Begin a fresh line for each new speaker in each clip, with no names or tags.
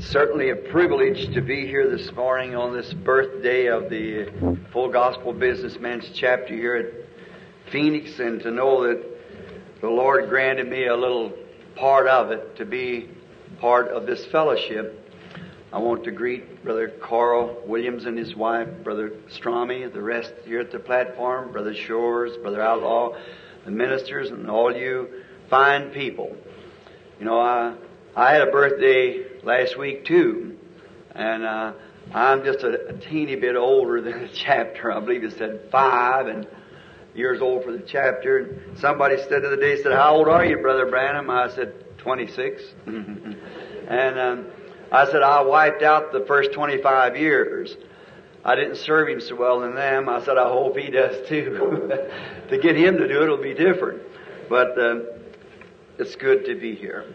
certainly a privilege to be here this morning on this birthday of the Full Gospel Businessman's chapter here at Phoenix and to know that the Lord granted me a little part of it to be part of this fellowship. I want to greet Brother Carl Williams and his wife, Brother Strami, the rest here at the platform, Brother Shores, Brother Outlaw, the ministers, and all you fine people. You know, I I had a birthday last week too, and uh, I'm just a, a teeny bit older than the chapter. I believe it said five and years old for the chapter. And somebody said the other day, said, "How old are you, Brother Branham?" I said, "26." and um, I said, "I wiped out the first 25 years." I didn't serve him so well in them. I said, I hope he does too. to get him to do it will be different. But uh, it's good to be here.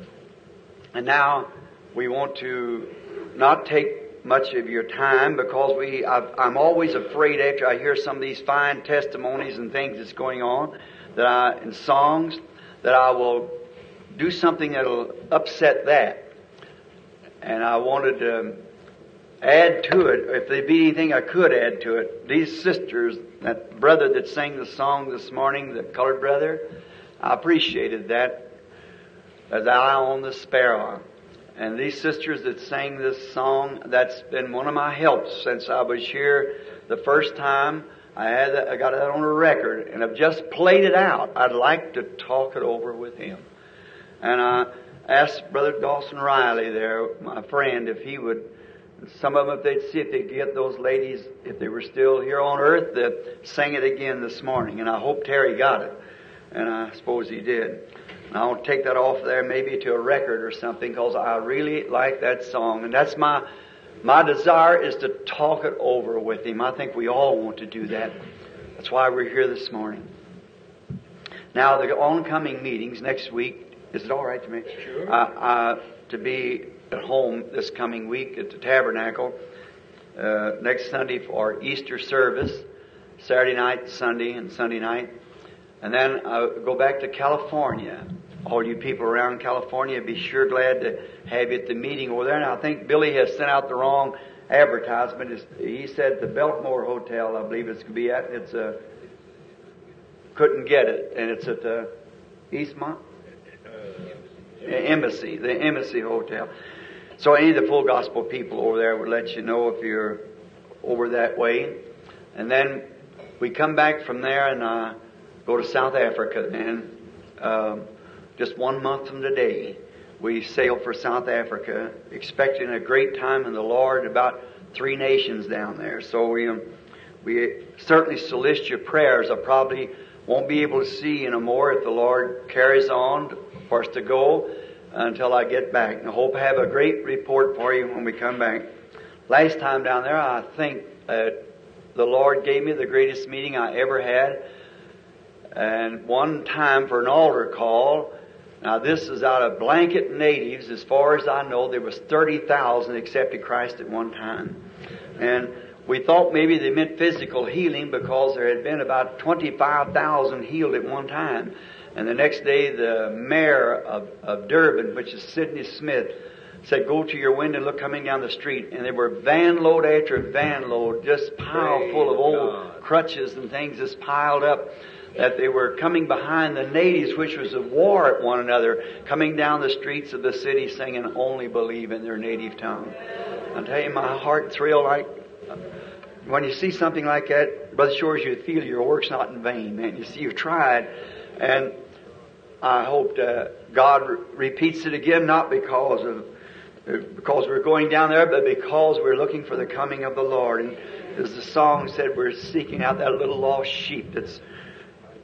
And now we want to not take much of your time because we, i am always afraid after I hear some of these fine testimonies and things that's going on that I, in songs, that I will do something that'll upset that. And I wanted to add to it, if there be anything I could add to it. These sisters, that brother that sang the song this morning, the colored brother, I appreciated that as eye on the sparrow. And these sisters that sang this song, that's been one of my helps since I was here the first time. I had that, I got that on a record, and I've just played it out. I'd like to talk it over with him. And I asked Brother Dawson Riley there, my friend, if he would, some of them, if they'd see if they'd get those ladies, if they were still here on earth, that sang it again this morning. And I hope Terry got it. And I suppose he did. I'll take that off there maybe to a record or something because I really like that song. And that's my, my desire is to talk it over with him. I think we all want to do that. That's why we're here this morning. Now, the oncoming meetings next week, is it all right to me?
Sure.
Uh, uh, to be at home this coming week at the Tabernacle. Uh, next Sunday for Easter service, Saturday night, Sunday, and Sunday night. And then I'll go back to California all you people around California be sure glad to have you at the meeting over there. And I think Billy has sent out the wrong advertisement. It's, he said the Biltmore Hotel, I believe it's going to be at. It's a couldn't get it, and it's at the Eastmont uh, Embassy, the Embassy Hotel. So any of the full gospel people over there would let you know if you're over that way. And then we come back from there and uh, go to South Africa. And um, just one month from today, we sail for South Africa, expecting a great time in the Lord. About three nations down there. So we um, we certainly solicit your prayers. I probably won't be able to see you no more if the Lord carries on for us to go until I get back. And I hope I have a great report for you when we come back. Last time down there, I think uh, the Lord gave me the greatest meeting I ever had. And one time for an altar call, now this is out of blanket natives. As far as I know, there was 30,000 accepted Christ at one time. And we thought maybe they meant physical healing because there had been about 25,000 healed at one time. And the next day, the mayor of, of Durban, which is Sidney Smith, said, go to your window and look coming down the street. And there were van load after van load, just pile full of old God. crutches and things just piled up that they were coming behind the natives, which was a war at one another, coming down the streets of the city singing, Only Believe in their native tongue. I tell you, my heart thrilled like, when you see something like that, Brother Shores, you feel your work's not in vain, man. You see, you've tried. And I hope God re- repeats it again, not because of because we're going down there, but because we're looking for the coming of the Lord. And as the song said, we're seeking out that little lost sheep that's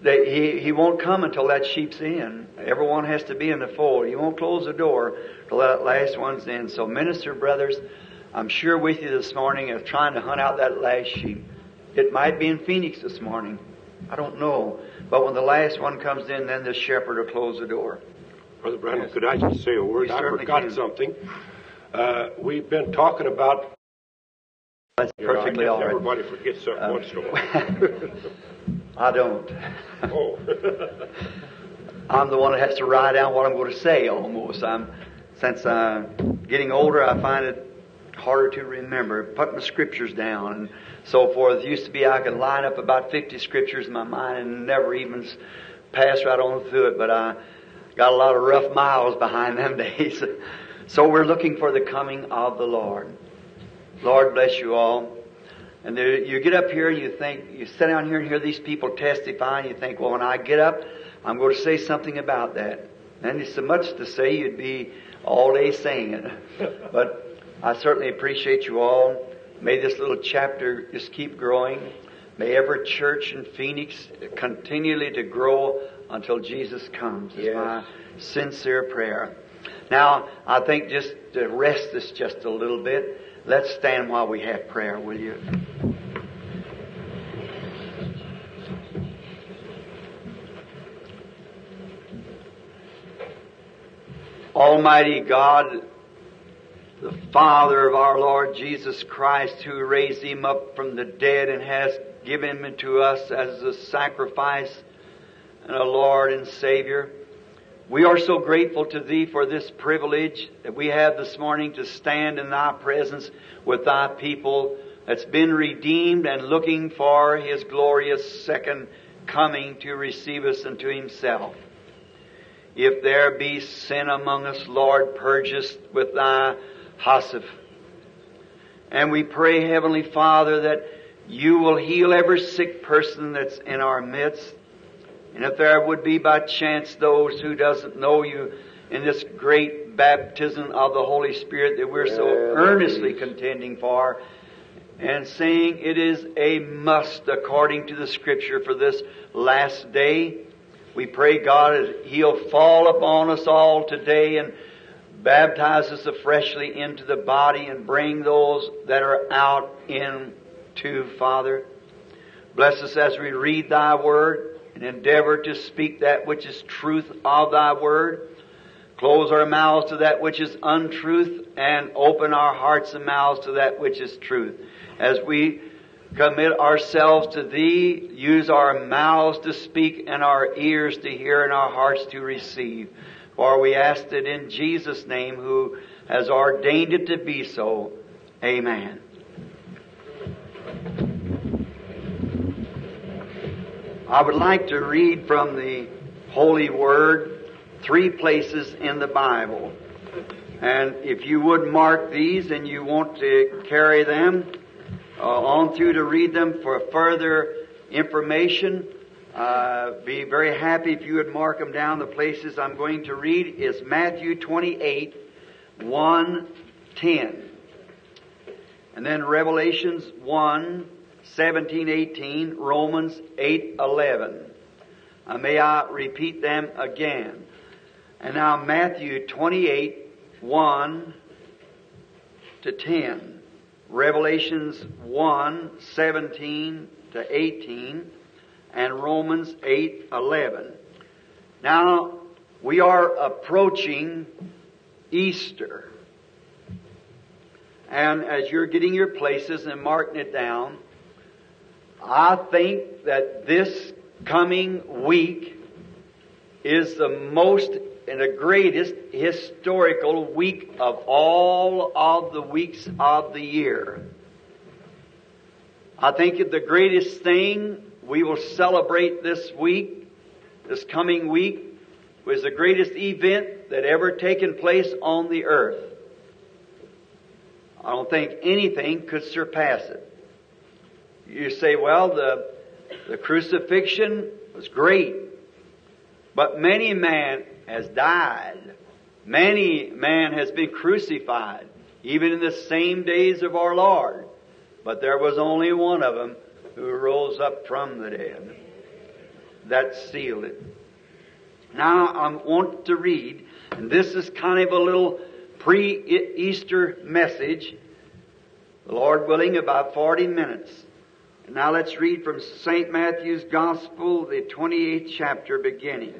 they, he, he won't come until that sheep's in. Everyone has to be in the fold. He won't close the door till that last one's in. So, minister brothers, I'm sure with you this morning of trying to hunt out that last sheep. It might be in Phoenix this morning. I don't know. But when the last one comes in, then the shepherd will close the door.
Brother Branham, yes. could I just say a word? I forgot can. something. Uh, we've been talking about.
That's perfectly
know,
all right.
Everybody forgets something um, once in a while.
I don't.
Oh.
I'm the one that has to write down what I'm going to say almost. I'm, since I getting older, I find it harder to remember, put my scriptures down and so forth. It used to be I could line up about 50 scriptures in my mind and never even pass right on through it, but I got a lot of rough miles behind them days. so we're looking for the coming of the Lord. Lord bless you all. And there, you get up here and you think, you sit down here and hear these people testify and you think, well, when I get up, I'm going to say something about that. And there's so much to say, you'd be all day saying it. but I certainly appreciate you all. May this little chapter just keep growing. May every church in Phoenix continually to grow until Jesus comes. Is yes. my sincere prayer. Now, I think just to rest this just a little bit, let's stand while we have prayer, will you? Almighty God, the Father of our Lord Jesus Christ, who raised him up from the dead and has given him to us as a sacrifice and a Lord and Savior. We are so grateful to Thee for this privilege that we have this morning to stand in Thy presence with Thy people that's been redeemed and looking for His glorious second coming to receive us unto Himself. If there be sin among us, Lord, purge us with Thy hyssop. And we pray, Heavenly Father, that you will heal every sick person that's in our midst. And if there would be by chance those who doesn't know you in this great baptism of the Holy Spirit that we're so earnestly contending for, and saying it is a must according to the scripture for this last day. We pray God He'll fall upon us all today and baptize us afreshly into the body and bring those that are out into, Father. Bless us as we read Thy Word and endeavor to speak that which is truth of Thy Word. Close our mouths to that which is untruth and open our hearts and mouths to that which is truth. As we commit ourselves to Thee, use our mouths to speak and our ears to hear and our hearts to receive. For we ask it in Jesus' name who has ordained it to be so. Amen. I would like to read from the Holy Word three places in the Bible. And if you would mark these and you want to carry them uh, on through to read them for further information, uh, be very happy if you would mark them down. The places I'm going to read is Matthew 28, 1, 10. And then Revelations 1, 17, 18, Romans 8, 11. Uh, may I repeat them again? And now Matthew 28, 1 to 10. Revelations 1, 17 to 18 and Romans 8:11. Now, we are approaching Easter. And as you're getting your places and marking it down, I think that this coming week is the most and the greatest historical week of all of the weeks of the year. I think the greatest thing we will celebrate this week, this coming week, was the greatest event that ever taken place on the earth. I don't think anything could surpass it. You say, well, the, the crucifixion was great, but many man has died. Many man has been crucified, even in the same days of our Lord. But there was only one of them who rose up from the dead. That sealed it. Now I want to read, and this is kind of a little pre-Easter message. The Lord willing, about 40 minutes. Now let's read from St. Matthew's Gospel, the 28th chapter beginning.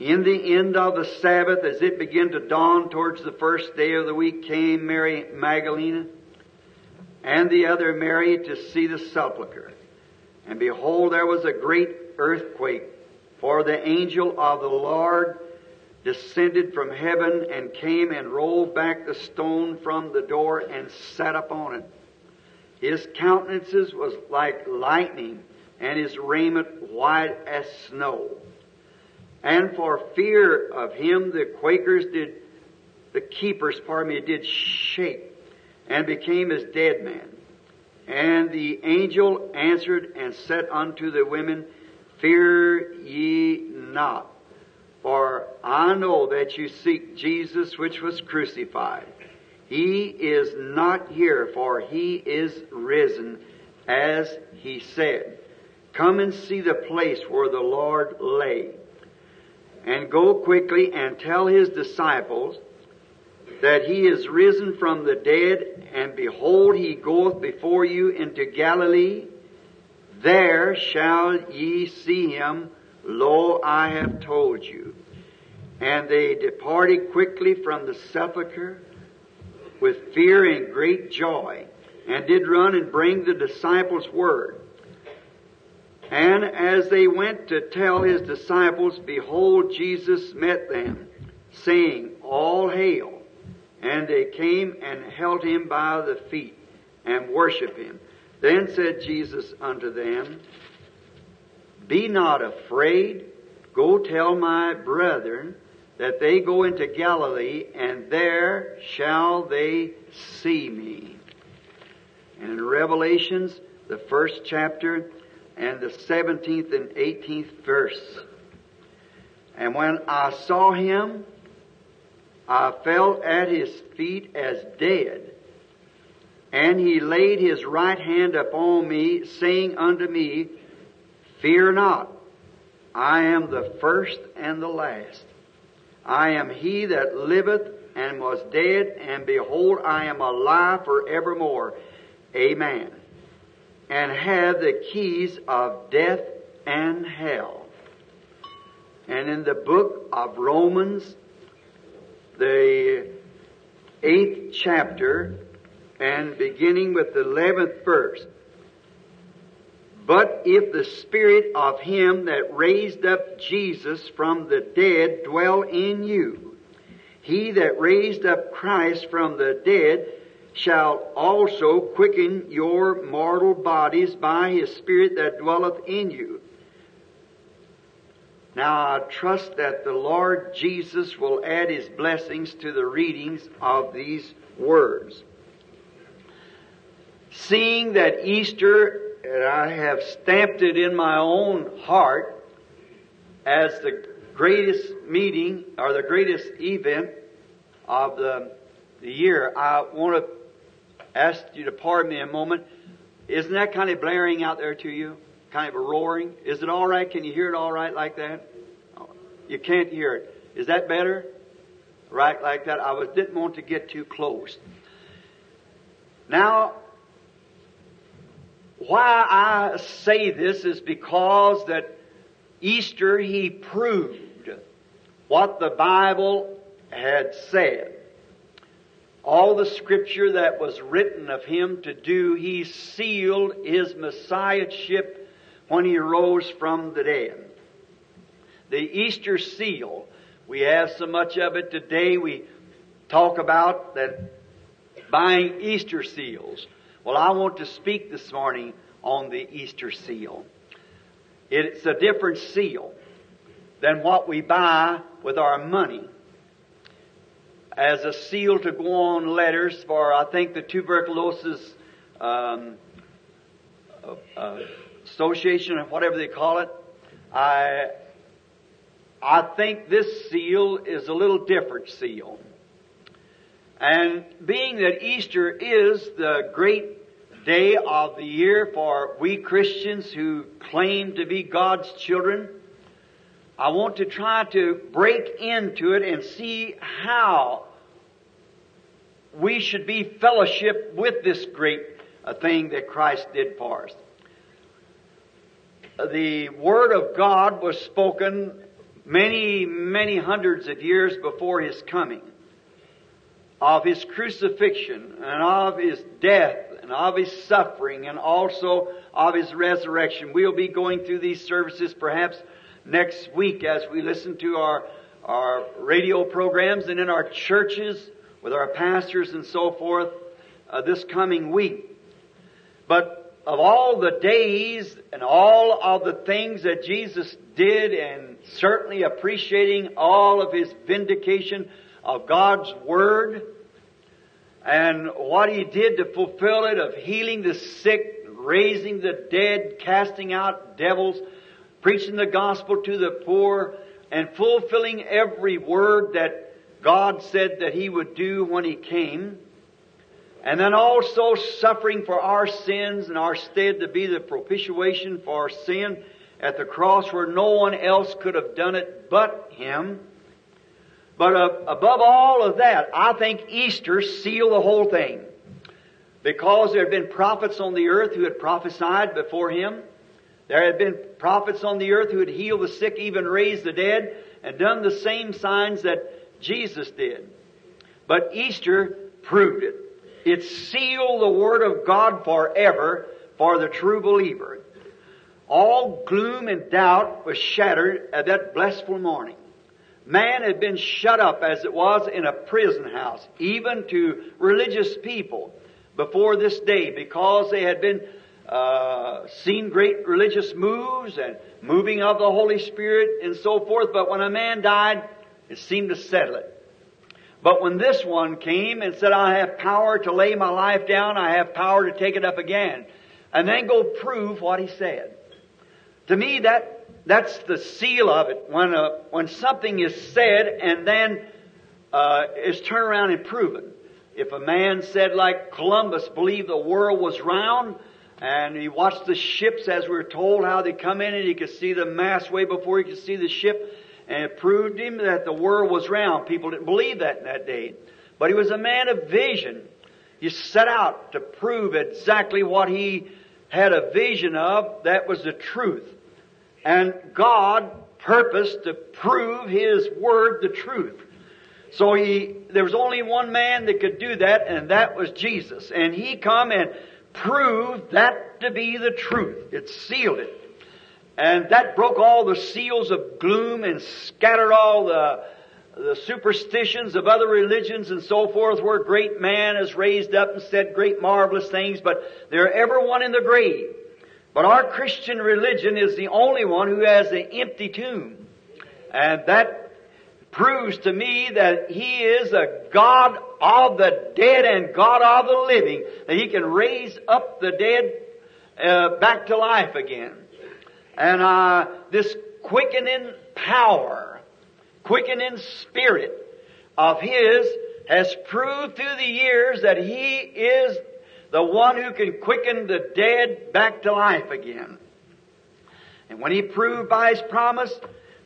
In the end of the Sabbath, as it began to dawn towards the first day of the week, came Mary Magdalene and the other Mary to see the sepulchre. And behold, there was a great earthquake, for the angel of the Lord descended from heaven and came and rolled back the stone from the door and sat upon it. His countenances was like lightning and his raiment white as snow. And for fear of him, the Quakers did, the keepers, pardon me, did shake and became as dead men. And the angel answered and said unto the women, Fear ye not, for I know that you seek Jesus which was crucified. He is not here, for he is risen, as he said. Come and see the place where the Lord lay. And go quickly and tell his disciples that he is risen from the dead, and behold, he goeth before you into Galilee. There shall ye see him. Lo, I have told you. And they departed quickly from the sepulchre with fear and great joy, and did run and bring the disciples word. And as they went to tell his disciples, behold, Jesus met them, saying, All hail. And they came and held him by the feet and worshiped him. Then said Jesus unto them, Be not afraid. Go tell my brethren that they go into Galilee, and there shall they see me. And in Revelations, the first chapter, and the 17th and 18th verse. And when I saw him, I fell at his feet as dead. And he laid his right hand upon me, saying unto me, Fear not, I am the first and the last. I am he that liveth and was dead, and behold, I am alive forevermore. Amen and have the keys of death and hell. And in the book of Romans, the eighth chapter, and beginning with the eleventh verse, but if the spirit of him that raised up Jesus from the dead dwell in you, he that raised up Christ from the dead shall also quicken your mortal bodies by his Spirit that dwelleth in you. Now I trust that the Lord Jesus will add his blessings to the readings of these words. Seeing that Easter, and I have stamped it in my own heart as the greatest meeting or the greatest event of the, the year, I want to ask you to pardon me a moment. Isn't that kind of blaring out there to you? Kind of a roaring? Is it all right? Can you hear it all right like that? You can't hear it. Is that better? Right like that? I was, didn't want to get too close. Now, why I say this is because that Easter he proved what the Bible had said all the scripture that was written of him to do, he sealed his messiahship when he rose from the dead. The Easter seal, we have so much of it today, we talk about that buying Easter seals. Well, I want to speak this morning on the Easter seal. It's a different seal than what we buy with our money as a seal to go on letters for, I think, the tuberculosis um, uh, association or whatever they call it. I I think this seal is a little different seal. And being that Easter is the great day of the year for we Christians who claim to be God's children, I want to try to break into it and see how we should be fellowship with this great uh, thing that Christ did for us. The Word of God was spoken many, many hundreds of years before His coming. Of His crucifixion and of His death and of His suffering and also of His resurrection. We'll be going through these services perhaps next week as we listen to our our radio programs and in our churches with our pastors and so forth uh, this coming week. But of all the days and all of the things that Jesus did and certainly appreciating all of His vindication of God's Word and what He did to fulfill it of healing the sick, raising the dead, casting out devils, preaching the gospel to the poor, and fulfilling every word that God said that He would do when He came. And then also suffering for our sins and our stead to be the propitiation for sin at the cross where no one else could have done it but Him. But uh, above all of that, I think Easter sealed the whole thing. Because there had been prophets on the earth who had prophesied before Him. There had been prophets on the earth who had healed the sick, even raised the dead, and done the same signs that Jesus did. But Easter proved it. It sealed the Word of God forever for the true believer. All gloom and doubt was shattered at that blissful morning. Man had been shut up as it was in a prison house, even to religious people before this day, because they had been uh, seen great religious moves and moving of the Holy Spirit and so forth. But when a man died, it seemed to settle it. But when this one came and said, I have power to lay my life down, I have power to take it up again, and then go prove what he said. To me, that, that's the seal of it. When, uh, when something is said and then, uh, is turned around and proven. If a man said like Columbus believed the world was round, and he watched the ships as we are told how they come in and he could see the mast way before he could see the ship, and it proved him that the world was round. People didn't believe that in that day. But he was a man of vision. He set out to prove exactly what he had a vision of. That was the truth. And God purposed to prove His Word the truth. So he, there was only one man that could do that, and that was Jesus. And He come and proved that to be the truth. It sealed it. And that broke all the seals of gloom and scattered all the, the superstitions of other religions and so forth where great man has raised up and said great marvelous things, but they're ever one in the grave. But our Christian religion is the only one who has the empty tomb. And that proves to me that He is a God of the dead and God of the living, that He can raise up the dead uh, back to life again. And uh, this quickening power, quickening spirit of His has proved through the years that He is the one who can quicken the dead back to life again. And when He proved by His promise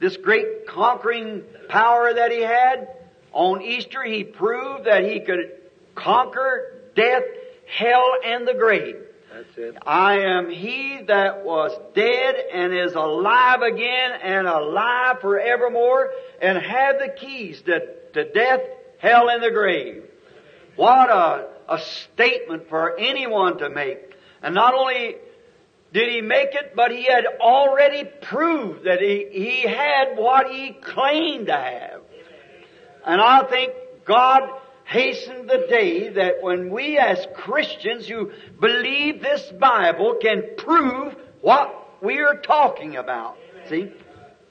this great conquering power that He had, on Easter He proved that He could conquer death, hell, and the grave.
That's it.
I am he that was dead and is alive again and alive forevermore and have the keys to, to death, hell, and the grave. What a, a statement for anyone to make. And not only did he make it, but he had already proved that he, he had what he claimed to have. And I think God hastened the day that when we as Christians who believe this Bible can prove what we are talking about. See?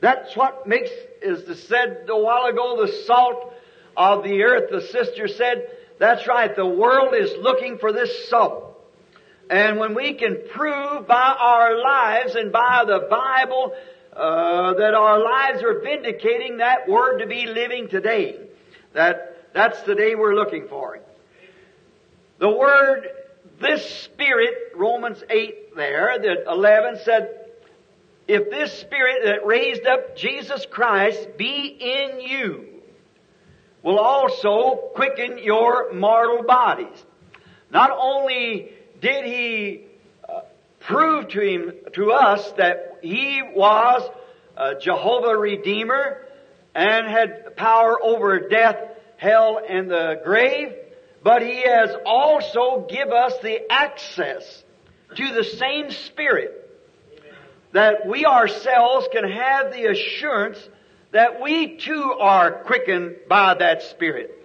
That's what makes, as said a while ago, the salt of the earth. The sister said, that's right, the world is looking for this soul. And when we can prove by our lives and by the Bible uh, that our lives are vindicating that word to be living today, that that's the day we're looking for. The word, this Spirit, Romans 8 there, that 11 said, if this Spirit that raised up Jesus Christ be in you, will also quicken your mortal bodies. Not only did He uh, prove to him, to us that He was a Jehovah Redeemer and had power over death, hell, and the grave, but He has also give us the access to the same Spirit that we ourselves can have the assurance that we too are quickened by that Spirit.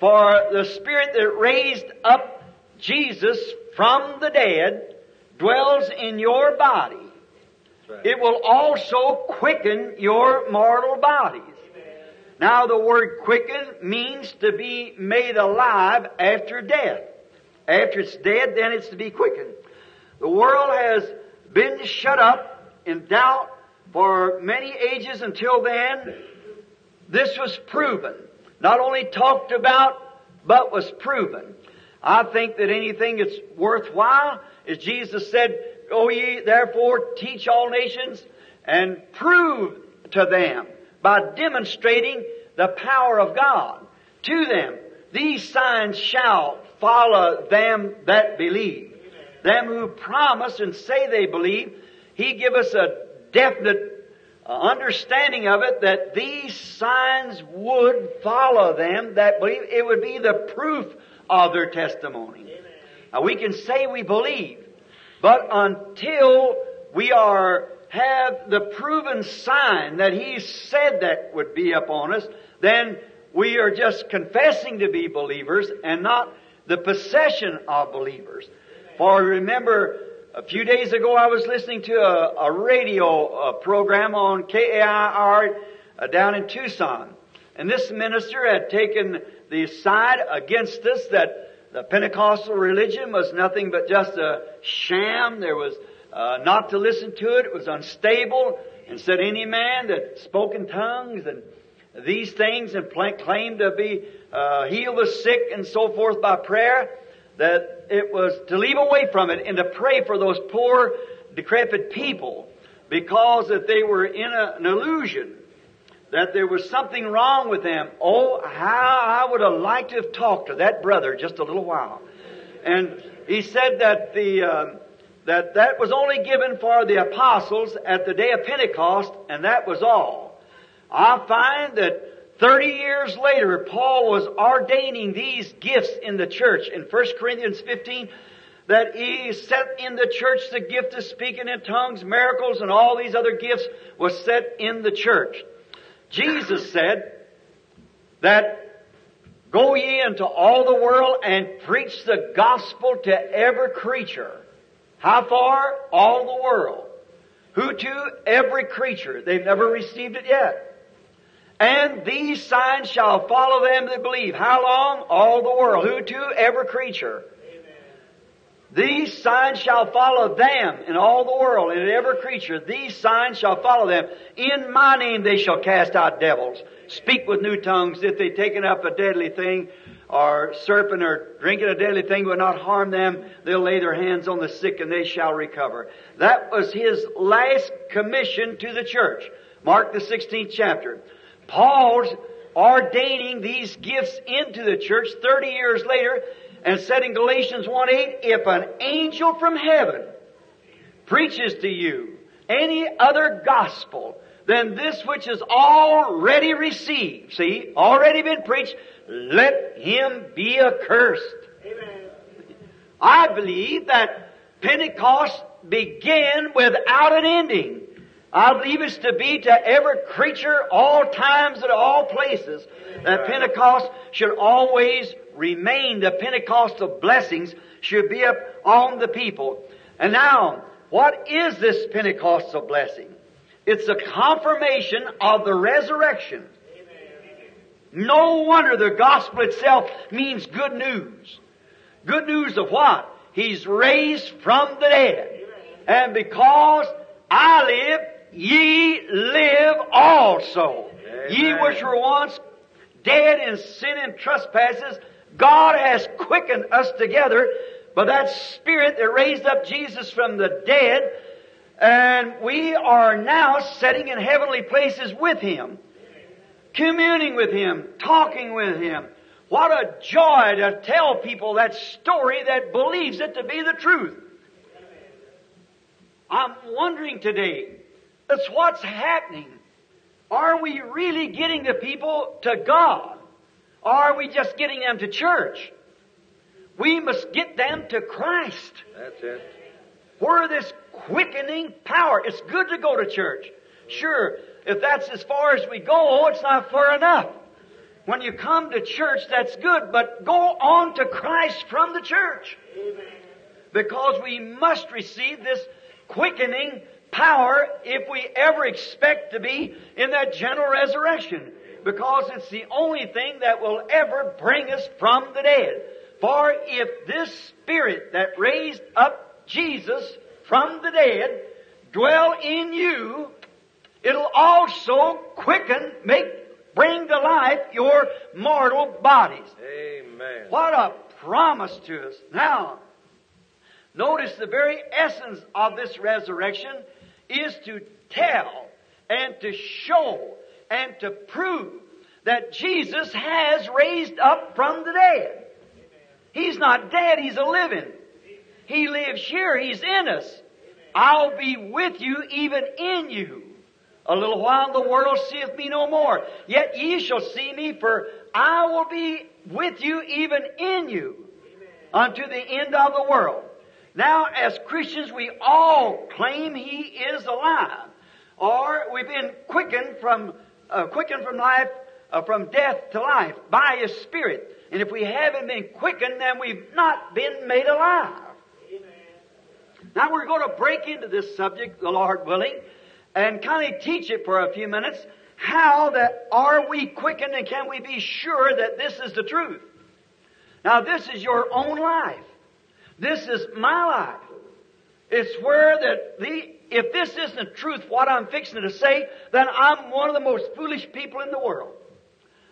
For the Spirit that raised up Jesus from the dead dwells in your body. It will also quicken your mortal bodies. Now the word quicken means to be made alive after death. After it's dead, then it's to be quickened. The world has been shut up in doubt for many ages until then. This was proven. Not only talked about, but was proven. I think that anything that's worthwhile, as Jesus said, Go ye therefore teach all nations and prove to them by demonstrating the power of God to them. These signs shall follow them that believe. Them who promise and say they believe, He give us a definite uh, understanding of it that these signs would follow them that believe. It would be the proof of their testimony. Now we can say we believe, but until we are have the proven sign that He said that would be upon us, then we are just confessing to be believers and not the possession of believers. For remember, a few days ago I was listening to a, a radio uh, program on KAIR uh, down in Tucson. And this minister had taken the side against us that the Pentecostal religion was nothing but just a sham. There was uh, not to listen to it. It was unstable. And said any man that spoke in tongues and these things and claimed to be uh, heal the sick and so forth by prayer, that it was to leave away from it and to pray for those poor, decrepit people because that they were in a, an illusion that there was something wrong with them. Oh, how I would have liked to have talked to that brother just a little while. And he said that the uh, that that was only given for the apostles at the day of Pentecost, and that was all. I find that 30 years later, Paul was ordaining these gifts in the church in 1 Corinthians 15 that he set in the church the gift of speaking in tongues, miracles, and all these other gifts was set in the church. Jesus said that Go ye into all the world and preach the gospel to every creature. How far? All the world. Who to? Every creature. They've never received it yet. And these signs shall follow them that believe. How long? All the world. Who to? Every creature. These signs shall follow them in all the world and in every creature. These signs shall follow them. In my name they shall cast out devils. Speak with new tongues. If they've taken up a deadly thing or serpent or drinking a deadly thing will not harm them, they'll lay their hands on the sick and they shall recover. That was his last commission to the church. Mark the 16th chapter. Paul's ordaining these gifts into the church 30 years later and said in Galatians 1 8, if an angel from heaven preaches to you any other gospel than this which is already received, see, already been preached, let him be accursed. Amen. I believe that Pentecost began without an ending. I believe it's to be to every creature, all times, at all places, that Pentecost should always remain, the Pentecostal blessings should be up on the people. And now, what is this Pentecostal blessing? It's a confirmation of the resurrection. No wonder the gospel itself means good news. Good news of what? He's raised from the dead. And because I live, ye live also. Amen. Ye which were once dead in sin and trespasses, God has quickened us together by that Spirit that raised up Jesus from the dead, and we are now sitting in heavenly places with Him, communing with Him, talking with Him. What a joy to tell people that story that believes it to be the truth. I'm wondering today, that's what's happening. Are we really getting the people to God? Or are we just getting them to church? We must get them to Christ.
That's it.
Where this quickening power. It's good to go to church. Sure, if that's as far as we go, oh, it's not far enough. When you come to church, that's good, but go on to Christ from the church. Because we must receive this quickening power if we ever expect to be in that general resurrection. Because it's the only thing that will ever bring us from the dead. For if this Spirit that raised up Jesus from the dead dwell in you, it'll also quicken, make, bring to life your mortal bodies.
Amen.
What a promise to us. Now, notice the very essence of this resurrection is to tell and to show and to prove that Jesus has raised up from the dead. He's not dead, He's a living. He lives here, He's in us. I'll be with you, even in you. A little while the world seeth me no more. Yet ye shall see me, for I will be with you, even in you, unto the end of the world. Now, as Christians, we all claim He is alive, or we've been quickened from uh, quickened from life, uh, from death to life by His Spirit. And if we haven't been quickened, then we've not been made alive. Now we're going to break into this subject, the Lord willing, and kind of teach it for a few minutes. How that are we quickened and can we be sure that this is the truth? Now this is your own life. This is my life. It's where that the, if this isn't the truth, what I'm fixing to say, then I'm one of the most foolish people in the world.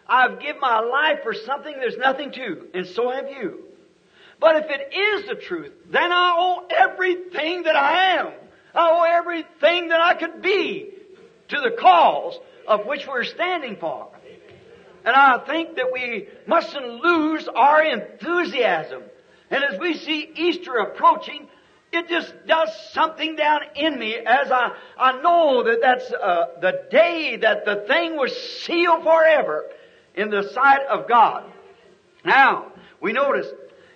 I've given my life for something there's nothing to, and so have you. But if it is the truth, then I owe everything that I am. I owe everything that I could be to the cause of which we're standing for. And I think that we mustn't lose our enthusiasm. And as we see Easter approaching, it just does something down in me as I, I know that that's uh, the day that the thing was sealed forever in the sight of God. Now, we notice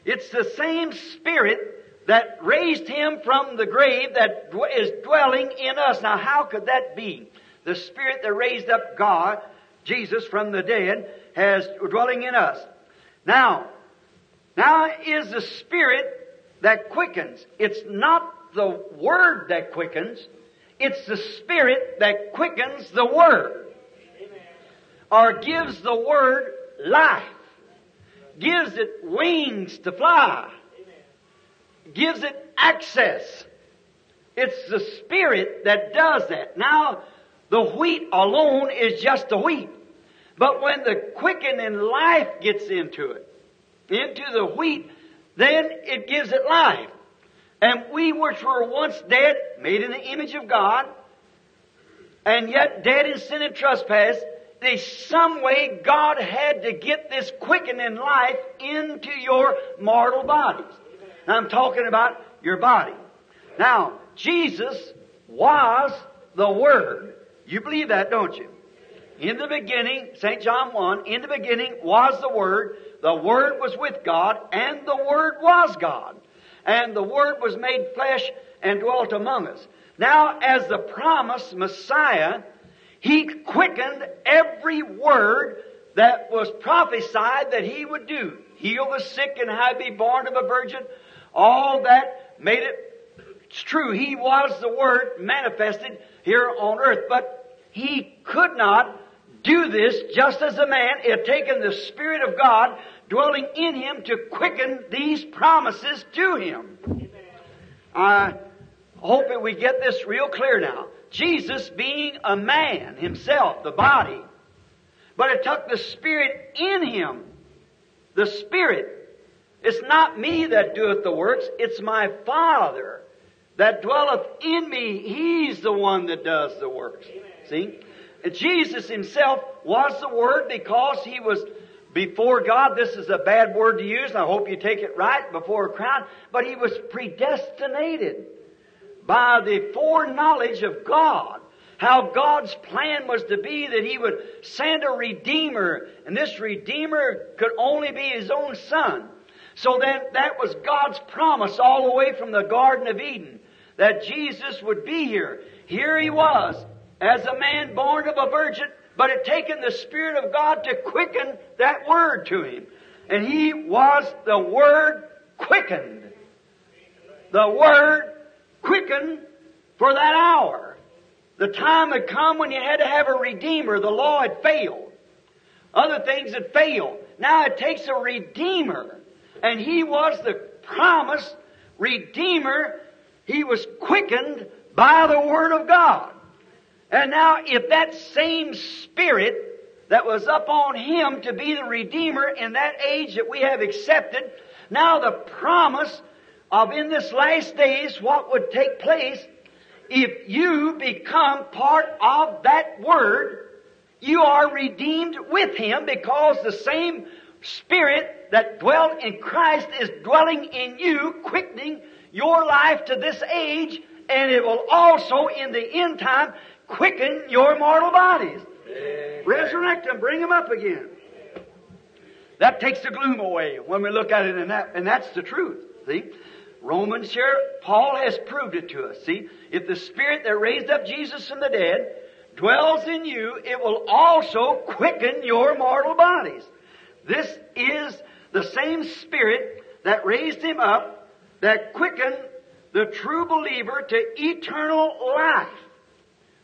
it's the same Spirit that raised him from the grave that is dwelling in us. Now, how could that be? The Spirit that raised up God, Jesus, from the dead, has dwelling in us. Now, now is the Spirit that quickens. It's not the Word that quickens. It's the Spirit that quickens the Word. Or gives the Word life gives it wings to fly, gives it access. It's the Spirit that does that. Now, the wheat alone is just the wheat. But when the quickening life gets into it, into the wheat, then it gives it life. And we which were once dead, made in the image of God, and yet dead in sin and trespass, there's some way God had to get this quickening life into your mortal bodies. I'm talking about your body. Now, Jesus was the Word. You believe that, don't you? In the beginning, St. John 1, in the beginning was the Word. The Word was with God, and the Word was God. And the Word was made flesh and dwelt among us. Now, as the promised Messiah, he quickened every word that was prophesied that He would do. Heal the sick and have be born of a virgin. All that made it true. He was the Word manifested here on earth, but He could not do this just as a man. Had taken the Spirit of God dwelling in Him to quicken these promises to Him. I hope that we get this real clear now. Jesus being a man himself, the body, but it took the Spirit in him. The Spirit. It's not me that doeth the works, it's my Father that dwelleth in me. He's the one that does the works. See? Jesus himself was the Word because he was before God. This is a bad word to use, I hope you take it right before a crowd. But he was predestinated by the foreknowledge of God. How God's plan was to be that He would send a Redeemer, and this Redeemer could only be His own Son. So then that was God's promise all the way from the Garden of Eden, that Jesus would be here. Here He was, as a man born of a virgin, but had taken the Spirit of God to quicken that Word to him. And he was the Word quickened. The Word quickened for that hour. The time had come when you had to have a Redeemer. The law had failed. Other things had failed. Now it takes a Redeemer. And he was the promised Redeemer. He was quickened by the Word of God. And now if that same Spirit that was upon Him to be the Redeemer in that age that we have accepted, now the promise of in this last days what would take place if you become part of that Word, you are redeemed with Him because the same Spirit that dwelt in Christ is dwelling in you, quickening your life to this age, and it will also in the end time quicken your mortal bodies. Resurrect them, bring them up again. That takes the gloom away when we look at it, and that, and that's the truth. See, Romans here, Paul has proved it to us. See, if the Spirit that raised up Jesus from the dead dwells in you, it will also quicken your mortal bodies. This is the same Spirit that raised him up, that quickened the true believer to eternal life.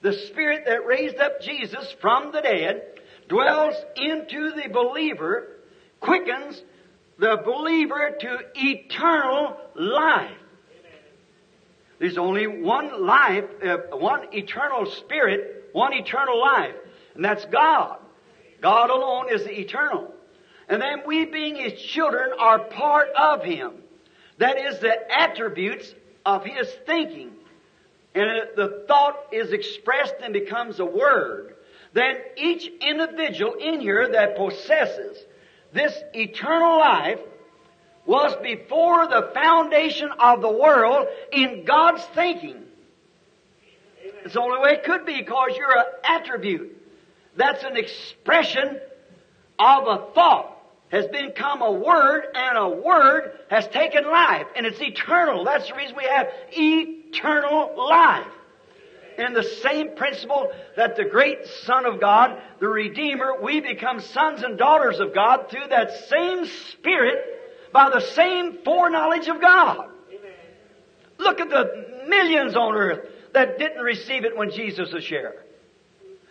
The Spirit that raised up Jesus from the dead dwells into the believer, quickens the believer to eternal life. There's only one life, uh, one eternal spirit, one eternal life, and that's God. God alone is the eternal. And then we being His children are part of Him. That is the attributes of His thinking. And the thought is expressed and becomes a word. Then each individual in here that possesses this eternal life was before the foundation of the world in God's thinking. It's the only way it could be because you're an attribute. That's an expression of a thought has become a word and a word has taken life and it's eternal. That's the reason we have eternal life. In the same principle that the great Son of God, the Redeemer, we become sons and daughters of God through that same Spirit by the same foreknowledge of God. Look at the millions on earth that didn't receive it when Jesus was here.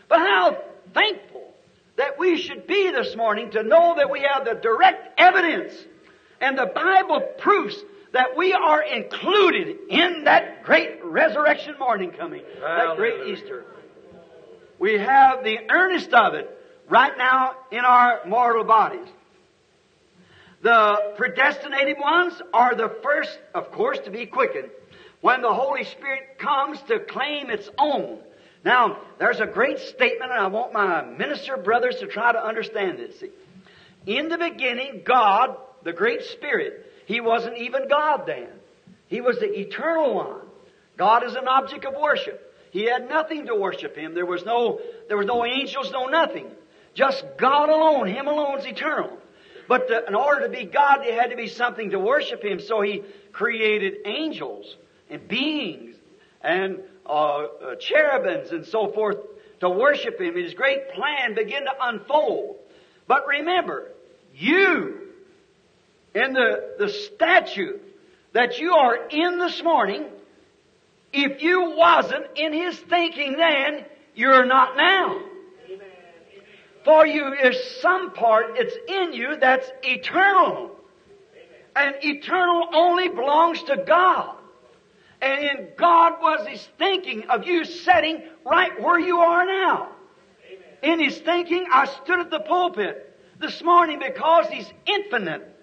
But how thankful that we should be this morning to know that we have the direct evidence and the Bible proofs that we are included in that great resurrection morning coming, that great Easter. We have the earnest of it right now in our mortal bodies. The predestinated ones are the first, of course, to be quickened when the Holy Spirit comes to claim its own. Now, there's a great statement, and I want my minister brothers to try to understand this. See, in the beginning, God, the great Spirit, He wasn't even God then. He was the eternal one. God is an object of worship. He had nothing to worship Him. There was no, there was no angels, no nothing. Just God alone. Him alone is eternal. But to, in order to be God, there had to be something to worship Him. So He created angels and beings and uh, uh, cherubims and so forth to worship Him. His great plan began to unfold. But remember, you, in the, the statue that you are in this morning, if you wasn't in His thinking then, you're not now. For you is some part, it's in you that's eternal. And eternal only belongs to God. And in God was His thinking of you sitting right where you are now. Amen. In His thinking, I stood at the pulpit this morning because He's infinite.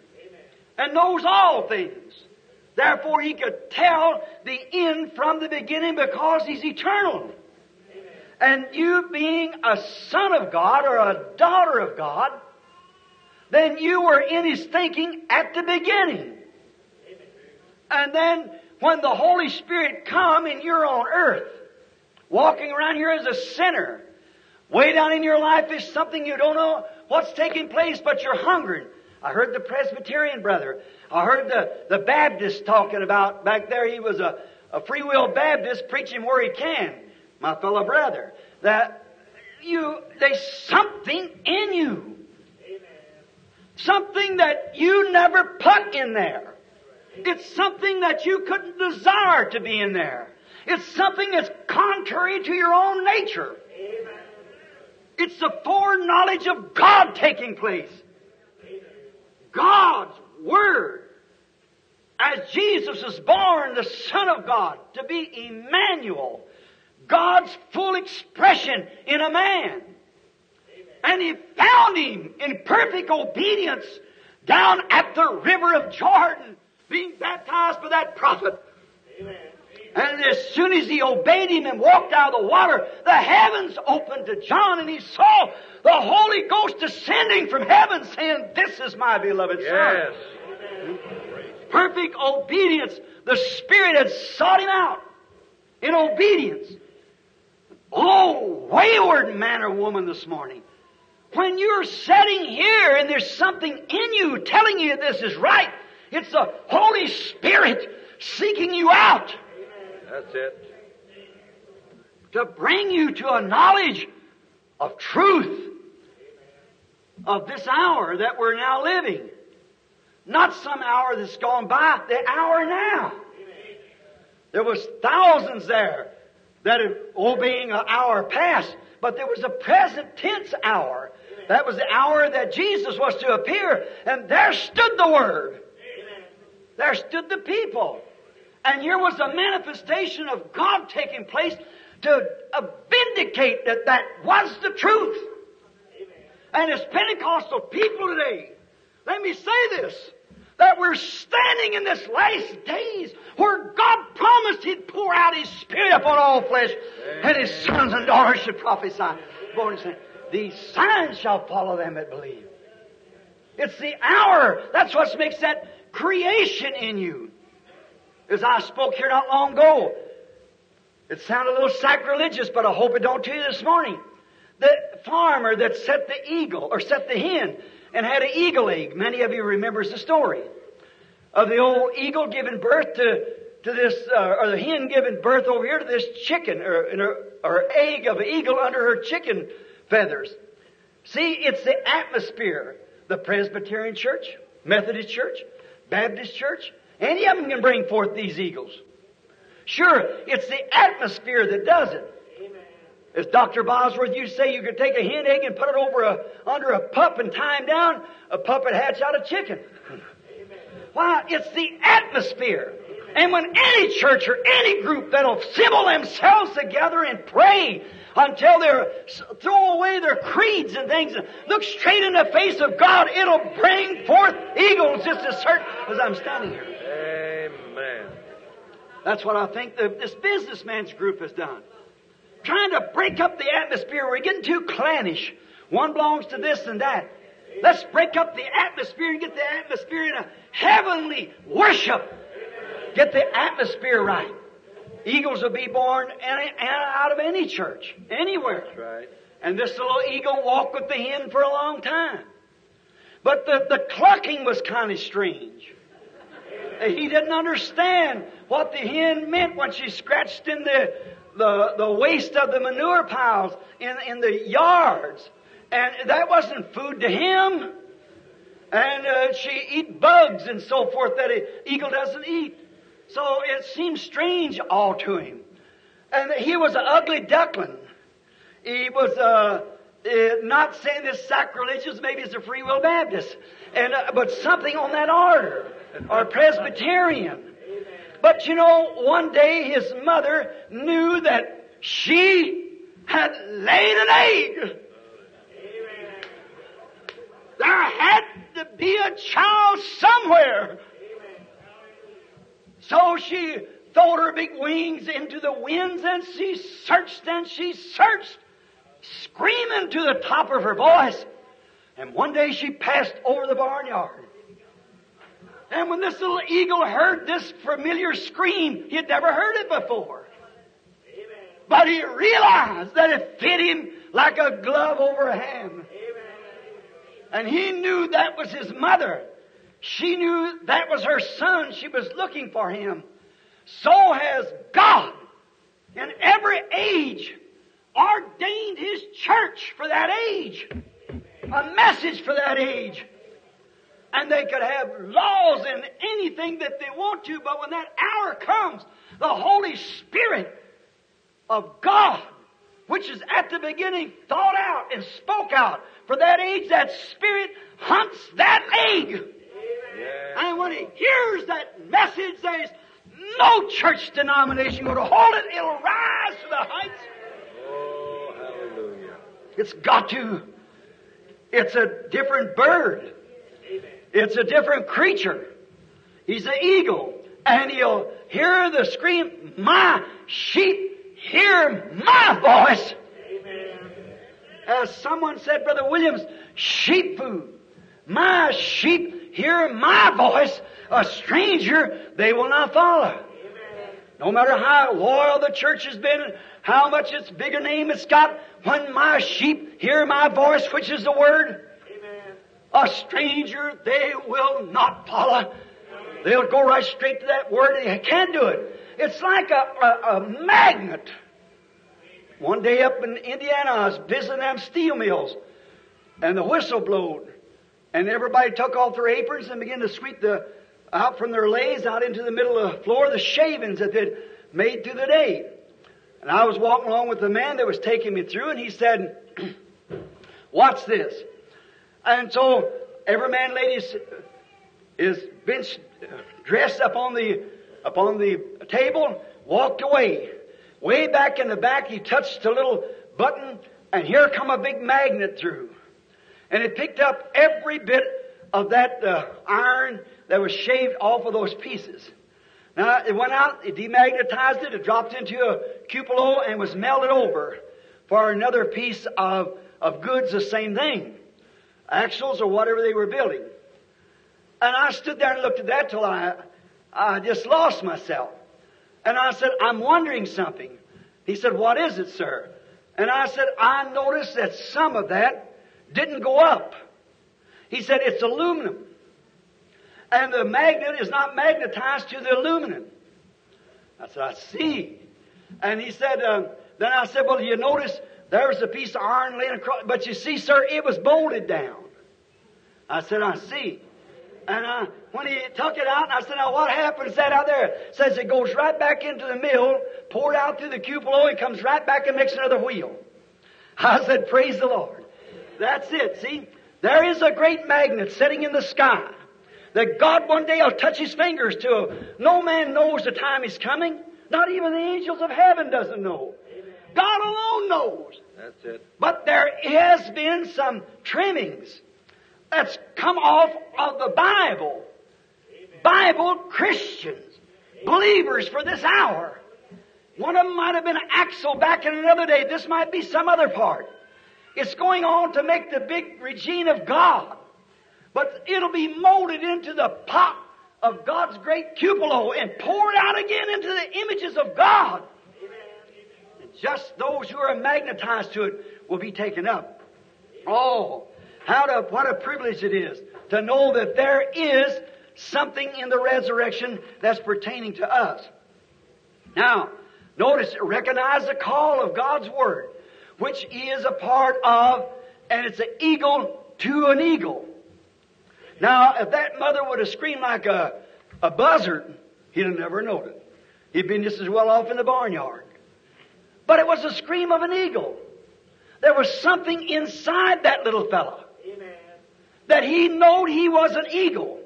And knows all things. Therefore, He could tell the end from the beginning because He's eternal. Amen. And you being a son of God or a daughter of God, then you were in His thinking at the beginning. And then when the Holy Spirit come and you're on earth, walking around here as a sinner, way down in your life is something you don't know what's taking place, but you're hungry. I heard the Presbyterian brother. I heard the, the Baptist talking about back there. He was a, a free will Baptist preaching where he can, my fellow brother. that you, there's something in you. Something that you never put in there. It's something that you couldn't desire to be in there. It's something that's contrary to your own nature. It's the foreknowledge of God taking place. God's Word. As Jesus was born, the Son of God, to be Emmanuel, God's full expression in a man. And he found him in perfect obedience down at the river of Jordan, being baptized by that prophet. Amen. And as soon as he obeyed him and walked out of the water, the heavens opened to John and he saw the Holy Ghost descending from heaven saying, This is my beloved
yes.
Son. Perfect obedience. The Spirit had sought him out in obedience. Oh, wayward man or woman this morning. When you're sitting here and there's something in you telling you this is right, it's the Holy Spirit seeking you out.
That's it.
To bring you to a knowledge of truth of this hour that we're now living. Not some hour that's gone by, the hour now. There was thousands there that are obeying oh, an hour past, but there was a present tense hour. That was the hour that Jesus was to appear, and there stood the Word. There stood the people. And here was a manifestation of God taking place to uh, vindicate that that was the truth. And as Pentecostal people today, let me say this, that we're standing in this last days where God promised He'd pour out His Spirit upon all flesh, and His sons and daughters should prophesy. These signs shall follow them that believe. It's the hour. That's what makes that creation in you. As I spoke here not long ago, it sounded a little sacrilegious, but I hope it don't to you this morning. The farmer that set the eagle, or set the hen, and had an eagle egg. Many of you remembers the story of the old eagle giving birth to, to this, uh, or the hen giving birth over here to this chicken, or, or egg of an eagle under her chicken feathers. See, it's the atmosphere. The Presbyterian Church, Methodist Church, Baptist Church, any of them can bring forth these eagles. Sure, it's the atmosphere that does it. As Dr. Bosworth used to say, you could take a hen egg and put it over a, under a pup and tie him down, a pup would hatch out a chicken. Why? It's the atmosphere. And when any church or any group that'll assemble themselves together and pray until they throw away their creeds and things and look straight in the face of God, it'll bring forth eagles just as certain as I'm standing here.
Amen.
That's what I think the, this businessman's group has done. Trying to break up the atmosphere. We're getting too clannish. One belongs to this and that. Let's break up the atmosphere and get the atmosphere in a heavenly worship. Get the atmosphere right. Eagles will be born out of any church, anywhere.
That's right.
And this little eagle walked with the hen for a long time. But the, the clucking was kind of strange. He didn't understand what the hen meant when she scratched in the, the, the waste of the manure piles in, in the yards. And that wasn't food to him. And uh, she eat bugs and so forth that an eagle doesn't eat. So it seemed strange all to him. And he was an ugly duckling. He was uh, uh, not saying this sacrilegious, maybe it's a free will Baptist, and uh, but something on that order or Presbyterian. But you know, one day his mother knew that she had laid an egg. There had to be a child somewhere. So she threw her big wings into the winds and she searched and she searched, screaming to the top of her voice. And one day she passed over the barnyard. And when this little eagle heard this familiar scream, he had never heard it before. But he realized that it fit him like a glove over a hand. And he knew that was his mother. She knew that was her son. She was looking for him. So has God in every age ordained His church for that age. A message for that age. And they could have laws and anything that they want to, but when that hour comes, the Holy Spirit of God, which is at the beginning thought out and spoke out for that age, that Spirit hunts that egg. And when he hears that message, there's no church denomination going to hold it. It'll rise to the heights.
Oh, hallelujah.
It's got to. It's a different bird. It's a different creature. He's an eagle. And he'll hear the scream, my sheep hear my voice. As someone said, Brother Williams, sheep food. My sheep hear my voice. A stranger they will not follow. No matter how loyal the church has been, how much its bigger name it's got, when my sheep hear my voice, which is the word, Amen. a stranger they will not follow. They'll go right straight to that word. They can't do it. It's like a, a, a magnet. One day up in Indiana, I was visiting them steel mills, and the whistle blowed, and everybody took off their aprons and began to sweep the out from their lays out into the middle of the floor the shavings that they'd made through the day. And I was walking along with the man that was taking me through, and he said, "What's this?" And so every man, ladies, is been dressed up on the upon the table, walked away. Way back in the back, he touched a little button, and here come a big magnet through, and it picked up every bit of that uh, iron that was shaved off of those pieces. Now it went out, it demagnetized it, it dropped into a cupola and was melted over for another piece of, of goods, the same thing. Axles or whatever they were building. And I stood there and looked at that till I, I just lost myself. And I said, I'm wondering something. He said, what is it, sir? And I said, I noticed that some of that didn't go up. He said, it's aluminum. And the magnet is not magnetized to the aluminum. I said, I see. And he said, um, then I said, well, you notice there's a piece of iron laying across, but you see, sir, it was bolted down. I said, I see. And I, when he took it out, I said, now what happens that out there? Says it goes right back into the mill, poured out through the cupola, and comes right back and makes another wheel. I said, praise the Lord. That's it, see? There is a great magnet sitting in the sky that God one day will touch his fingers to. No man knows the time is coming. Not even the angels of heaven doesn't know. God alone knows.
That's it.
But there has been some trimmings that's come off of the Bible. Bible Christians, believers for this hour. One of them might have been Axel back in another day. This might be some other part. It's going on to make the big regime of God. But it'll be molded into the pot of God's great cupola and poured out again into the images of God. And just those who are magnetized to it will be taken up. Oh, how to, what a privilege it is to know that there is something in the resurrection that's pertaining to us. Now, notice, recognize the call of God's Word, which is a part of, and it's an eagle to an eagle. Now, if that mother would have screamed like a, a buzzard, he'd have never known it. He'd been just as well off in the barnyard. But it was the scream of an eagle. There was something inside that little fellow that he knowed he was an eagle.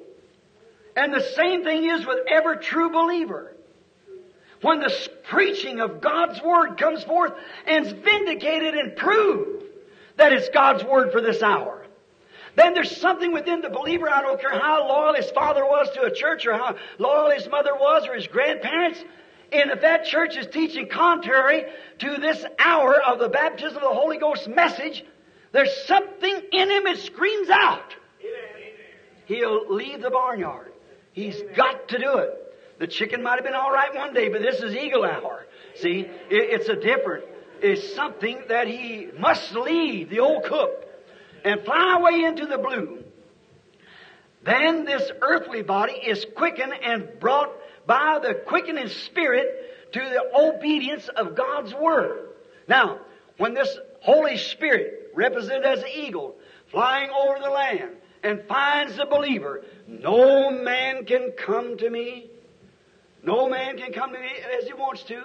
And the same thing is with every true believer. When the preaching of God's Word comes forth and is vindicated and proved that it's God's Word for this hour, then there's something within the believer, I don't care how loyal his father was to a church or how loyal his mother was or his grandparents, and if that church is teaching contrary to this hour of the baptism of the Holy Ghost message, there's something in him that screams out. He'll leave the barnyard. He's got to do it. The chicken might have been all right one day, but this is eagle hour. See, it's a different. It's something that he must leave the old cook and fly away into the blue. Then this earthly body is quickened and brought by the quickening spirit to the obedience of God's word. Now, when this Holy Spirit, represented as an eagle, flying over the land and finds the believer, no man can come to me. No man can come to me as he wants to.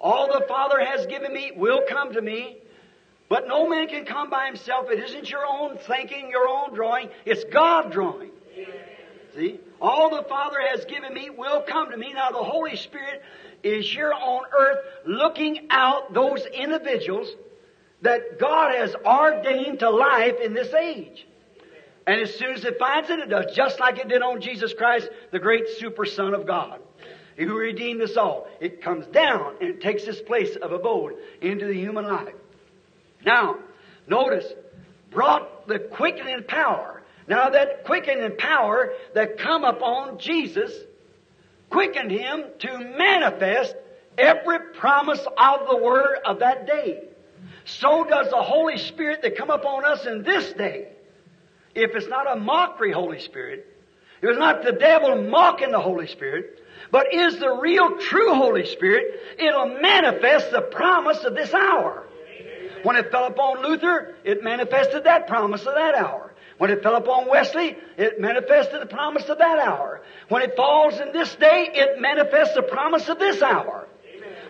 All the Father has given me will come to me. But no man can come by himself. It isn't your own thinking, your own drawing. It's God drawing. See? All the Father has given me will come to me. Now the Holy Spirit is here on earth looking out those individuals that God has ordained to life in this age. And as soon as it finds it, it does just like it did on Jesus Christ, the great super son of God, who redeemed us all. It comes down and takes its place of abode into the human life. Now, notice, brought the quickening power. Now that quickening power that come upon Jesus quickened him to manifest every promise of the word of that day. So does the Holy Spirit that come upon us in this day. If it's not a mockery Holy Spirit, if it's not the devil mocking the Holy Spirit, but is the real true Holy Spirit, it'll manifest the promise of this hour. When it fell upon Luther, it manifested that promise of that hour. When it fell upon Wesley, it manifested the promise of that hour. When it falls in this day, it manifests the promise of this hour.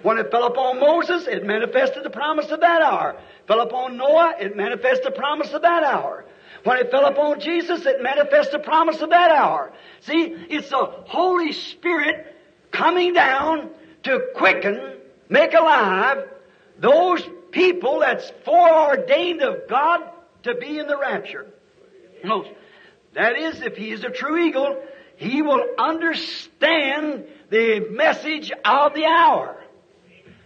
When it fell upon Moses, it manifested the promise of that hour. Fell upon Noah, it manifested the promise of that hour. When it fell upon Jesus, it manifested the promise of that hour. See, it's the Holy Spirit coming down to quicken, make alive those people that's foreordained of God to be in the rapture. No, that is, if he is a true eagle, he will understand the message of the hour.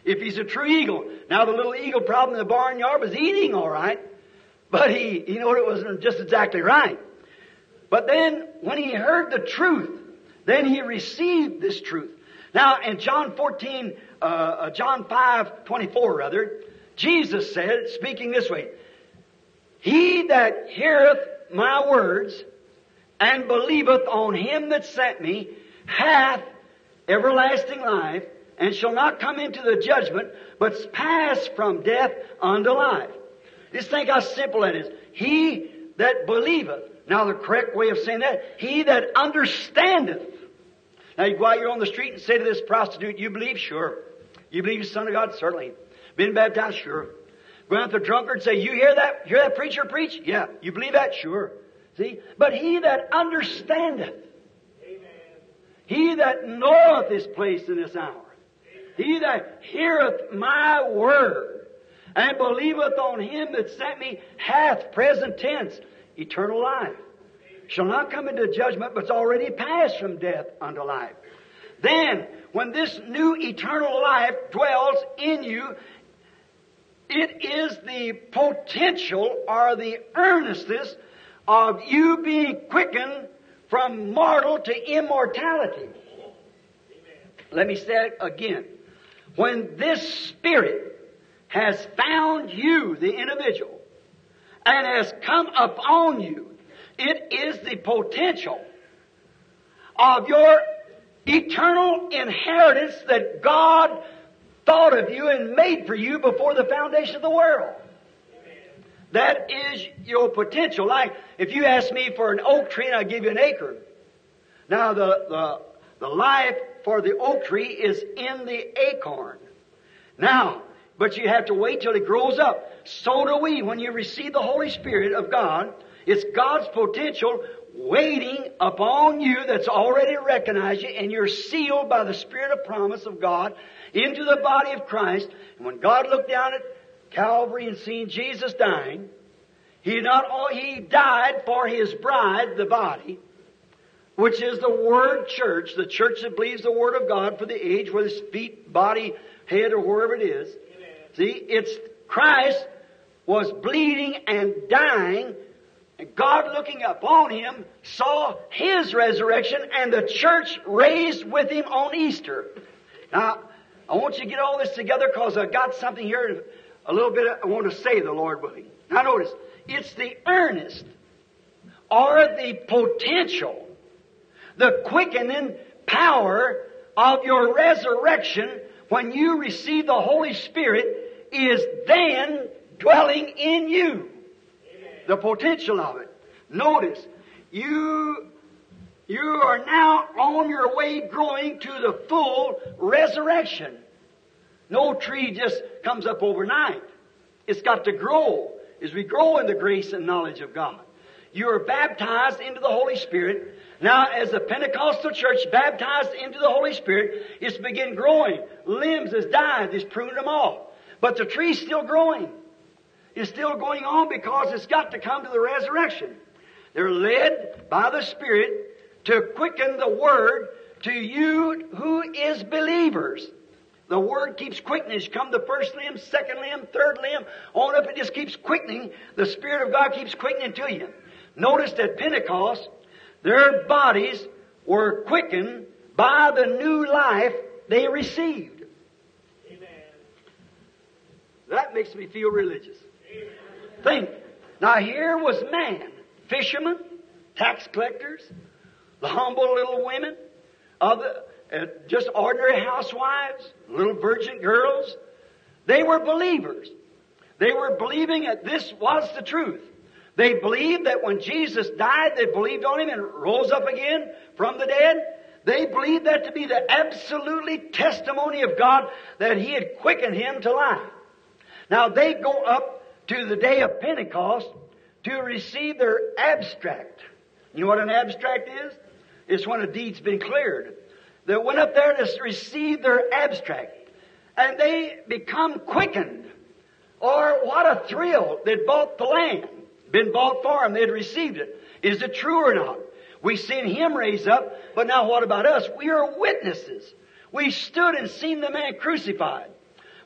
If he's a true eagle. Now the little eagle problem in the barnyard was eating all right, but he, you know, it wasn't just exactly right. But then when he heard the truth, then he received this truth. Now in John 14, uh, uh John 5, 24 rather, Jesus said, speaking this way, He that heareth my words and believeth on him that sent me hath everlasting life and shall not come into the judgment, but pass from death unto life. Just think how simple that is. He that believeth. Now the correct way of saying that, he that understandeth. Now you go out here on the street and say to this prostitute, you believe? Sure. You believe the Son of God? Certainly. Been baptized? Sure. Go out the drunkard and say, you hear that? Hear that preacher preach? Yeah. You believe that? Sure. See? But he that understandeth, Amen. he that knoweth his place in this hour, he that heareth my word and believeth on him that sent me hath present tense eternal life. Shall not come into judgment, but's already passed from death unto life. Then, when this new eternal life dwells in you, it is the potential or the earnestness of you being quickened from mortal to immortality. Let me say it again. When this Spirit has found you, the individual, and has come upon you, it is the potential of your eternal inheritance that God thought of you and made for you before the foundation of the world. That is your potential. Like, if you ask me for an oak tree and I give you an acre. Now, the, the, the life for the oak tree is in the acorn. Now, but you have to wait till it grows up. So do we. When you receive the Holy Spirit of God, it's God's potential waiting upon you that's already recognized you and you're sealed by the Spirit of promise of God into the body of Christ. And when God looked down at Calvary and seen Jesus dying, he not all, he died for his bride, the body, which is the Word Church, the church that believes the Word of God for the age, whether it's feet, body, head, or wherever it is. Amen. See, it's Christ was bleeding and dying, and God looking upon him saw his resurrection and the church raised with him on Easter. Now, I want you to get all this together because I've got something here, a little bit I want to say, the Lord willing. Now notice, it's the earnest or the potential, the quickening power of your resurrection when you receive the Holy Spirit is then dwelling in you. The potential of it. Notice, you, you are now on your way growing to the full resurrection. No tree just comes up overnight. It's got to grow as we grow in the grace and knowledge of God. You are baptized into the Holy Spirit. Now, as the Pentecostal church baptized into the Holy Spirit, it's begin growing. Limbs has died, it's pruned them off. But the tree's still growing. It's still going on because it's got to come to the resurrection. They're led by the Spirit to quicken the Word to you who is believers. The Word keeps quickening. It's come the first limb, second limb, third limb, on up. It just keeps quickening. The Spirit of God keeps quickening to you. Notice that Pentecost, their bodies were quickened by the new life they received. Amen. That makes me feel religious. Amen. Think. Now here was man, fishermen, tax collectors, the humble little women, other, uh, just ordinary housewives, little virgin girls. They were believers. They were believing that this was the truth. They believed that when Jesus died, they believed on Him and rose up again from the dead. They believed that to be the absolutely testimony of God that He had quickened Him to life. Now they go up to the day of Pentecost to receive their abstract. You know what an abstract is? It's when a deed's been cleared. They went up there to receive their abstract. And they become quickened. Or what a thrill. They'd bought the land been bought for them. They'd received it. Is it true or not? We've seen him raise up, but now what about us? We are witnesses. We stood and seen the man crucified.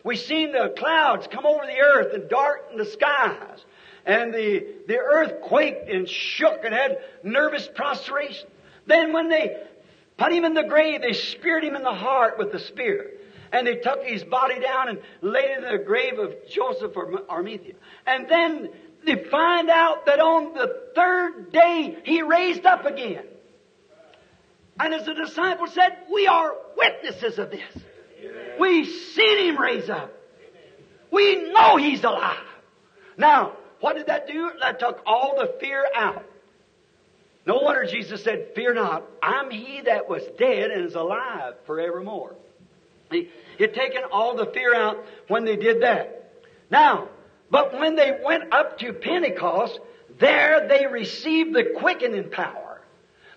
We seen the clouds come over the earth and darken the skies. And the, the earth quaked and shook and had nervous prostration. Then when they put him in the grave, they speared him in the heart with the spear. And they took his body down and laid it in the grave of Joseph or Arimathea. And then they find out that on the third day he raised up again. And as the disciples said, we are witnesses of this. We've seen him raise up. We know he's alive. Now, what did that do? That took all the fear out. No wonder Jesus said, Fear not, I'm he that was dead and is alive forevermore. He had taken all the fear out when they did that. Now, but when they went up to Pentecost, there they received the quickening power.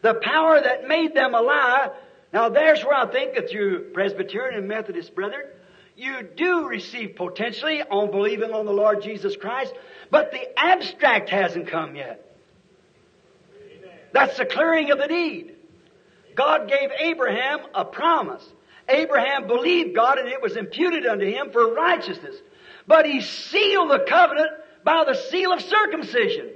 The power that made them alive. Now there's where I think that you Presbyterian and Methodist brethren, you do receive potentially on believing on the Lord Jesus Christ, but the abstract hasn't come yet. That's the clearing of the deed. God gave Abraham a promise. Abraham believed God and it was imputed unto him for righteousness. But he sealed the covenant by the seal of circumcision.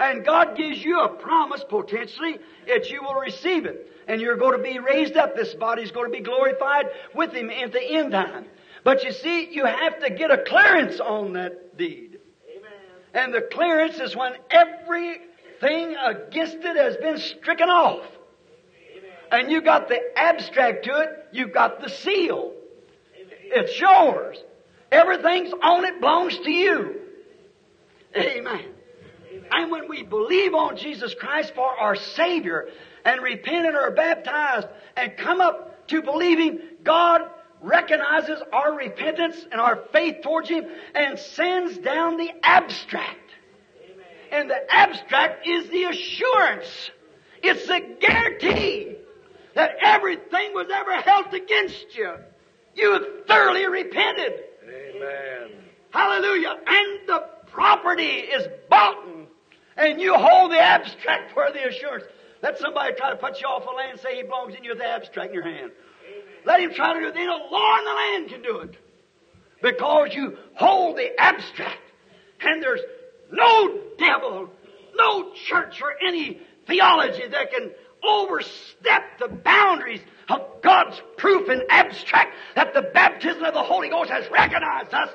And God gives you a promise potentially that you will receive it. And you're going to be raised up. This body is going to be glorified with Him at the end time. But you see, you have to get a clearance on that deed. Amen. And the clearance is when everything against it has been stricken off. And you got the abstract to it, you've got the seal. It's yours. Everything's on it belongs to you. Amen. And when we believe on Jesus Christ for our Savior and repent and are baptized and come up to believing, God recognizes our repentance and our faith towards Him and sends down the abstract. And the abstract is the assurance. It's the guarantee that everything was ever held against you. You have thoroughly repented. Amen. Hallelujah. And the property is bought and you hold the abstract for the assurance. Let somebody try to put you off the land and say he belongs in you with the abstract in your hand. Amen. Let him try to do it. Then a law in the land can do it. Because you hold the abstract. And there's no devil, no church or any theology that can overstep the boundaries of God's proof and abstract that the baptism of the Holy Ghost has recognized us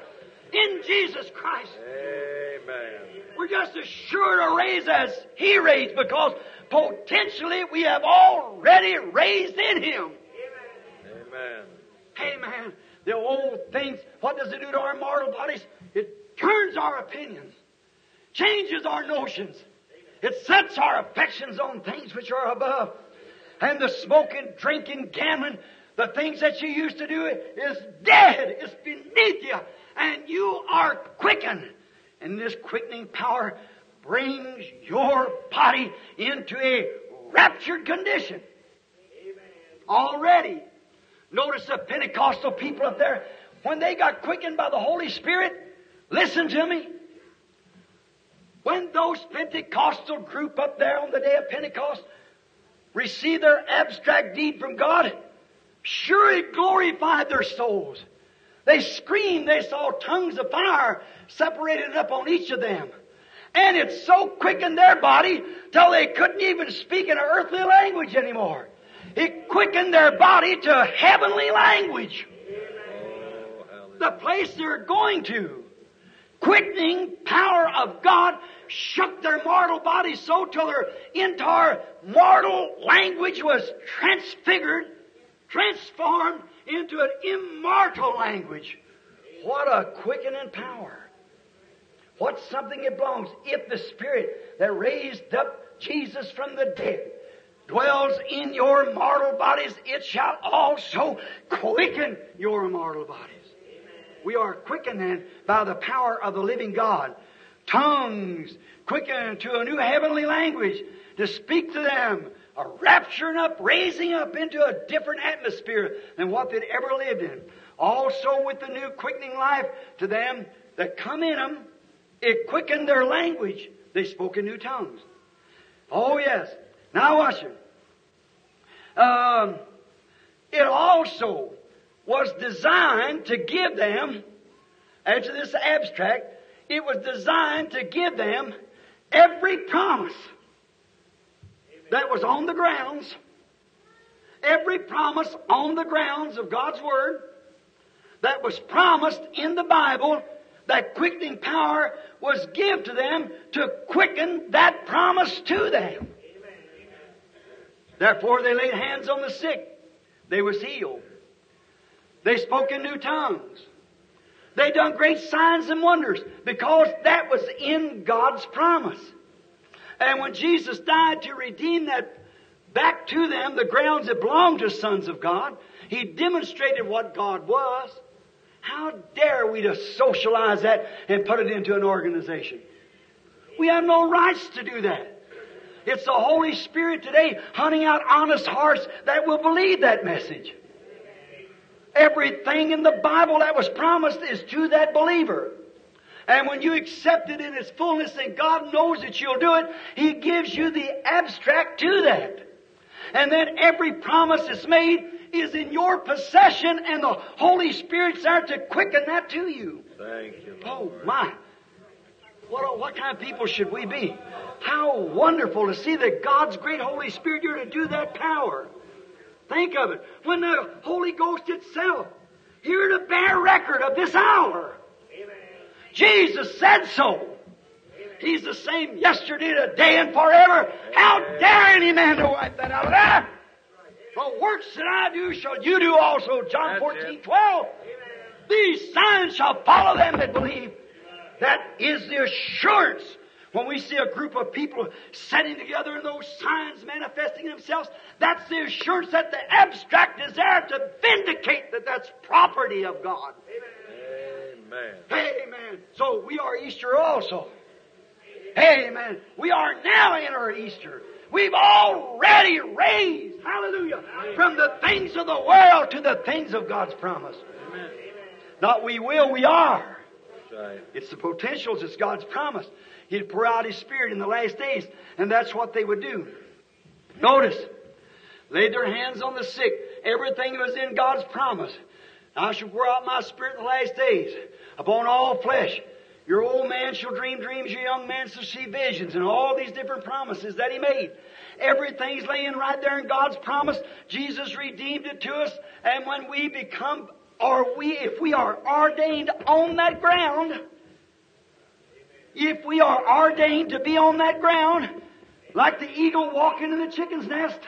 in Jesus Christ. Amen. We're just as sure to raise as He raised because potentially we have already raised in Him. Amen. Amen. Amen. the old things, what does it do to our mortal bodies? It turns our opinions, changes our notions. It sets our affections on things which are above. And the smoking, drinking, gambling, the things that you used to do is dead. It's beneath you. And you are quickened. And this quickening power brings your body into a raptured condition. Already. Notice the Pentecostal people up there, when they got quickened by the Holy Spirit, listen to me. When those Pentecostal group up there on the day of Pentecost received their abstract deed from God, sure it glorified their souls. They screamed, they saw tongues of fire separated up on each of them. And it so quickened their body till they couldn't even speak in an earthly language anymore. It quickened their body to heavenly language. The place they're going to. Quickening power of God shook their mortal bodies so till their entire mortal language was transfigured, transformed into an immortal language. What a quickening power. What something it belongs. If the Spirit that raised up Jesus from the dead dwells in your mortal bodies, it shall also quicken your mortal bodies. We are quickened then by the power of the living God. Tongues quickened to a new heavenly language to speak to them, a rapturing up, raising up into a different atmosphere than what they'd ever lived in. Also with the new quickening life to them that come in them, it quickened their language. They spoke in new tongues. Oh yes. Now watch it. Um, it also was designed to give them, after this abstract, it was designed to give them every promise that was on the grounds, every promise on the grounds of God's Word that was promised in the Bible, that quickening power was given to them to quicken that promise to them. Therefore they laid hands on the sick. They was healed. They spoke in new tongues. They done great signs and wonders because that was in God's promise. And when Jesus died to redeem that back to them, the grounds that belonged to sons of God, He demonstrated what God was. How dare we to socialize that and put it into an organization? We have no rights to do that. It's the Holy Spirit today hunting out honest hearts that will believe that message. Everything in the Bible that was promised is to that believer. And when you accept it in its fullness and God knows that you'll do it, He gives you the abstract to that. And then every promise that's made is in your possession and the Holy Spirit's there to quicken that to you.
Thank you.
Oh, Lord. Oh my. What, what kind of people should we be? How wonderful to see that God's great Holy Spirit, you're to do that power. Think of it. When the Holy Ghost itself, here to bear record of this hour. Amen. Jesus said so. He's the same yesterday, today, and forever. How dare any man to wipe that out of there? The works that I do shall you do also. John 14, 12. These signs shall follow them that believe. That is the assurance when we see a group of people sitting together and those signs manifesting themselves, that's the assurance that the abstract is there to vindicate that that's property of God.
Amen.
Amen. So we are Easter also. Amen. We are now in our Easter. We've already raised, hallelujah, from the things of the world to the things of God's promise. Amen. Not we will, we are. Right. It's the potentials, it's God's promise. He'd pour out His Spirit in the last days, and that's what they would do. Notice, laid their hands on the sick. Everything was in God's promise. I shall pour out my Spirit in the last days upon all flesh. Your old man shall dream dreams, your young man shall see visions, and all these different promises that He made. Everything's laying right there in God's promise. Jesus redeemed it to us, and when we become, or we, if we are ordained on that ground, if we are ordained to be on that ground, like the eagle walking in the chicken's nest,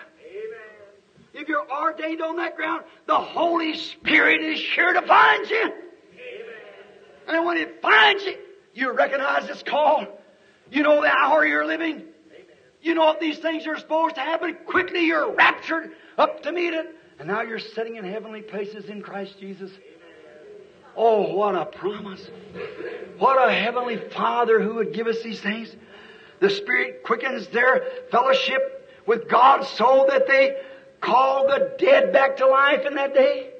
if you're ordained on that ground, the Holy Spirit is sure to find you. And when it finds you, you recognize this call. You know the hour you're living. You know if these things are supposed to happen. Quickly you're raptured up to meet it. And now you're sitting in heavenly places in Christ Jesus. Oh, what a promise. What a heavenly Father who would give us these things. The Spirit quickens their fellowship with God so that they call the dead back to life in that day.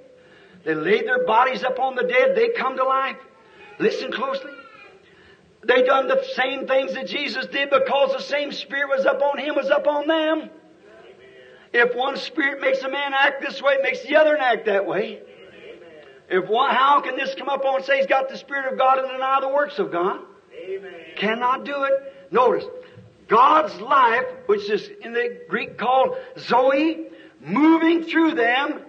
They laid their bodies upon the dead. They come to life. Listen closely. They done the same things that Jesus did because the same Spirit was upon Him was upon them. If one Spirit makes a man act this way, it makes the other act that way. If how can this come up on and say he's got the Spirit of God and deny the works of God? Amen. Cannot do it. Notice, God's life, which is in the Greek called Zoe, moving through them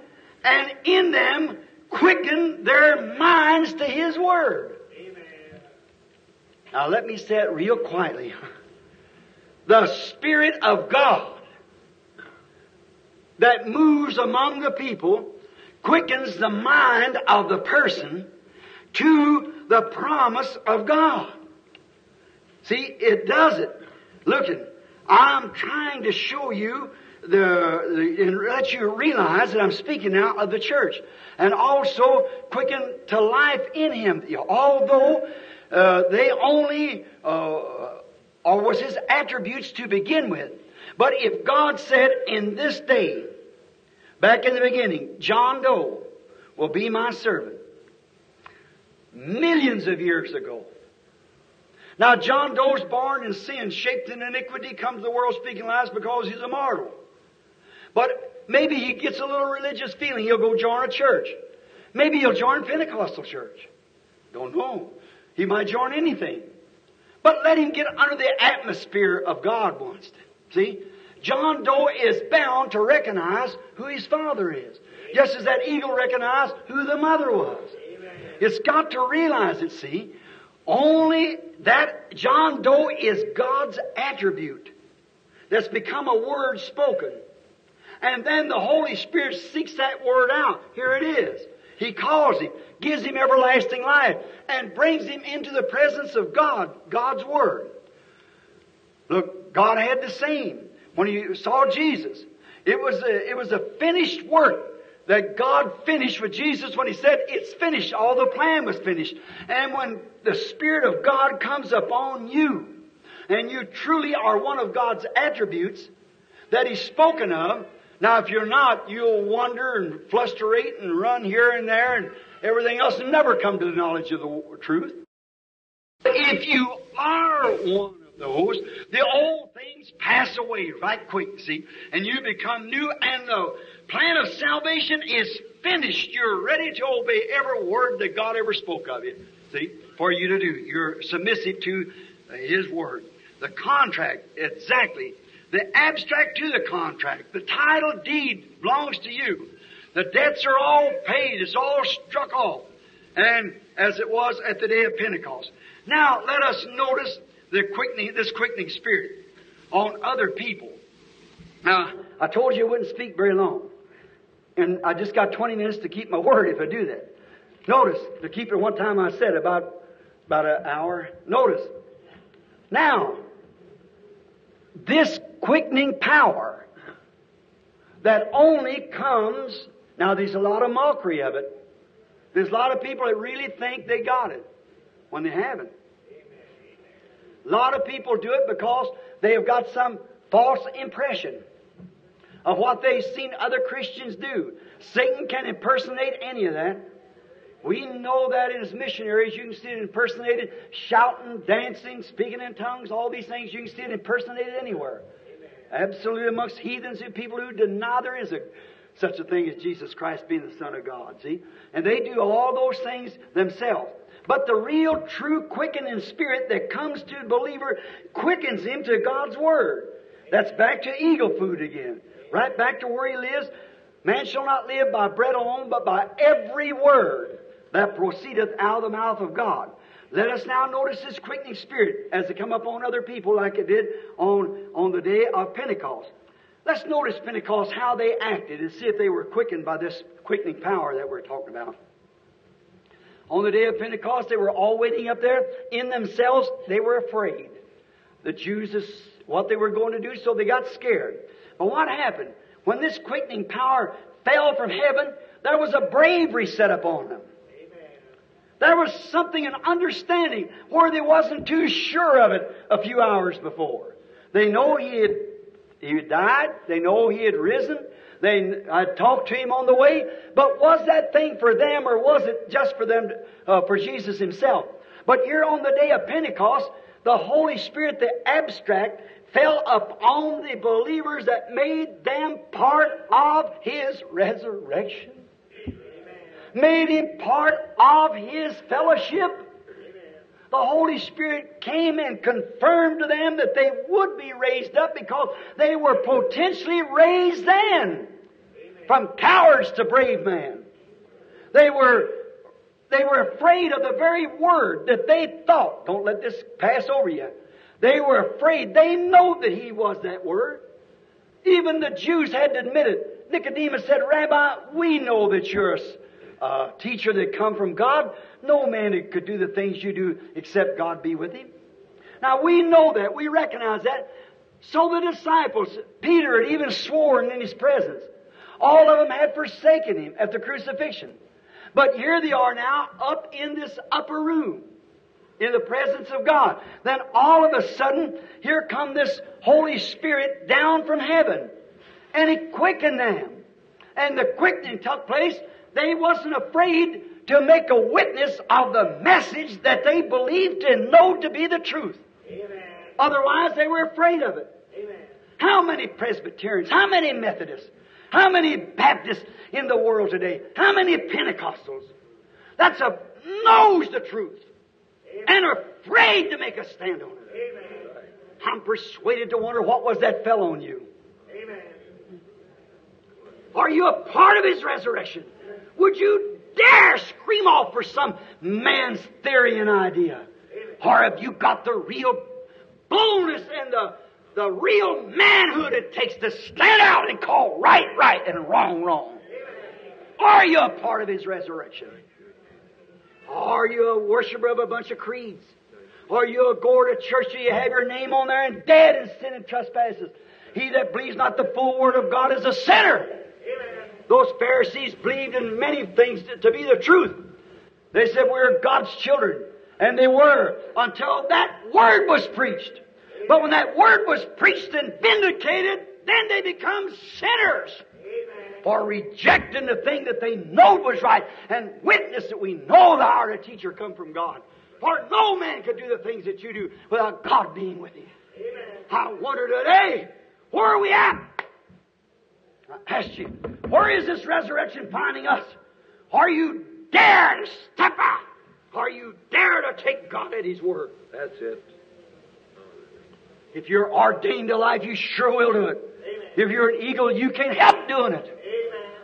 and in them quicken their minds to His Word. Amen. Now let me say it real quietly. The Spirit of God that moves among the people quickens the mind of the person to the promise of God. See, it does it. Looking, I'm trying to show you the, the, and let you realize that I'm speaking now of the church, and also quicken to life in Him. Although uh, they only, uh, or was His attributes to begin with, but if God said in this day, back in the beginning, John Doe will be my servant, millions of years ago. Now John Doe's born in sin, shaped in iniquity, comes to the world speaking lies because he's a mortal. But maybe he gets a little religious feeling. He'll go join a church. Maybe he'll join Pentecostal church. Don't know. He might join anything. But let him get under the atmosphere of God once. See? John Doe is bound to recognize who his father is. Just as that eagle recognized who the mother was. It's got to realize it, see. Only that John Doe is God's attribute that's become a word spoken. And then the Holy Spirit seeks that word out. Here it is. He calls him, gives him everlasting life, and brings him into the presence of God, God's Word. Look, God had the same when he saw Jesus. It was a, it was a finished work that God finished with Jesus when He said, it's finished. All the plan was finished. And when the Spirit of God comes upon you, and you truly are one of God's attributes that He's spoken of, now, if you're not, you'll wander and flusterate and run here and there and everything else and never come to the knowledge of the truth. If you are one those, the old things pass away right quick, see, and you become new and the plan of salvation is finished. You're ready to obey every word that God ever spoke of it, see, for you to do. You're submissive to His word. The contract, exactly, the abstract to the contract. The title deed belongs to you. The debts are all paid. It's all struck off. And as it was at the day of Pentecost. Now let us notice the quickening, this quickening spirit on other people. Now, I told you I wouldn't speak very long. And I just got 20 minutes to keep my word if I do that. Notice, to keep it one time I said about, about an hour. Notice. Now, this quickening power that only comes, now there's a lot of mockery of it. There's a lot of people that really think they got it when they haven't. A lot of people do it because they have got some false impression of what they've seen other Christians do. Satan can impersonate any of that. We know that in his missionaries. You can see it impersonated, shouting, dancing, speaking in tongues, all these things. You can see it impersonated anywhere. Absolutely amongst heathens and people who deny there is a, such a thing as Jesus Christ being the Son of God. See? And they do all those things themselves. But the real, true quickening spirit that comes to the believer quickens him to God's Word. That's back to eagle food again. Right back to where he lives. Man shall not live by bread alone, but by every word that proceedeth out of the mouth of God. Let us now notice this quickening spirit as it come upon other people like it did on, on the day of Pentecost. Let's notice Pentecost, how they acted, and see if they were quickened by this quickening power that we're talking about. On the day of Pentecost, they were all waiting up there. In themselves, they were afraid. The Jews, what they were going to do, so they got scared. But what happened? When this quickening power fell from heaven, there was a bravery set upon them. There was something, an understanding, where they wasn't too sure of it a few hours before. They know he had, he had died. They know he had risen. They I talked to him on the way. But was that thing for them or was it just for them, uh, for Jesus himself? But here on the day of Pentecost, the Holy Spirit, the abstract, fell upon the believers that made them part of His resurrection. Made him part of His fellowship. The Holy Spirit came and confirmed to them that they would be raised up because they were potentially raised then. From cowards to brave men. They were, they were afraid of the very word that they thought. Don't let this pass over you. They were afraid. They know that He was that word. Even the Jews had to admit it. Nicodemus said, Rabbi, we know that you're a uh, teacher that come from God. No man could do the things you do except God be with him. Now we know that. We recognize that. So the disciples, Peter had even sworn in his presence. All of them had forsaken him at the crucifixion. But here they are now up in this upper room in the presence of God. Then all of a sudden, here come this Holy Spirit down from heaven. And He quickened them. And the quickening took place. They wasn't afraid to make a witness of the message that they believed and know to be the truth. Amen. Otherwise, they were afraid of it. Amen. How many Presbyterians, how many Methodists, how many Baptists in the world today, how many Pentecostals? That's a knows the truth and are afraid to make a stand on it. Amen. I'm persuaded to wonder what was that fell on you. Amen. Are you a part of His resurrection? Would you dare scream off for some man's theory and idea? Or have you got the real boldness and the, the real manhood it takes to stand out and call right right and wrong wrong? Are you a part of His resurrection? Are you a worshiper of a bunch of creeds? Are you a goer to church Do you have your name on there and dead in sin and trespasses? He that believes not the full word of God is a sinner. Amen. Those Pharisees believed in many things to be the truth. They said we're God's children. And they were until that word was preached. But when that word was preached and vindicated, then they become sinners for rejecting the thing that they know was right and witness that we know thou art a teacher come from God. For no man could do the things that you do without God being with you. Amen. I wonder today, where are we at? I asked you, where is this resurrection finding us? Are you dare to step out? Are you dare to take God at His word?
That's it.
If you're ordained to life, you sure will do it. Amen. If you're an eagle, you can't help doing it.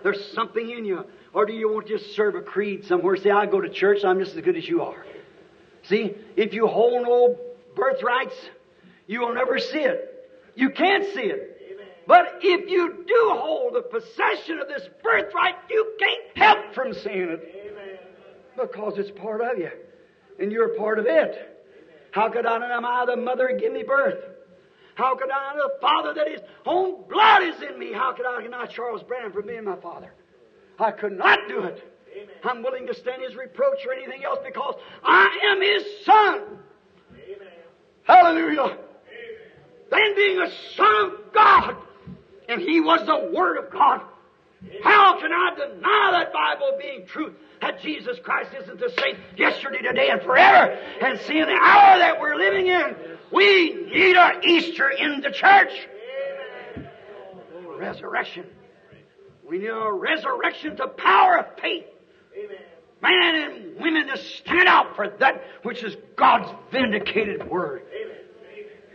There's something in you. Or do you want to just serve a creed somewhere? Say, I go to church, I'm just as good as you are. See, if you hold no birthrights, you will never see it. You can't see it. But if you do hold the possession of this birthright, you can't help from seeing it. Amen. Because it's part of you. And you're part of it. How could I am I the mother and give me birth? How could I know the Father that His own blood is in me? How could I deny Charles Branham from being my Father? I could not do it. Amen. I'm willing to stand His reproach or anything else because I am His Son. Amen. Hallelujah. Amen. Then being a Son of God, and He was the Word of God, how can I deny that Bible being truth? That Jesus Christ isn't the same yesterday, today, and forever. And seeing the hour that we're living in, we need a Easter in the church. Resurrection. We need a resurrection to power of faith. Amen. Men and women to stand out for that which is God's vindicated word. Amen.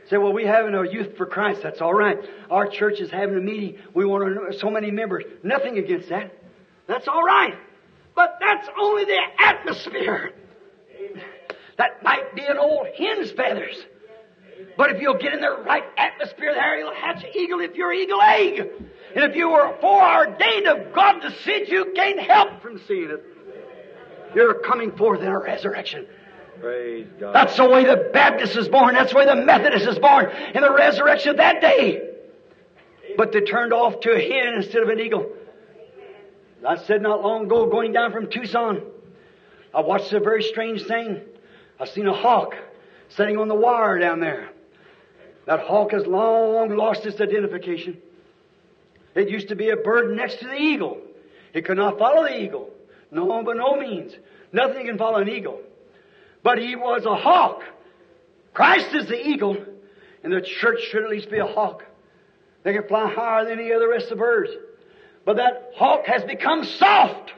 Say, well, we having a youth for Christ. That's all right. Our church is having a meeting. We want so many members. Nothing against that. That's all right. But that's only the atmosphere. Amen. That might be an old hen's feathers. But if you'll get in the right atmosphere there, you'll hatch an eagle if you're eagle egg. And if you were foreordained of God to it, you can't help from seeing it. You're coming forth in a resurrection. That's the way the Baptist is born. That's the way the Methodist is born in the resurrection of that day. But they turned off to a hen instead of an eagle. I said not long ago, going down from Tucson, I watched a very strange thing. I seen a hawk sitting on the wire down there. That hawk has long lost its identification. It used to be a bird next to the eagle. It could not follow the eagle. No, by no means. Nothing can follow an eagle. But he was a hawk. Christ is the eagle, and the church should at least be a hawk. They can fly higher than any other rest of the birds. But that hawk has become soft.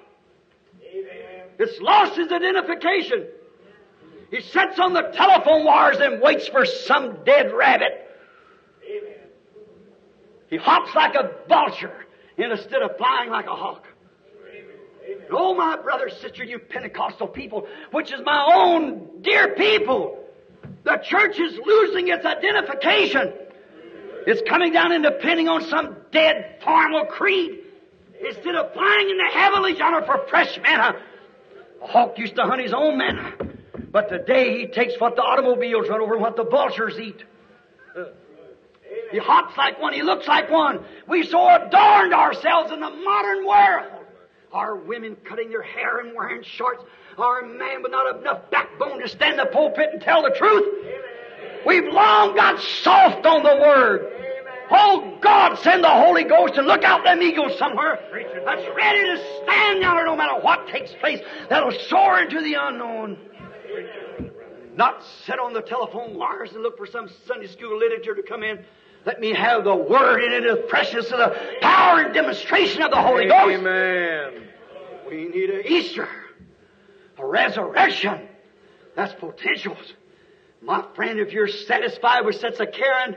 Amen. It's lost its identification. He sits on the telephone wires and waits for some dead rabbit. Amen. He hops like a vulture instead of flying like a hawk. Oh, my brother, sister, you Pentecostal people, which is my own dear people, the church is losing its identification. It's coming down and depending on some dead formal creed. Instead of flying in the heavenly genre for fresh manna, a hawk used to hunt his own manna. But today he takes what the automobiles run over and what the vultures eat. He hops like one, he looks like one. We so adorned ourselves in the modern world. Our women cutting their hair and wearing shorts. Our man with not enough backbone to stand in the pulpit and tell the truth. We've long got soft on the Word. Oh God, send the Holy Ghost and look out them eagles somewhere that's ready to stand there no matter what takes place. That'll soar into the unknown. Not sit on the telephone wires and look for some Sunday school literature to come in. Let me have the Word in it, the freshness of the power and demonstration of the Holy Ghost.
Amen.
We need an Easter, a resurrection. That's potentials. My friend, if you're satisfied with such a caring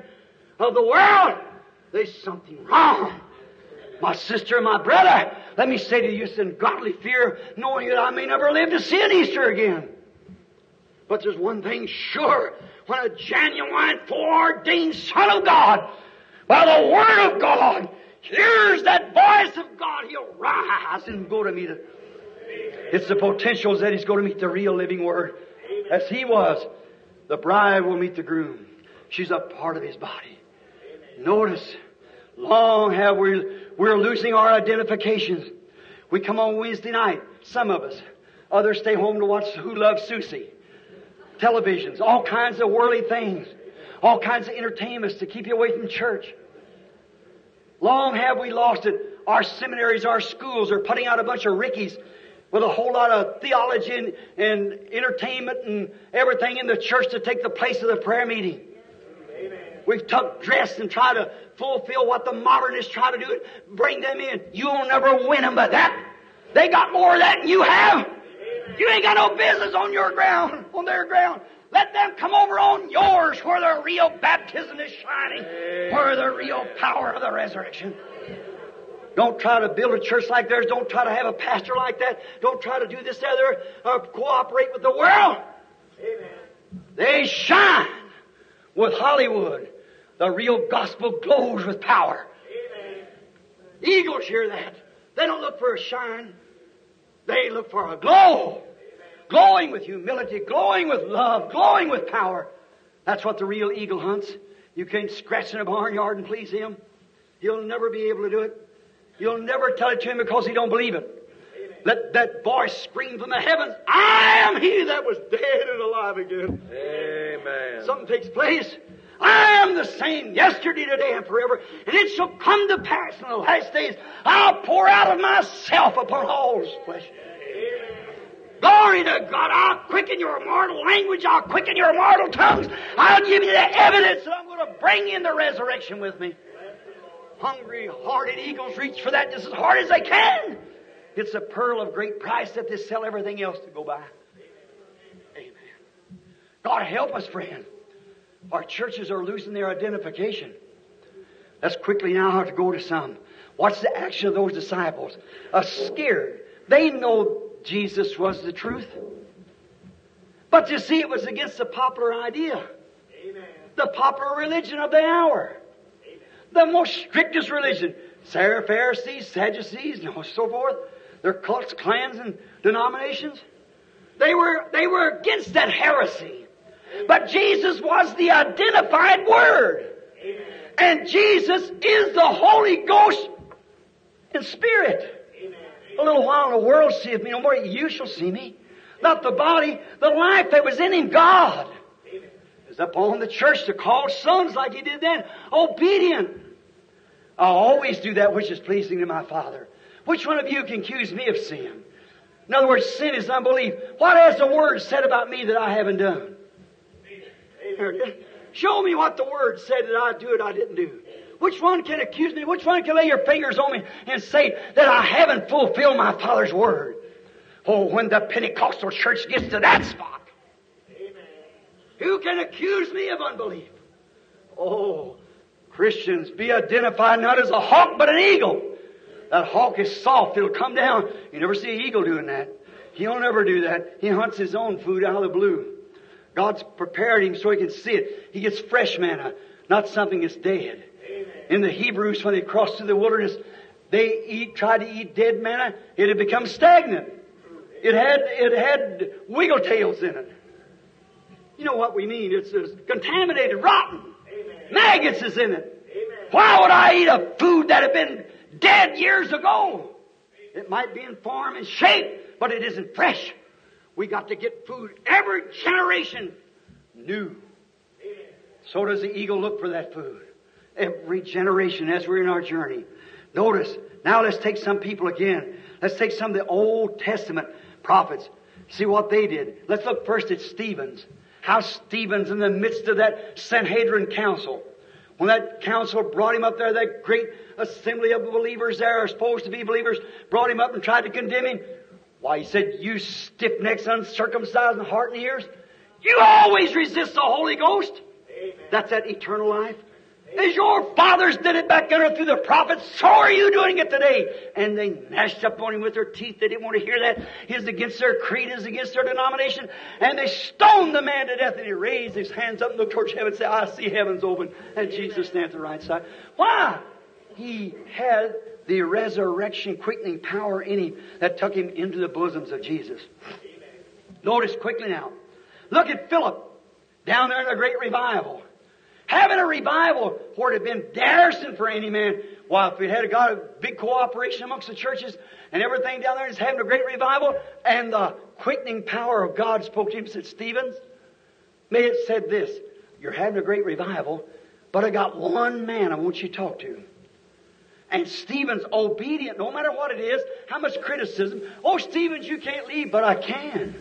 of the world, there's something wrong. My sister and my brother, let me say to you, in godly fear, knowing that I may never live to see an Easter again. But there's one thing sure. When a genuine, foreordained Son of God, by the Word of God, hears that voice of God, he'll rise and go to meet it. It's the potentials that he's going to meet the real living Word. As he was, the bride will meet the groom. She's a part of his body. Notice, long have we, we're losing our identifications. We come on Wednesday night, some of us. Others stay home to watch Who Loves Susie televisions, all kinds of worldly things, all kinds of entertainments to keep you away from church. Long have we lost it. Our seminaries, our schools are putting out a bunch of rickies with a whole lot of theology and, and entertainment and everything in the church to take the place of the prayer meeting. Amen. We've tucked dress and try to fulfill what the modernists try to do, bring them in. You'll never win them by that. They got more of that than you have. You ain't got no business on your ground, on their ground. Let them come over on yours where the real baptism is shining, where the real power of the resurrection. Don't try to build a church like theirs. Don't try to have a pastor like that. Don't try to do this other or cooperate with the world. Amen. They shine with Hollywood. The real gospel glows with power. Amen. Eagles hear that. They don't look for a shine. They look for a glow. Glowing with humility, glowing with love, glowing with power. That's what the real eagle hunts. You can't scratch in a barnyard and please him. He'll never be able to do it. You'll never tell it to him because he don't believe it. Amen. Let that voice scream from the heavens, I am he that was dead and alive again.
Amen.
Something takes place. I am the same yesterday, today, and forever. And it shall come to pass in the last days, I'll pour out of myself upon all flesh. Glory to God. I'll quicken your mortal language. I'll quicken your mortal tongues. I'll give you the evidence that I'm going to bring in the resurrection with me. Hungry hearted eagles reach for that just as hard as they can. It's a pearl of great price that they sell everything else to go by. Amen. God help us, friend. Our churches are losing their identification. Let's quickly now have to go to some. What's the action of those disciples? A scared. They know Jesus was the truth. But you see, it was against the popular idea. Amen. the popular religion of the hour. The most strictest religion. Sarah, Pharisees, Sadducees, and so forth. Their cults, clans, and denominations. They were, they were against that heresy. But Jesus was the identified Word. And Jesus is the Holy Ghost in Spirit. A little while the world seeth me no more, you shall see me. Not the body, the life that was in him, God. Is upon the church to call sons like he did then, obedient. I always do that which is pleasing to my Father. Which one of you can accuse me of sin? In other words, sin is unbelief. What has the Word said about me that I haven't done? Show me what the Word said that I do it I didn't do. Which one can accuse me? Which one can lay your fingers on me and say that I haven't fulfilled my Father's Word? Oh, when the Pentecostal church gets to that spot, Amen. who can accuse me of unbelief? Oh, Christians, be identified not as a hawk but an eagle. That hawk is soft, it'll come down. You never see an eagle doing that. He'll never do that. He hunts his own food out of the blue. God's prepared him so he can see it. He gets fresh manna, not something that's dead. Amen. In the Hebrews, when they crossed through the wilderness, they eat, tried to eat dead manna. It had become stagnant. It had, it had wiggle tails in it. You know what we mean. It's, it's contaminated, rotten. Amen. Maggots is in it. Amen. Why would I eat a food that had been dead years ago? It might be in form and shape, but it isn't fresh. We got to get food every generation new. So does the eagle look for that food. Every generation as we're in our journey. Notice, now let's take some people again. Let's take some of the Old Testament prophets. See what they did. Let's look first at Stephen's. How Stephen's in the midst of that Sanhedrin council. When that council brought him up there, that great assembly of believers there, supposed to be believers, brought him up and tried to condemn him. Why, he said, you stiff-necked, uncircumcised in heart and ears, you always resist the Holy Ghost. Amen. That's that eternal life. As your fathers did it back there through the prophets, so are you doing it today. And they gnashed up on him with their teeth. They didn't want to hear that. He's against their creed, is against their denomination. And they stoned the man to death. And he raised his hands up and looked towards heaven and said, I see heavens open. And Jesus stands at the right side. Why? He had the resurrection quickening power in him that took him into the bosoms of Jesus. Notice quickly now. Look at Philip down there in the great revival. Having a revival where it had been daresome for any man. While if we had got a big cooperation amongst the churches and everything down there is having a great revival, and the quickening power of God spoke to him, said, Stevens, may it said this, you're having a great revival, but I got one man I want you to talk to. And Stephen's obedient, no matter what it is, how much criticism. Oh, Stevens, you can't leave, but I can.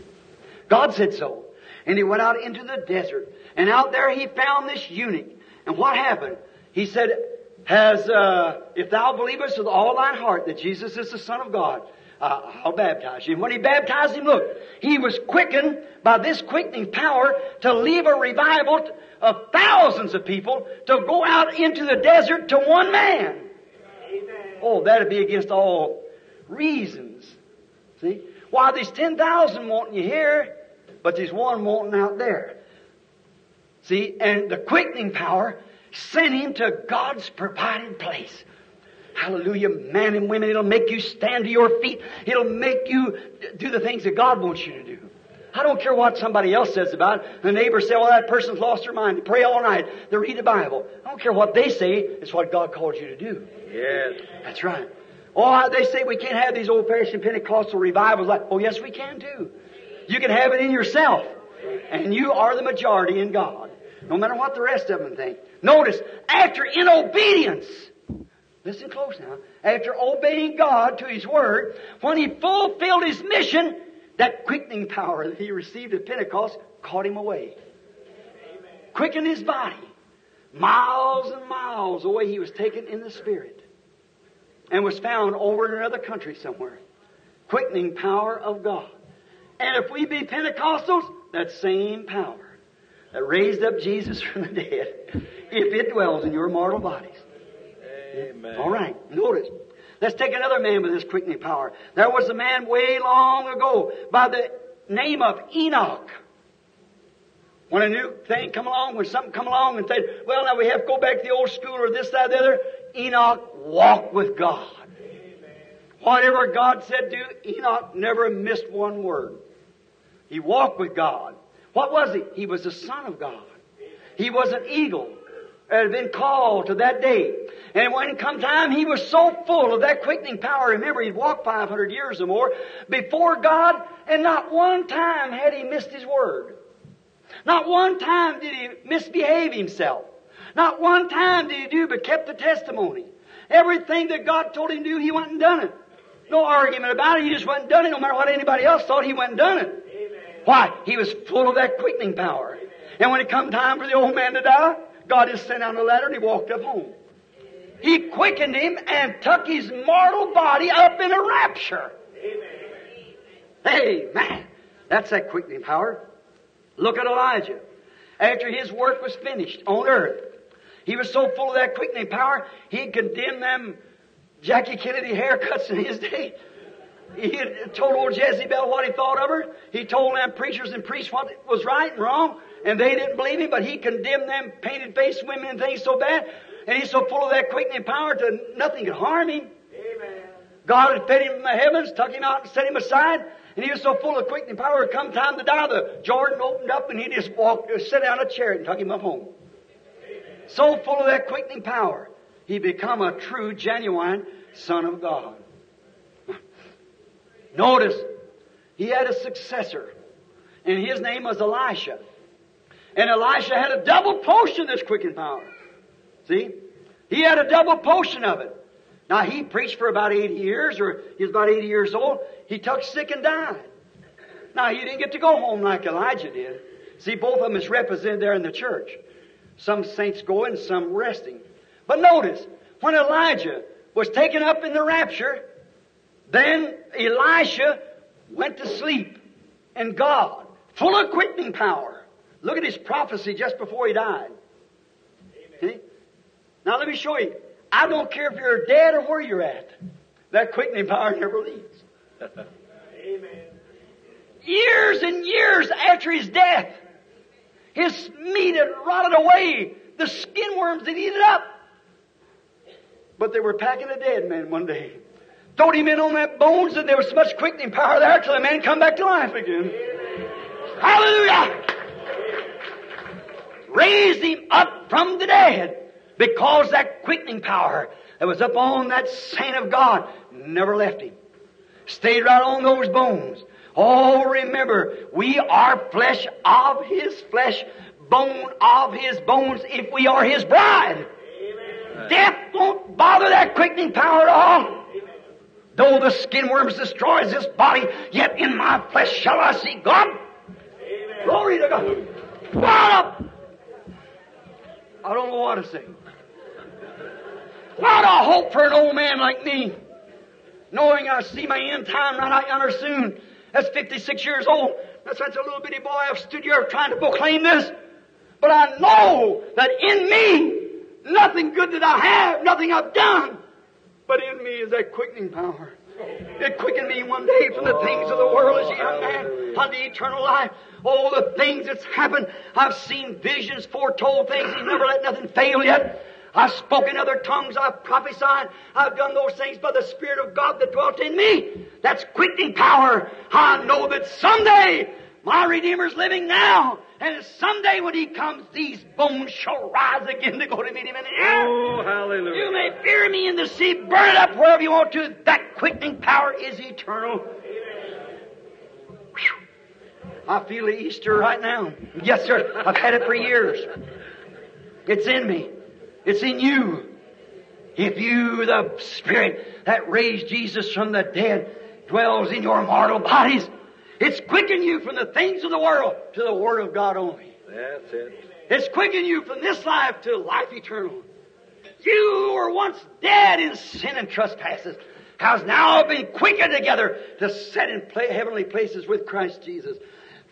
God said so. And he went out into the desert. And out there he found this eunuch. And what happened? He said, has, uh, if thou believest with all thine heart that Jesus is the Son of God, uh, I'll baptize you. And when he baptized him, look, he was quickened by this quickening power to leave a revival of thousands of people to go out into the desert to one man. Oh, that'd be against all reasons. See? Why, there's 10,000 wanting you here, but there's one wanting out there. See, and the quickening power sent him to God's provided place. Hallelujah, man and women, it'll make you stand to your feet. It'll make you do the things that God wants you to do. I don't care what somebody else says about it. The neighbors say, well, that person's lost their mind. They pray all night. They read the Bible. I don't care what they say. It's what God called you to do.
Yes.
That's right. Oh, they say we can't have these old-fashioned Pentecostal revivals. Like, oh, yes, we can too. You can have it in yourself. And you are the majority in God. No matter what the rest of them think. Notice, after in obedience, listen close now, after obeying God to His Word, when He fulfilled His mission, that quickening power that He received at Pentecost caught Him away. Quickened His body. Miles and miles away He was taken in the Spirit. And was found over in another country somewhere. Quickening power of God. And if we be Pentecostals, that same power that raised up Jesus from the dead, if it dwells in your mortal bodies.
Amen.
All right, notice. Let's take another man with this quickening power. There was a man way long ago by the name of Enoch. When a new thing come along, when something come along and said, well, now we have to go back to the old school or this, that, the other, Enoch walked with God. Whatever God said do, Enoch never missed one word. He walked with God. What was he? He was the son of God. He was an eagle that had been called to that day. And when it come time, he was so full of that quickening power. Remember, he'd walked 500 years or more before God, and not one time had he missed his word. Not one time did he misbehave himself. Not one time did he do but kept the testimony. Everything that God told him to do, he went and done it. No argument about it. He just went and done it. No matter what anybody else thought, he went and done it. Amen. Why? He was full of that quickening power. Amen. And when it come time for the old man to die, God just sent out a letter and he walked up home. He quickened him and took his mortal body up in a rapture. Amen. Amen. That's that quickening power. Look at Elijah. After his work was finished on earth, he was so full of that quickening power, he condemned them Jackie Kennedy haircuts in his day. He told old Jezebel what he thought of her. He told them preachers and priests what was right and wrong, and they didn't believe him, but he condemned them painted faced women and things so bad, and he's so full of that quickening power that nothing could harm him. Amen. God had fed him from the heavens, took him out and set him aside, and he was so full of quickening power, come time to die, the Jordan opened up and he just walked, sat down a chair and took him up home. Amen. So full of that quickening power he become a true, genuine Son of God. Notice, he had a successor, and his name was Elisha. And Elisha had a double portion of this quickening power. See? He had a double portion of it. Now, he preached for about 80 years, or he was about 80 years old. He took sick and died. Now, he didn't get to go home like Elijah did. See, both of them is represented there in the church. Some saints going, some resting. But notice, when Elijah was taken up in the rapture, then Elisha went to sleep and God, full of quickening power. Look at his prophecy just before he died. See? Now let me show you. I don't care if you're dead or where you're at. That quickening power never leaves. Amen. Years and years after his death, his meat had rotted away. The skin worms had eaten it up. But they were packing a dead man one day. Throwed him in on that bones and there was so much quickening power there till the man come back to life again. Hallelujah! Raised him up from the dead because that quickening power that was up on that saint of God never left him. Stayed right on those bones. Oh, remember, we are flesh of his flesh, bone of his bones if we are his bride. Death won't bother that quickening power at all. Though the skin worms destroys this body, yet in my flesh shall I see God. Amen. Glory to God. What up? I don't know what to say. What a hope for an old man like me, knowing I see my end time right out yonder soon. That's 56 years old. That's such a little bitty boy. I've stood here trying to proclaim this. But I know that in me Nothing good that I have, nothing I've done. But in me is that quickening power. It quickened me one day from the things of the world as a young man unto eternal life. All the things that's happened. I've seen visions, foretold things. He's never let nothing fail yet. I've spoken other tongues. I've prophesied. I've done those things by the Spirit of God that dwelt in me. That's quickening power. I know that someday my Redeemer's living now. And someday when he comes, these bones shall rise again to go to meet him in the air.
Oh, hallelujah.
You may bury me in the sea, burn it up wherever you want to. That quickening power is eternal. I feel the Easter right now. Yes, sir. I've had it for years. It's in me. It's in you. If you, the Spirit that raised Jesus from the dead, dwells in your mortal bodies, it's quickening you from the things of the world to the Word of God only.
That's it.
It's quickening you from this life to life eternal. You who were once dead in sin and trespasses, has now been quickened together to set in heavenly places with Christ Jesus,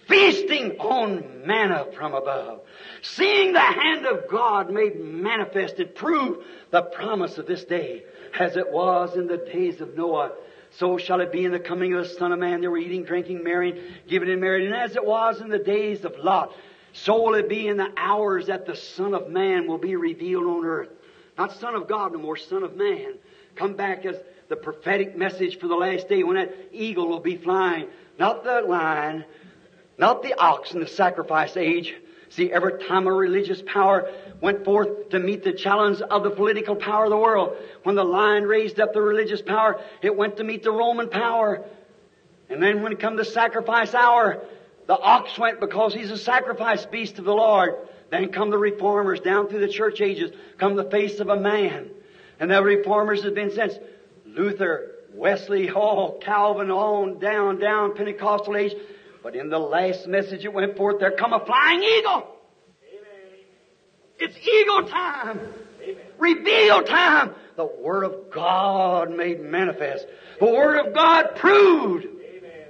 feasting on manna from above, seeing the hand of God made manifest and prove the promise of this day, as it was in the days of Noah so shall it be in the coming of the Son of Man. They were eating, drinking, marrying, giving in marriage. And as it was in the days of Lot, So will it be in the hours that the Son of Man will be revealed on earth. Not Son of God no more, Son of Man. Come back as the prophetic message for the last day when that eagle will be flying. Not the lion, not the ox in the sacrifice age. See, every time a religious power went forth to meet the challenge of the political power of the world, when the lion raised up the religious power, it went to meet the Roman power. And then when it come the sacrifice hour, the ox went because he's a sacrifice beast of the Lord. Then come the reformers down through the church ages, come the face of a man. And the reformers have been since Luther, Wesley, oh, Calvin, on down, down, Pentecostal age. But in the last message it went forth, there come a flying eagle. Amen. It's eagle time. Amen. Reveal time. The Word of God made manifest. The Word of God proved. Amen.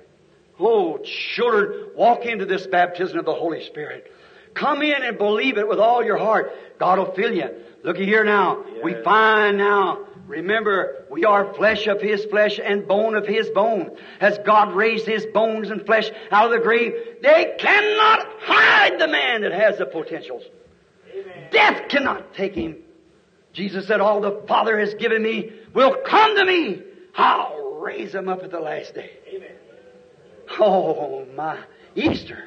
Oh, children, walk into this baptism of the Holy Spirit. Come in and believe it with all your heart. God will fill you. Looky here now. We find now Remember, we are flesh of His flesh and bone of His bone. Has God raised His bones and flesh out of the grave? They cannot hide the man that has the potentials. Amen. Death cannot take him. Jesus said, all the Father has given me will come to me. I'll raise him up at the last day. Amen. Oh my, Easter.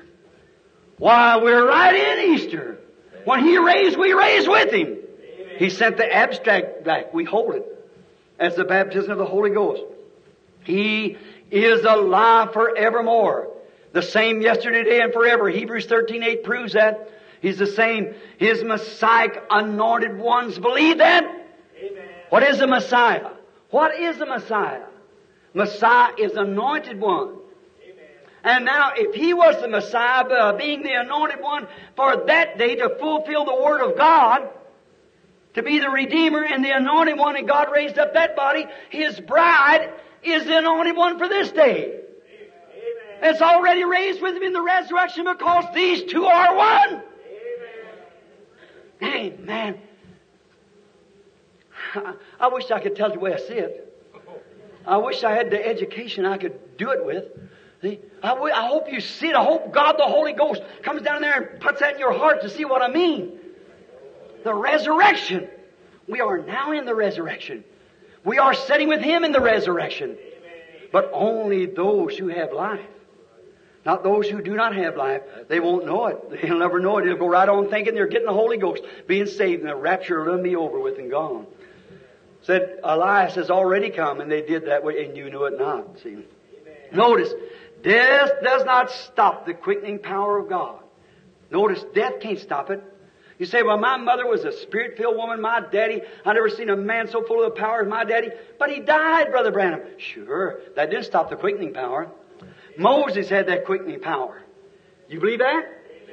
Why, we're right in Easter. When He raised, we raised with Him. He sent the abstract back. We hold it as the baptism of the Holy Ghost. He is alive forevermore. The same yesterday, today, and forever. Hebrews 13, 8 proves that. He's the same. His Messiah anointed ones believe that. Amen. What is the Messiah? What is the Messiah? Messiah is anointed one. And now, if he was the Messiah, uh, being the anointed one for that day to fulfill the Word of God, to be the Redeemer and the anointed one, and God raised up that body. His bride is the anointed one for this day. Amen. It's already raised with him in the resurrection because these two are one. Amen. Amen. I, I wish I could tell you the way I see it. I wish I had the education I could do it with. See, I, w- I hope you see it. I hope God the Holy Ghost comes down there and puts that in your heart to see what I mean the resurrection. We are now in the resurrection. We are sitting with Him in the resurrection. But only those who have life. Not those who do not have life. They won't know it. They'll never know it. They'll go right on thinking they're getting the Holy Ghost, being saved, and the rapture will be over with and gone. Said Elias has already come, and they did that way, and you knew it not. See? Notice, death does not stop the quickening power of God. Notice, death can't stop it. You say, well, my mother was a spirit filled woman. My daddy, I never seen a man so full of the power as my daddy. But he died, Brother Branham. Sure, that didn't stop the quickening power. Moses had that quickening power. You believe that?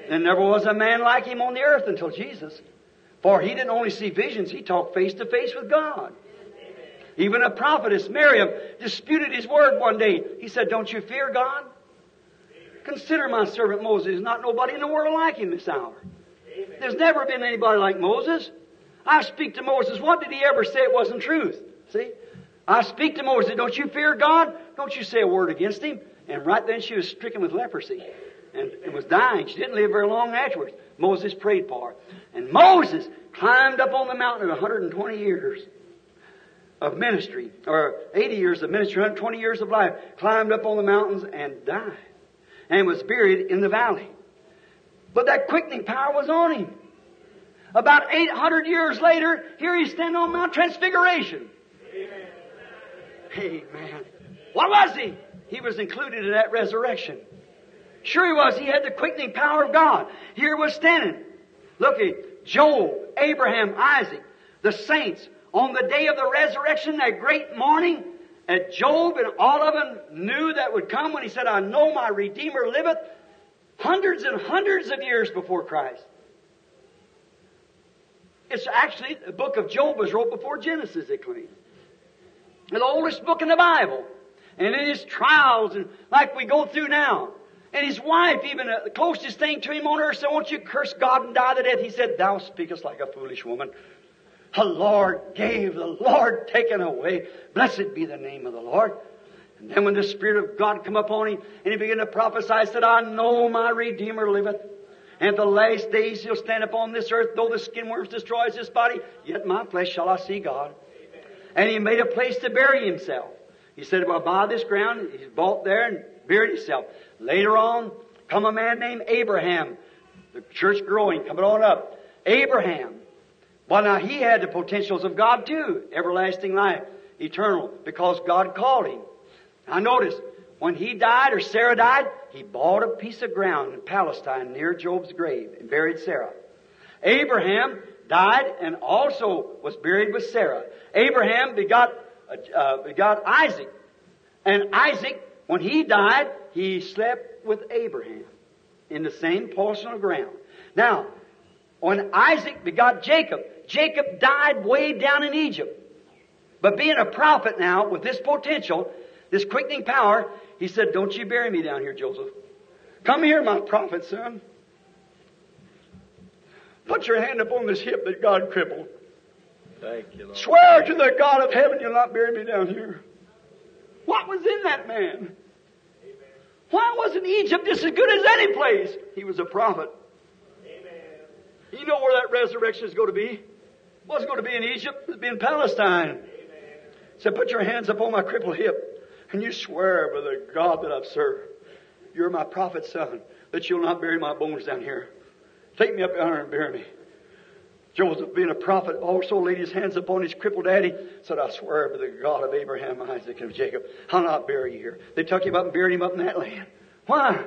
There never was a man like him on the earth until Jesus. For he didn't only see visions, he talked face to face with God. Even a prophetess, Miriam, disputed his word one day. He said, Don't you fear God? Consider my servant Moses, not nobody in the world like him this hour. There's never been anybody like Moses. I speak to Moses. What did he ever say it wasn't truth? See? I speak to Moses. Don't you fear God? Don't you say a word against him? And right then she was stricken with leprosy and, and was dying. She didn't live very long afterwards. Moses prayed for her. And Moses climbed up on the mountain at 120 years of ministry, or 80 years of ministry, 120 years of life, climbed up on the mountains and died. And was buried in the valley. But that quickening power was on him. About 800 years later, here he's standing on Mount Transfiguration. Amen. Amen. What was he? He was included in that resurrection. Sure he was. He had the quickening power of God. Here was standing. Look at Job, Abraham, Isaac, the saints. On the day of the resurrection, that great morning, at Job and all of them knew that would come when he said, I know my Redeemer liveth hundreds and hundreds of years before Christ. It's actually, the book of Job was wrote before Genesis, it claims. The oldest book in the Bible. And in his trials, and like we go through now. And his wife, even uh, the closest thing to him on earth, said, Won't you curse God and die the death? He said, Thou speakest like a foolish woman. The Lord gave, the Lord taken away. Blessed be the name of the Lord. And when the Spirit of God come upon him and he began to prophesy, said, I know my Redeemer liveth. And at the last days he'll stand upon this earth, though the skin worms destroys his body, yet my flesh shall I see God. And he made a place to bury himself. He said, well, buy this ground. He bought there and buried himself. Later on, come a man named Abraham. The church growing, coming on up. Abraham. Well, now he had the potentials of God too. Everlasting life. Eternal. Because God called him. Now notice, when he died or Sarah died, he bought a piece of ground in Palestine near Job's grave and buried Sarah. Abraham died and also was buried with Sarah. Abraham begot, uh, begot Isaac. And Isaac, when he died, he slept with Abraham in the same portion of ground. Now, when Isaac begot Jacob, Jacob died way down in Egypt. But being a prophet now, with this potential, this quickening power, he said, Don't you bury me down here, Joseph. Come here, my prophet son. Put your hand upon this hip that God crippled.
Thank you, Lord.
Swear to the God of heaven you'll not bury me down here. What was in that man? Why wasn't Egypt just as good as any place? He was a prophet. Amen. You know where that resurrection is going to be? It wasn't going to be in Egypt, it was be in Palestine. Amen. Said, put your hands upon my crippled hip, and you swear by the God that I've served. You're my prophet's son, that you'll not bury my bones down here. Take me up yonder and bury me. Joseph, being a prophet, also laid his hands upon his crippled daddy, said, I swear by the God of Abraham, Isaac, and Jacob, I'll not bury you here. They took him up and buried him up in that land. Why?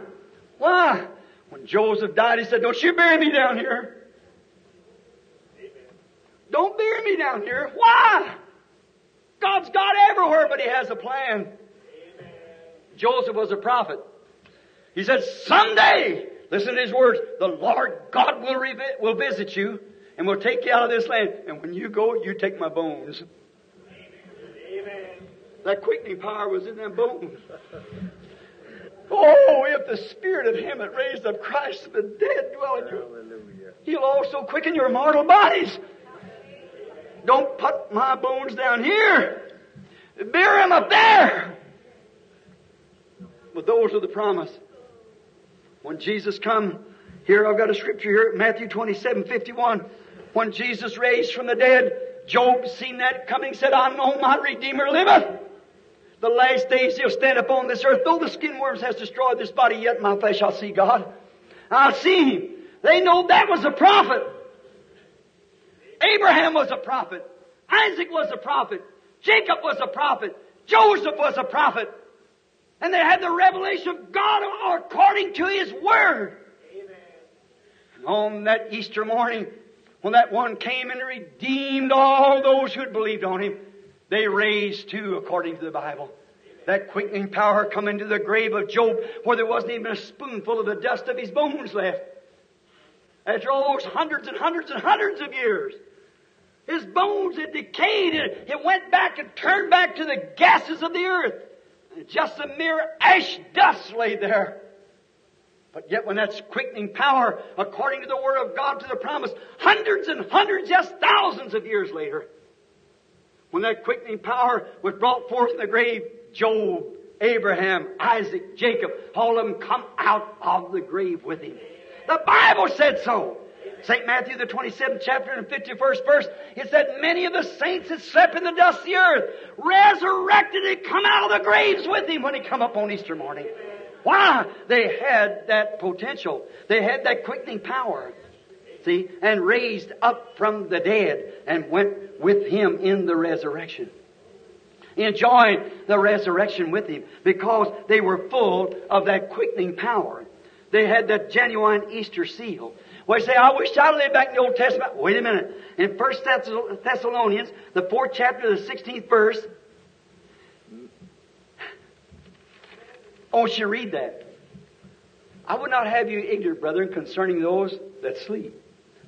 Why? When Joseph died, he said, Don't you bury me down here. Amen. Don't bury me down here. Why? God's God everywhere, but He has a plan. Joseph was a prophet. He said, Someday, listen to his words, the Lord God will, revi- will visit you and will take you out of this land. And when you go, you take my bones. Amen. That quickening power was in them bones. Oh, if the spirit of him that raised up Christ from the dead dwell in you, he'll also quicken your mortal bodies. Don't put my bones down here. Bury them up there. But those are the promise. When Jesus come, here I've got a scripture here, Matthew 27, 51. When Jesus raised from the dead, Job seen that coming, said, I know my Redeemer liveth. The last days he'll stand upon this earth. Though the skin worms has destroyed this body, yet my flesh I'll see God. I'll see him. They know that was a prophet. Abraham was a prophet. Isaac was a prophet. Jacob was a prophet. Joseph was a prophet. And they had the revelation of God according to His Word. Amen. On that Easter morning, when that one came and redeemed all those who had believed on Him, they raised too, according to the Bible. That quickening power come into the grave of Job where there wasn't even a spoonful of the dust of his bones left. After all those hundreds and hundreds and hundreds of years. His bones had decayed. It went back and turned back to the gases of the earth. Just a mere ash dust lay there. But yet when that's quickening power, according to the Word of God to the promise, hundreds and hundreds, yes, thousands of years later, when that quickening power was brought forth in the grave, Job, Abraham, Isaac, Jacob, all of them come out of the grave with him. The Bible said so. St. Matthew, the 27th chapter and 51st verse, it said, Many of the saints that slept in the dust of the earth resurrected and come out of the graves with him when he come up on Easter morning. Why? They had that potential. They had that quickening power. See? And raised up from the dead and went with him in the resurrection. Enjoying the resurrection with him because they were full of that quickening power. They had that genuine Easter seal. Well, you say, I wish I lived back in the Old Testament. Wait a minute. In 1 Thessalonians, the fourth chapter, the 16th verse, I want you to read that. I would not have you ignorant, brethren, concerning those that sleep,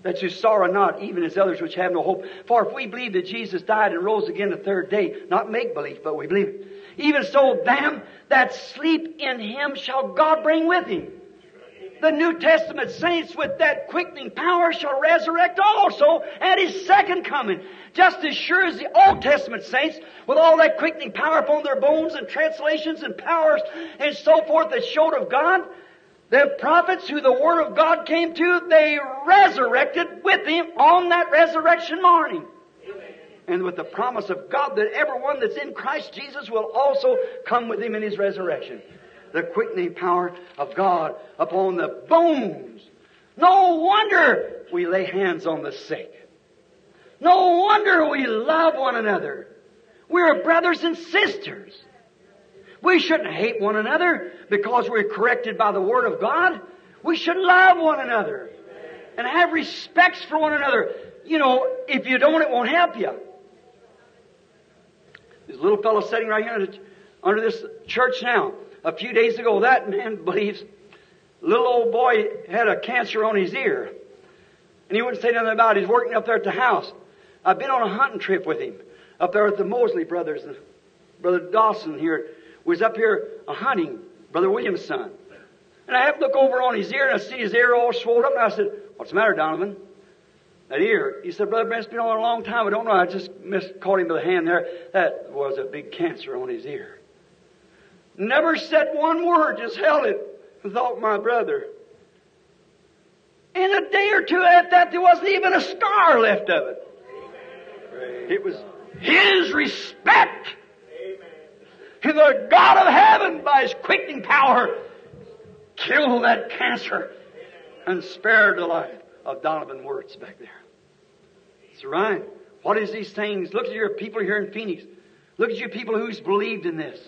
that you sorrow not, even as others which have no hope. For if we believe that Jesus died and rose again the third day, not make believe, but we believe it. Even so, them that sleep in him shall God bring with him the New Testament saints with that quickening power shall resurrect also at His second coming. Just as sure as the Old Testament saints with all that quickening power upon their bones and translations and powers and so forth that showed of God, The prophets who the Word of God came to, they resurrected with Him on that resurrection morning. And with the promise of God that everyone that's in Christ Jesus will also come with Him in His resurrection. The quickening power of God upon the bones. No wonder we lay hands on the sick. No wonder we love one another. We're brothers and sisters. We shouldn't hate one another because we're corrected by the Word of God. We should love one another and have respects for one another. You know, if you don't, it won't help you. This little fellow sitting right here under this church now. A few days ago, that man believes little old boy had a cancer on his ear. And he wouldn't say nothing about it. He's working up there at the house. I've been on a hunting trip with him up there with the Mosley brothers. and Brother Dawson here was up here a hunting, Brother William's son. And I have to look over on his ear and I see his ear all swollen up and I said, What's the matter, Donovan? That ear. He said, Brother Brent's been on a long time. I don't know. I just missed, caught him by the hand there. That was a big cancer on his ear. Never said one word, just held it and thought, my brother. In a day or two after that, there wasn't even a scar left of it. It was his respect. And the God of heaven, by His quickening power, killed that cancer and spared the life of Donovan Weerts back there. That's right. What is these things? Look at your people here in Phoenix. Look at your people who's believed in this.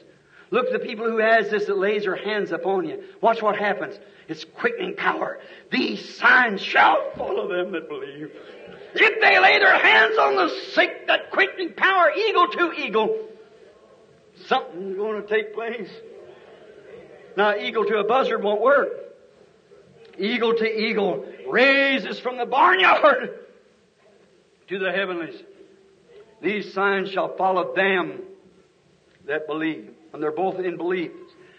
Look at the people who has this that lays their hands upon you. Watch what happens. It's quickening power. These signs shall follow them that believe. If they lay their hands on the sick, that quickening power, eagle to eagle, something's going to take place. Now, eagle to a buzzard won't work. Eagle to eagle raises from the barnyard to the heavenlies. These signs shall follow them that believe. And they're both in belief.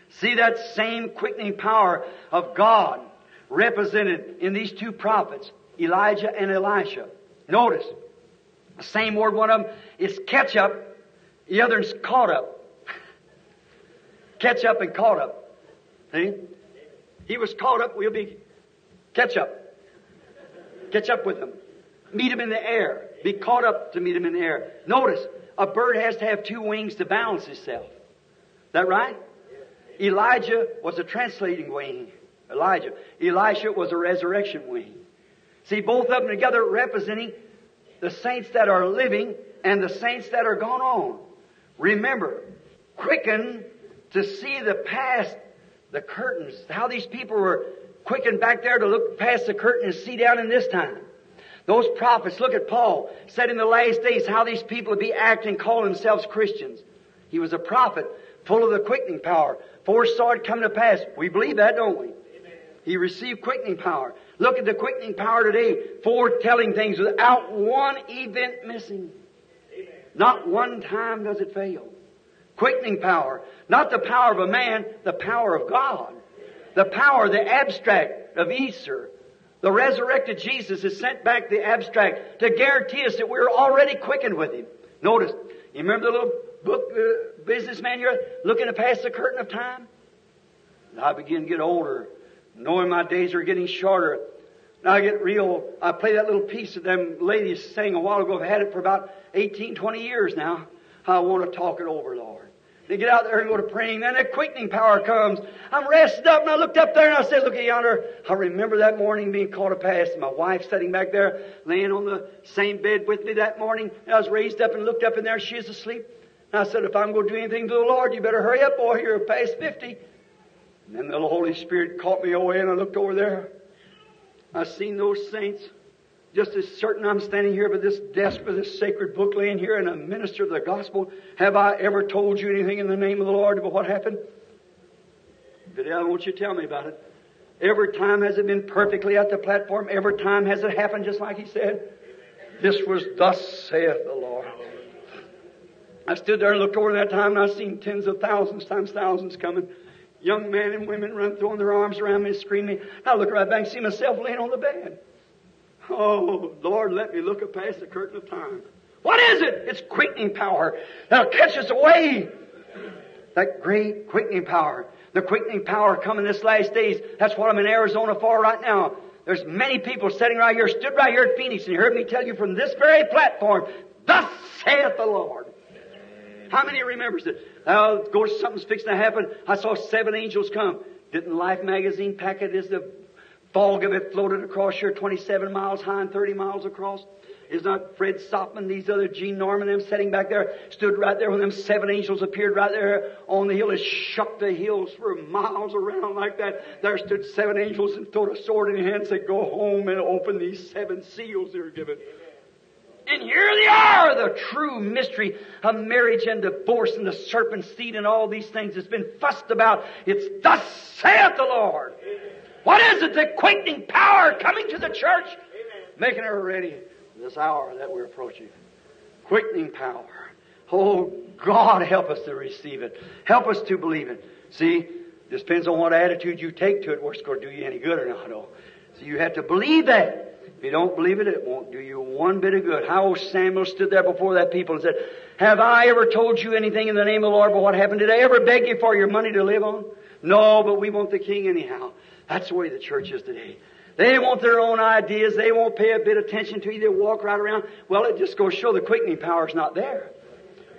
See that same quickening power of God represented in these two prophets, Elijah and Elisha. Notice, the same word, one of them is catch up, the other is caught up. catch up and caught up. See? He was caught up, we'll be catch up. Catch up with him. Meet him in the air. Be caught up to meet him in the air. Notice, a bird has to have two wings to balance itself. That right? Elijah was a translating wing. Elijah. Elisha was a resurrection wing. See, both of them together representing the saints that are living and the saints that are gone on. Remember, quicken to see the past, the curtains, how these people were quickened back there to look past the curtain and see down in this time. Those prophets, look at Paul, said in the last days how these people would be acting, calling themselves Christians. He was a prophet, full of the quickening power. Foresaw it coming to pass. We believe that, don't we? He received quickening power. Look at the quickening power today, foretelling things without one event missing. Not one time does it fail. Quickening power. Not the power of a man, the power of God. The power, the abstract of Easter. The resurrected Jesus has sent back the abstract to guarantee us that we're already quickened with Him. Notice, you remember the little book uh, businessman you're looking to pass the curtain of time? I begin to get older knowing my days are getting shorter. Now I get real, I play that little piece that them ladies sang a while ago. I've had it for about 18, 20 years now. I want to talk it over, Lord. They get out there and go to praying, then a quickening power comes. I'm rested up, and I looked up there and I said, look at yonder. I remember that morning being called to pass, and my wife sitting back there, laying on the same bed with me that morning. And I was raised up and looked up in there, she is asleep. And I said, if I'm going to do anything to the Lord, you better hurry up, boy, you're past 50. And then the Holy Spirit caught me away and I looked over there. I seen those saints. Just as certain I'm standing here by this desk with this sacred book laying here and a minister of the gospel. Have I ever told you anything in the name of the Lord about what happened? But I want you to tell me about it. Every time has it been perfectly at the platform. Every time has it happened just like he said. This was thus saith the Lord. I stood there and looked over that time and I seen tens of thousands times thousands coming. Young men and women run throwing their arms around me, screaming. I look right back and see myself laying on the bed. Oh, Lord, let me look past the curtain of time. What is it? It's quickening power that'll catch us away. That great quickening power. The quickening power coming this last days. That's what I'm in Arizona for right now. There's many people sitting right here, stood right here at Phoenix, and heard me tell you from this very platform, Thus saith the Lord. How many remembers it? Now, of course, something's fixing to happen. I saw seven angels come. Didn't Life magazine pack it? Is the fog of it floated across here 27 miles high and 30 miles across? Is not Fred Sothmann, these other Gene Norman, them sitting back there, stood right there when them seven angels appeared right there on the hill. It shook the hills for miles around like that. There stood seven angels and threw a sword in your hand and said, Go home and open these seven seals that are given. And here they are, the true mystery of marriage and divorce and the serpent's seed and all these things that's been fussed about. It's thus saith the Lord. What is it? The quickening power coming to the church, making her ready this hour that we're approaching. Quickening power. Oh, God, help us to receive it. Help us to believe it. See, this depends on what attitude you take to it, whether it's going to do you any good or not. Oh. So you have to believe that. If you don't believe it, it won't do you one bit of good. How Samuel stood there before that people and said, Have I ever told you anything in the name of the Lord but what happened? Did I ever beg you for your money to live on? No, but we want the king anyhow. That's the way the church is today. They want their own ideas. They won't pay a bit of attention to you. They walk right around. Well, it just goes to show the quickening power is not there.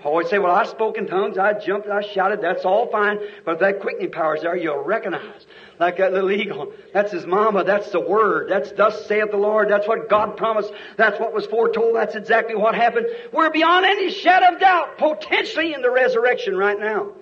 I always say, well, I spoke in tongues, I jumped, I shouted, that's all fine, but if that quickening power is there, you'll recognize. Like that little eagle. That's his mama, that's the word, that's thus saith the Lord, that's what God promised, that's what was foretold, that's exactly what happened. We're beyond any shadow of doubt, potentially in the resurrection right now.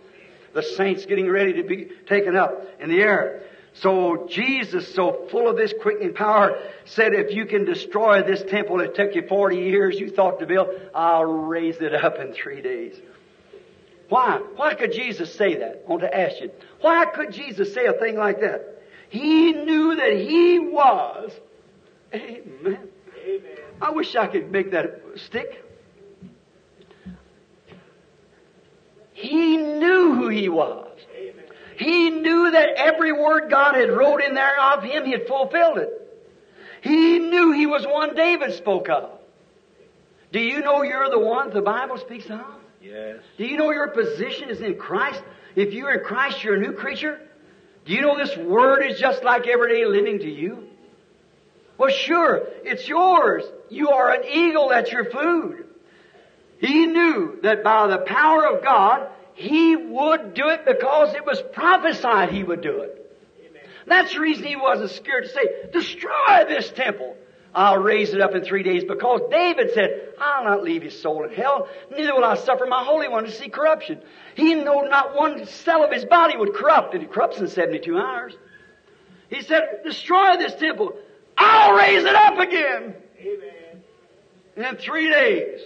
The saints getting ready to be taken up in the air. So Jesus, so full of this quickening power, said, if you can destroy this temple that took you 40 years, you thought to build, I'll raise it up in three days. Why? Why could Jesus say that? I want to ask you. Why could Jesus say a thing like that? He knew that He was. Amen. Amen. I wish I could make that stick. He knew who He was. He knew that every word God had wrote in there of him, he had fulfilled it. He knew he was one David spoke of. Do you know you're the one the Bible speaks of?
Yes.
Do you know your position is in Christ? If you're in Christ, you're a new creature. Do you know this word is just like everyday living to you? Well, sure, it's yours. You are an eagle, that's your food. He knew that by the power of God, he would do it because it was prophesied he would do it. Amen. That's the reason he wasn't scared to say, destroy this temple. I'll raise it up in three days because David said, I'll not leave his soul in hell, neither will I suffer my Holy One to see corruption. He knew not one cell of his body would corrupt, and it corrupts in 72 hours. He said, destroy this temple. I'll raise it up again. Amen. In three days.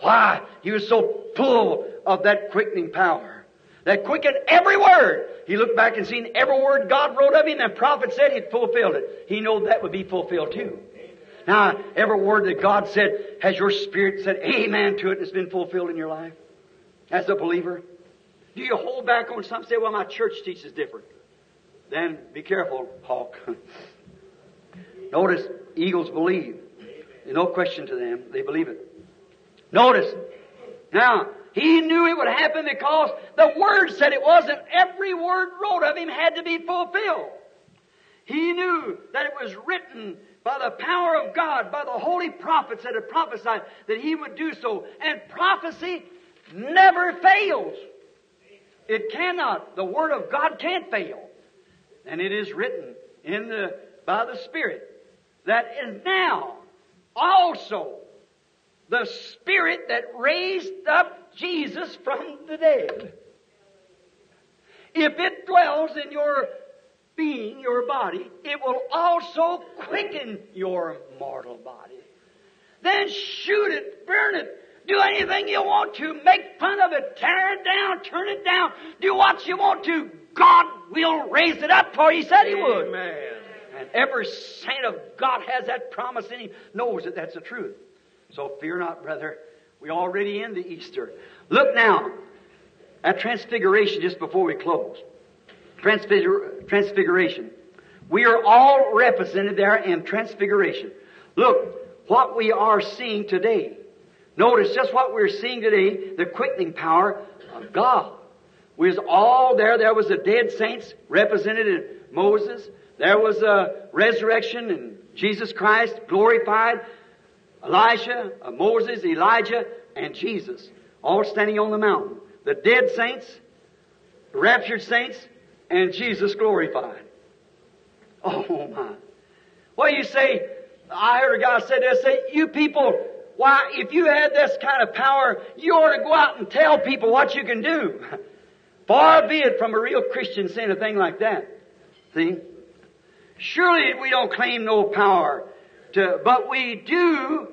Why? He was so full of that quickening power. That quickened every word. He looked back and seen every word God wrote of him and prophet said he'd fulfilled it. He knew that would be fulfilled too. Now, every word that God said, has your spirit said amen to it and it's been fulfilled in your life? As a believer? Do you hold back on something? Say, well, my church teaches different. Then be careful, Hawk. Notice, eagles believe. No question to them. They believe it. Notice. Now, he knew it would happen because the Word said it was, and every word wrote of him had to be fulfilled. He knew that it was written by the power of God, by the holy prophets that had prophesied that he would do so. And prophecy never fails. It cannot. The Word of God can't fail. And it is written in the, by the Spirit that is now also the Spirit that raised up Jesus from the dead. If it dwells in your being, your body, it will also quicken your mortal body. Then shoot it, burn it, do anything you want to, make fun of it, tear it down, turn it down, do what you want to. God will raise it up for He said He would.
Amen.
And every saint of God has that promise in him, knows that that's the truth. So fear not, brother. We're already in the Easter. Look now at Transfiguration just before we close. Transfigur- transfiguration. We are all represented there in Transfiguration. Look what we are seeing today. Notice just what we're seeing today, the quickening power of God. We was all there. There was the dead saints represented in Moses. There was a resurrection in Jesus Christ glorified. Elisha, uh, Moses, Elijah, and Jesus, all standing on the mountain. The dead saints, raptured saints, and Jesus glorified. Oh my. Well, you say, I heard a guy say this, say, you people, why, if you had this kind of power, you ought to go out and tell people what you can do. Far be it from a real Christian saying a thing like that. See? Surely we don't claim no power to, but we do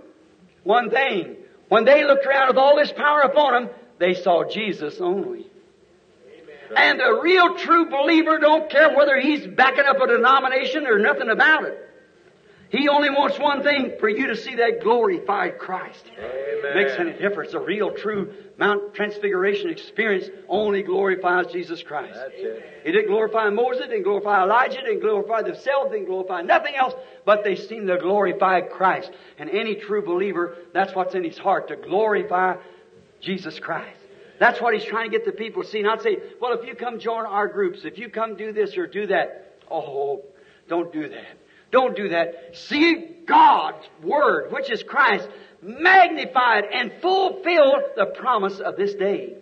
one thing. When they looked around with all this power upon them, they saw Jesus only. Amen. And a real true believer don't care whether he's backing up a denomination or nothing about it. He only wants one thing, for you to see that glorified Christ. Amen. Makes any difference. A real, true Mount Transfiguration experience only glorifies Jesus Christ. That's it. He didn't glorify Moses, didn't glorify Elijah, didn't glorify themselves, didn't glorify nothing else, but they seen the glorified Christ. And any true believer, that's what's in his heart, to glorify Jesus Christ. That's what he's trying to get the people to see. Not say, well, if you come join our groups, if you come do this or do that, oh, don't do that. Don't do that. See God's Word, which is Christ, magnified and fulfilled the promise of this day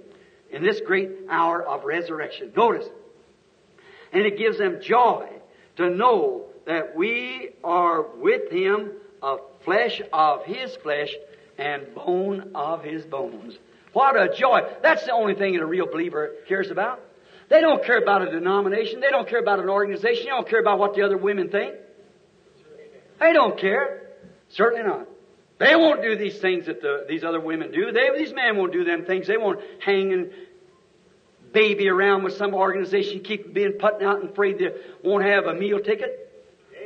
in this great hour of resurrection. Notice. And it gives them joy to know that we are with Him of flesh of His flesh and bone of His bones. What a joy. That's the only thing that a real believer cares about. They don't care about a denomination. They don't care about an organization. They don't care about what the other women think. They don't care. Certainly not. They won't do these things that the, these other women do. They, these men won't do them things. They won't hang and baby around with some organization, keep being putting out and afraid they won't have a meal ticket.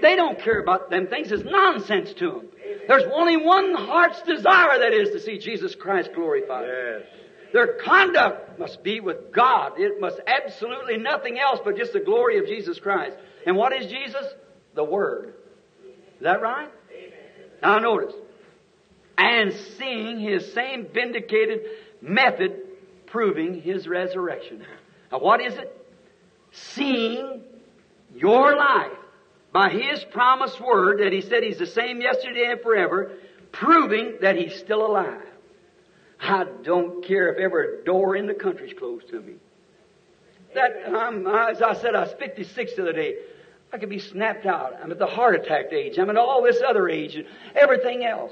They don't care about them things. It's nonsense to them. There's only one heart's desire that is to see Jesus Christ glorified. Yes. Their conduct must be with God. It must absolutely nothing else but just the glory of Jesus Christ. And what is Jesus? The Word. Is that right? Amen. Now notice. And seeing his same vindicated method proving his resurrection. Now what is it? Seeing your life by his promised word that he said he's the same yesterday and forever, proving that he's still alive. I don't care if every door in the country's closed to me. That, I'm, as I said, I was 56 the other day. I could be snapped out. I'm at the heart attack age. I'm at all this other age and everything else.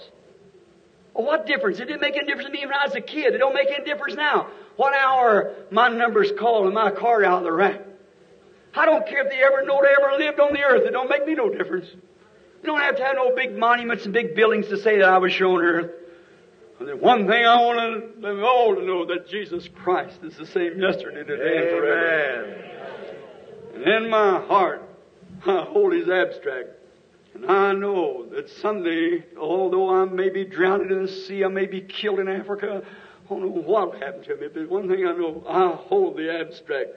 Well, what difference? It didn't make any difference to me when I was a kid. It don't make any difference now. What hour my number's called and my card out of the rack. I don't care if they ever know they ever lived on the earth. It don't make me no difference. You don't have to have no big monuments and big buildings to say that I was shown earth. And the one thing I want them all to know that Jesus Christ is the same yesterday, today, Amen. and forever. And in my heart, I hold his abstract. And I know that someday, although I may be drowned in the sea, I may be killed in Africa, I don't know what will happen to me, but one thing I know, I hold the abstract.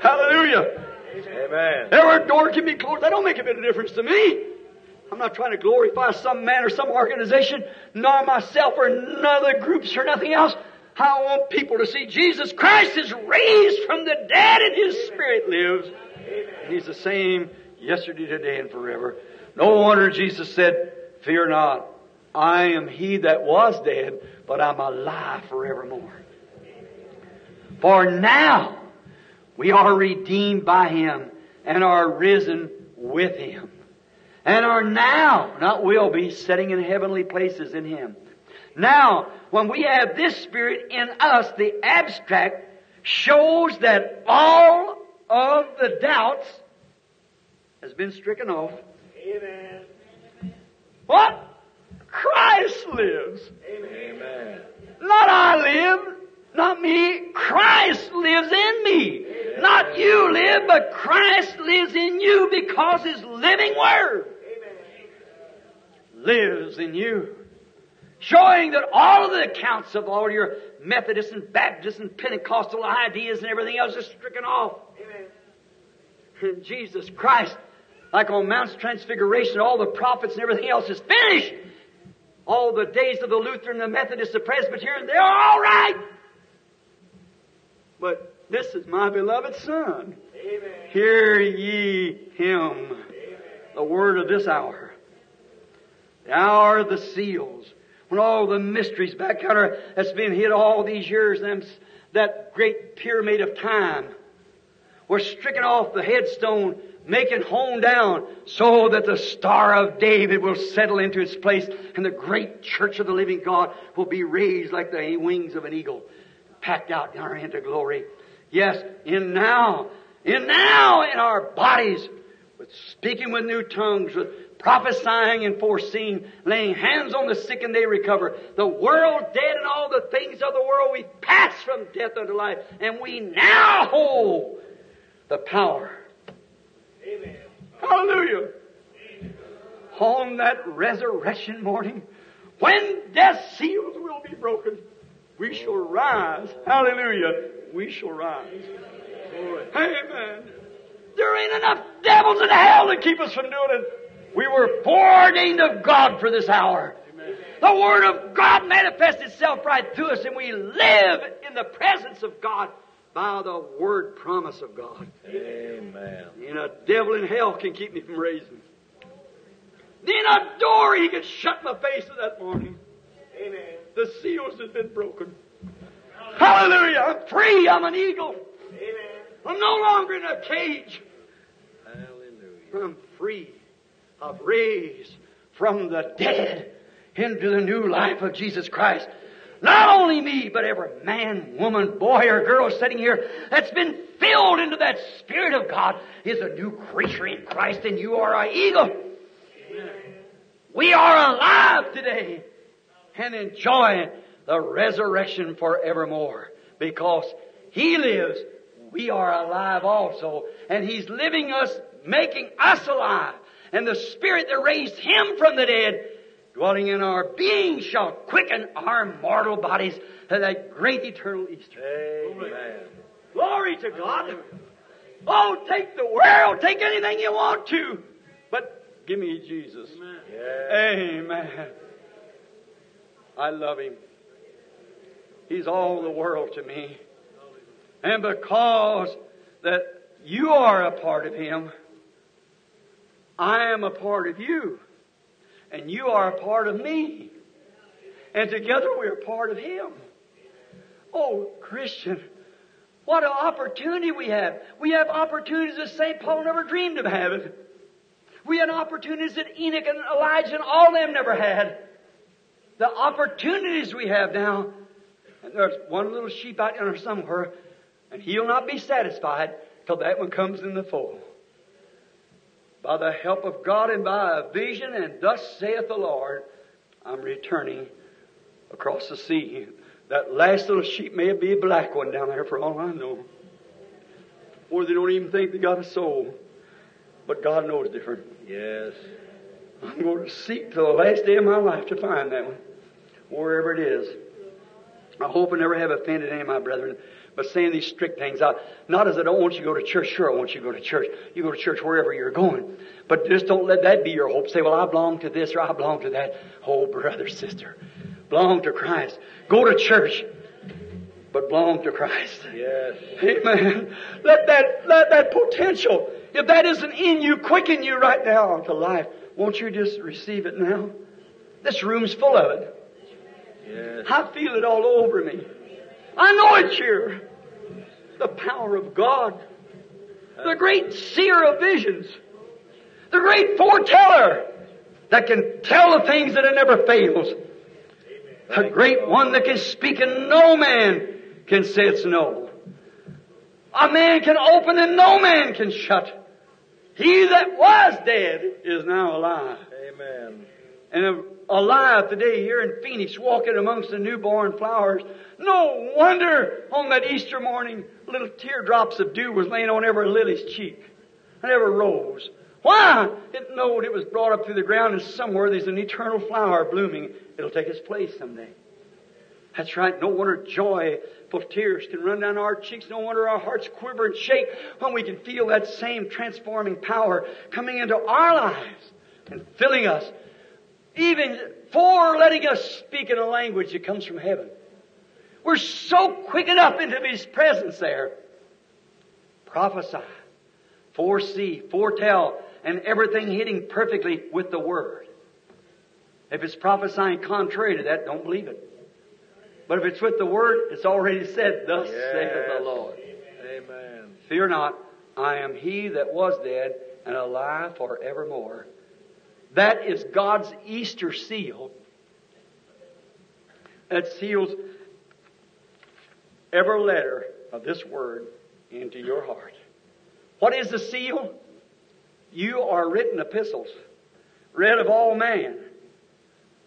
Hallelujah. Amen. Every door can be closed. That don't make a bit of difference to me. I'm not trying to glorify some man or some organization, nor myself or none other groups or nothing else. I want people to see Jesus Christ is raised from the dead and His Spirit lives. He's the same yesterday, today, and forever. No wonder Jesus said, Fear not. I am he that was dead, but I'm alive forevermore. For now we are redeemed by him and are risen with him. And are now, not will be, sitting in heavenly places in him. Now, when we have this spirit in us, the abstract shows that all of the doubts has been stricken off. Amen. What? Christ lives. Amen. Not I live, not me. Christ lives in me. Amen. Not you live, but Christ lives in you because His living Word Amen. lives in you. Showing that all of the accounts of all your Methodist and Baptist and Pentecostal ideas and everything else is stricken off. Jesus Christ like on Mount Transfiguration, all the prophets and everything else is finished. All the days of the Lutheran, the Methodist, the Presbyterian, they're all right. But This is my beloved Son. Amen. Hear ye him. Amen. The word of this hour. The hour of the seals. When all the mysteries back that's been hid all these years, them, that great pyramid of time, were stricken off the headstone making home down so that the Star of David will settle into its place and the great church of the living God will be raised like the wings of an eagle, packed out in our into glory. Yes, in now, in now in our bodies, with speaking with new tongues, with prophesying and foreseeing, laying hands on the sick and they recover. The world dead and all the things of the world, we pass from death unto life, and we now hold the power Amen. Hallelujah. Amen. On that resurrection morning, when death's seals will be broken, we shall rise. Hallelujah. We shall rise. Amen. There ain't enough devils in hell to keep us from doing it. We were foreordained of God for this hour. Amen. The Word of God manifests itself right through us, and we live in the presence of God by the word promise of God.
Amen.
And a devil in hell can keep me from raising. Then a door he can shut my face of that morning. Amen. The seals have been broken. Hallelujah. I'm free. I'm an eagle. Amen. I'm no longer in a cage. Hallelujah. I'm free. I've raised from the dead into the new life of Jesus Christ. Not only me, but every man, woman, boy, or girl sitting here that's been filled into that Spirit of God is a new creature in Christ, and you are an eagle. We are alive today and enjoying the resurrection forevermore because He lives. We are alive also, and He's living us, making us alive. And the Spirit that raised Him from the dead dwelling in our being shall quicken our mortal bodies to that great eternal Easter.
Amen.
Glory to God. Oh, take the world, take anything you want to, but give me Jesus. Amen. Amen. I love Him. He's all the world to me. And because that you are a part of Him, I am a part of you and you are a part of me. And together we're part of Him. Oh, Christian, what an opportunity we have. We have opportunities that St. Paul never dreamed of having. We had opportunities that Enoch and Elijah and all them never had. The opportunities we have now. And there's one little sheep out there somewhere, and he'll not be satisfied till that one comes in the fold by the help of God and by a vision, and thus saith the Lord, I'm returning across the sea. That last little sheep may be a black one down there for all I know. Or they don't even think they got a soul. But God knows different.
Yes.
I'm going to seek till the last day of my life to find that one, wherever it is. I hope I never have offended any of my brethren but saying these strict things out. Not as I don't want you to go to church. Sure, I want you to go to church. You go to church wherever you're going. But just don't let that be your hope. Say, well, I belong to this or I belong to that. Oh, brother, sister. Belong to Christ. Go to church. But belong to Christ.
Yes.
Amen. Let that, let that potential, if that isn't in you, quicken you right now to life. Won't you just receive it now? This room's full of it.
Yes.
I feel it all over me. I know it's here. The power of God. The great seer of visions. The great foreteller that can tell the things that it never fails. The great one that can speak and no man can say it's no. A man can open and no man can shut. He that was dead is now alive.
Amen.
And alive today here in Phoenix, walking amongst the newborn flowers. No wonder on that Easter morning, little teardrops of dew was laying on every lily's cheek and every rose. Why? It knowed it was brought up through the ground and somewhere there's an eternal flower blooming. It'll take its place someday. That's right. No wonder joyful tears can run down our cheeks. No wonder our hearts quiver and shake when we can feel that same transforming power coming into our lives and filling us even for letting us speak in a language that comes from heaven. We're so quickened up into His presence there. prophesy, foresee, foretell, and everything hitting perfectly with the Word. If it's prophesying contrary to that, don't believe it. But if it's with the Word, it's already said, Thus yes. saith the Lord.
Amen.
Fear not, I am he that was dead and alive forevermore. That is God's Easter seal. That seals every letter of this word into your heart. What is the seal? You are written epistles, read of all man.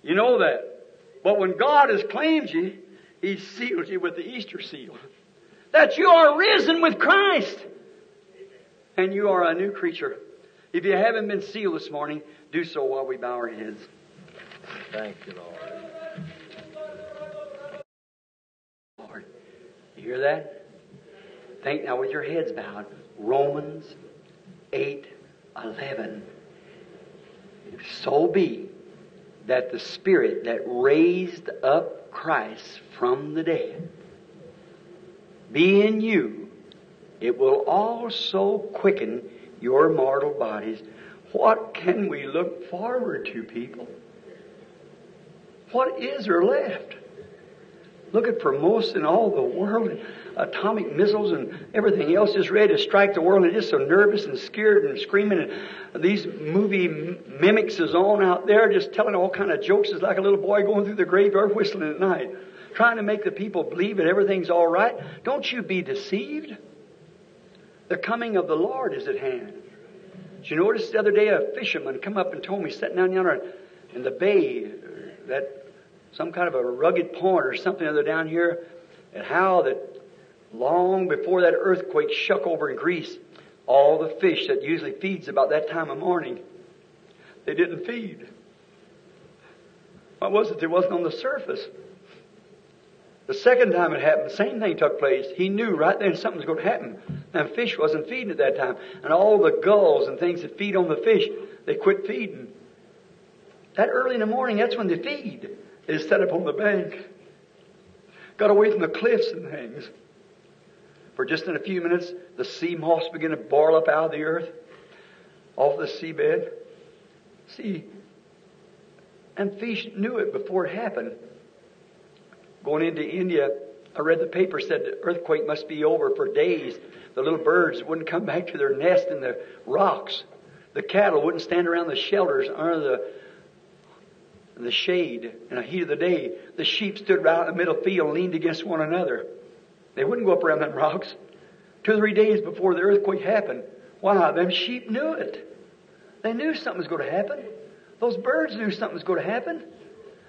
You know that. But when God has claimed you, He seals you with the Easter seal. That you are risen with Christ. And you are a new creature. If you haven't been sealed this morning, do so while we bow our heads.
Thank you, Lord.
Lord, you hear that? Think now with your heads bowed. Romans 8 11. So be that the Spirit that raised up Christ from the dead be in you, it will also quicken your mortal bodies. What can we look forward to, people? What is there left? Look at for most in all the world, atomic missiles and everything else just ready to strike the world, and just so nervous and scared and screaming. And these movie mimics is on out there, just telling all kind of jokes. It's like a little boy going through the graveyard whistling at night, trying to make the people believe that everything's all right. Don't you be deceived. The coming of the Lord is at hand. Did you notice the other day a fisherman come up and told me, sitting down yonder in the bay, that some kind of a rugged point or something other down here, and how that long before that earthquake shook over in Greece, all the fish that usually feeds about that time of morning, they didn't feed. What was it? It wasn't on the surface. The second time it happened, the same thing took place. He knew right then something was going to happen. And fish wasn't feeding at that time. And all the gulls and things that feed on the fish, they quit feeding. That early in the morning, that's when they feed is set up on the bank. Got away from the cliffs and things. For just in a few minutes, the sea moss began to boil up out of the earth, off the seabed. See, and fish knew it before it happened. Going into India, I read the paper said the earthquake must be over for days. The little birds wouldn't come back to their nest in the rocks. The cattle wouldn't stand around the shelters under the the shade in the heat of the day, the sheep stood right in the middle field and leaned against one another. They wouldn't go up around them rocks. Two or three days before the earthquake happened. Wow, them sheep knew it. They knew something was going to happen. Those birds knew something was going to happen.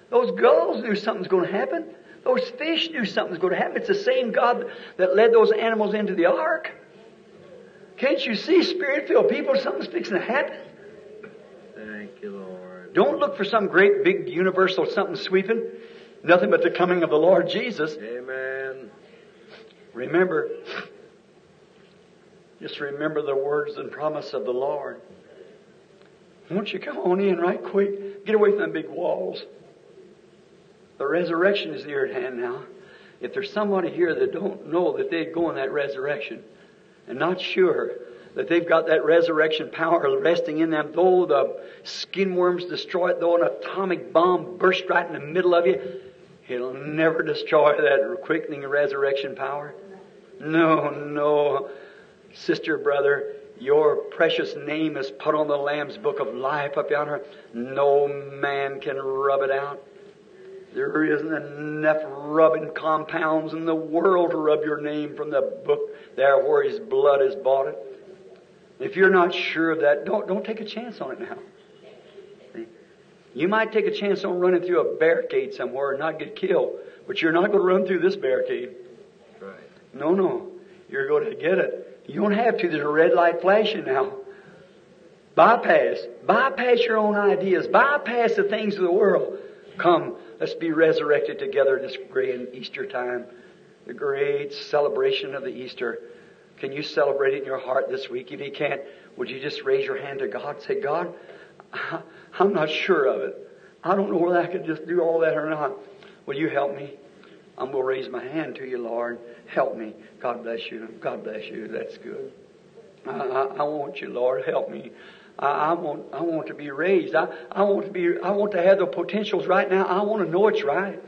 Those gulls knew something was going to happen. Those fish knew something was going to happen. It's the same God that led those animals into the ark. Can't you see spirit filled people? Something's fixing to happen.
Thank you, Lord.
Don't look for some great big universal something sweeping. Nothing but the coming of the Lord Jesus.
Amen.
Remember, just remember the words and promise of the Lord. Won't you come on in right quick? Get away from them big walls. The resurrection is near at hand now. If there's somebody here that don't know that they'd go in that resurrection and not sure, that they've got that resurrection power resting in them. Though the skin worms destroy it, though an atomic bomb burst right in the middle of you, it'll never destroy that quickening resurrection power. No, no. Sister, brother, your precious name is put on the Lamb's book of life up yonder. No man can rub it out. There isn't enough rubbing compounds in the world to rub your name from the book there where his blood has bought it. If you're not sure of that, don't, don't take a chance on it now. You might take a chance on running through a barricade somewhere and not get killed, but you're not going to run through this barricade.
Right.
No, no. You're going to get it. You don't have to. There's a red light flashing now. Bypass. Bypass your own ideas. Bypass the things of the world. Come, let's be resurrected together this great Easter time. The great celebration of the Easter. Can you celebrate it in your heart this week? If you can't, would you just raise your hand to God? Say, God, I'm not sure of it. I don't know whether I can just do all that or not. Will you help me? I'm going to raise my hand to you, Lord. Help me. God bless you. God bless you. That's good. I, I, I want you, Lord, help me. I, I want I want to be raised. I, I want to be I want to have the potentials right now. I want to know it's right.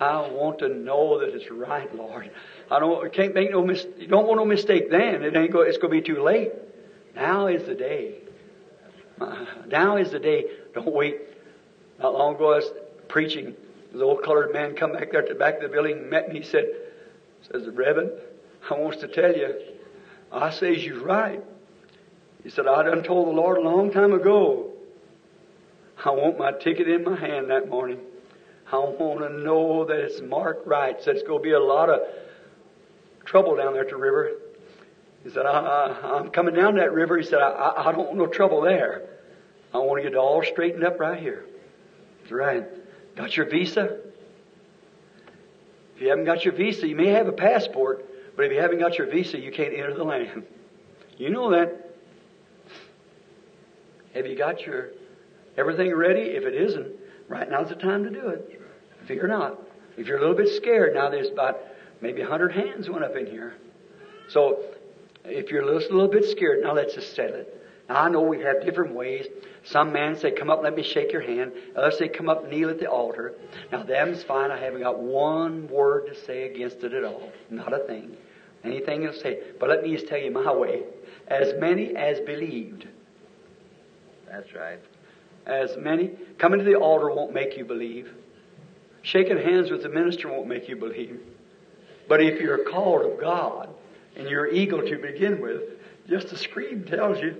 I want to know that it's right, Lord. I don't can't make no mis- you don't want no mistake then. It ain't go, it's going to be too late. Now is the day. Now is the day. Don't wait. Not long ago I was preaching. The old colored man come back there to the back of the building and met me. He said, says, the Reverend, I wants to tell you, I says you're right. He said, I done told the Lord a long time ago. I want my ticket in my hand that morning. I want to know that it's marked right. Said it's going to be a lot of trouble down there at the river. He said, I, am coming down that river. He said, I, I, I don't want no trouble there. I want to get it all straightened up right here. That's right. Got your visa? If you haven't got your visa, you may have a passport, but if you haven't got your visa, you can't enter the land. You know that. Have you got your everything ready? If it isn't, right now's the time to do it. Fear not. If you're a little bit scared, now there's about maybe a hundred hands went up in here. So if you're just a little, bit scared, now let's just settle it. Now I know we have different ways. Some men say, come up, let me shake your hand. Others say, come up, kneel at the altar. Now them's fine. I haven't got one word to say against it at all. Not a thing. Anything to say. But let me just tell you my way. As many as believed.
That's right.
As many. Coming to the altar won't make you believe. Shaking hands with the minister won't make you believe. But if you're called of God and you're eagle to begin with, just a scream tells you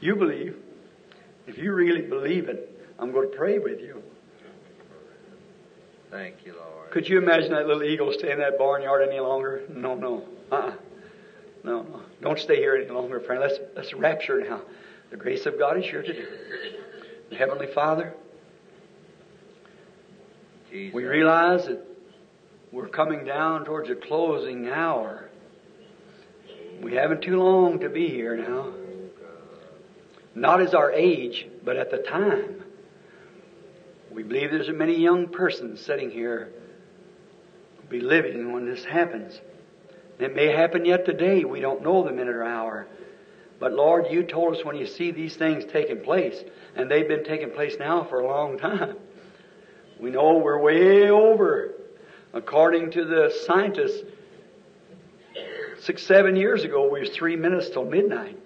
you believe. If you really believe it, I'm going to pray with you.
Thank you, Lord.
Could you imagine that little eagle staying in that barnyard any longer? No, no. Uh-uh. No, no. Don't stay here any longer, friend. Let's, let's rapture now. The grace of God is here to do. Heavenly Father,
Jesus.
we realize that we're coming down towards a closing hour. We haven't too long to be here now. Not as our age, but at the time. We believe there's many young persons sitting here be living when this happens. It may happen yet today. We don't know the minute or hour. But Lord, you told us when you see these things taking place, and they've been taking place now for a long time. We know we're way over. According to the scientists, six, seven years ago, we was three minutes till midnight.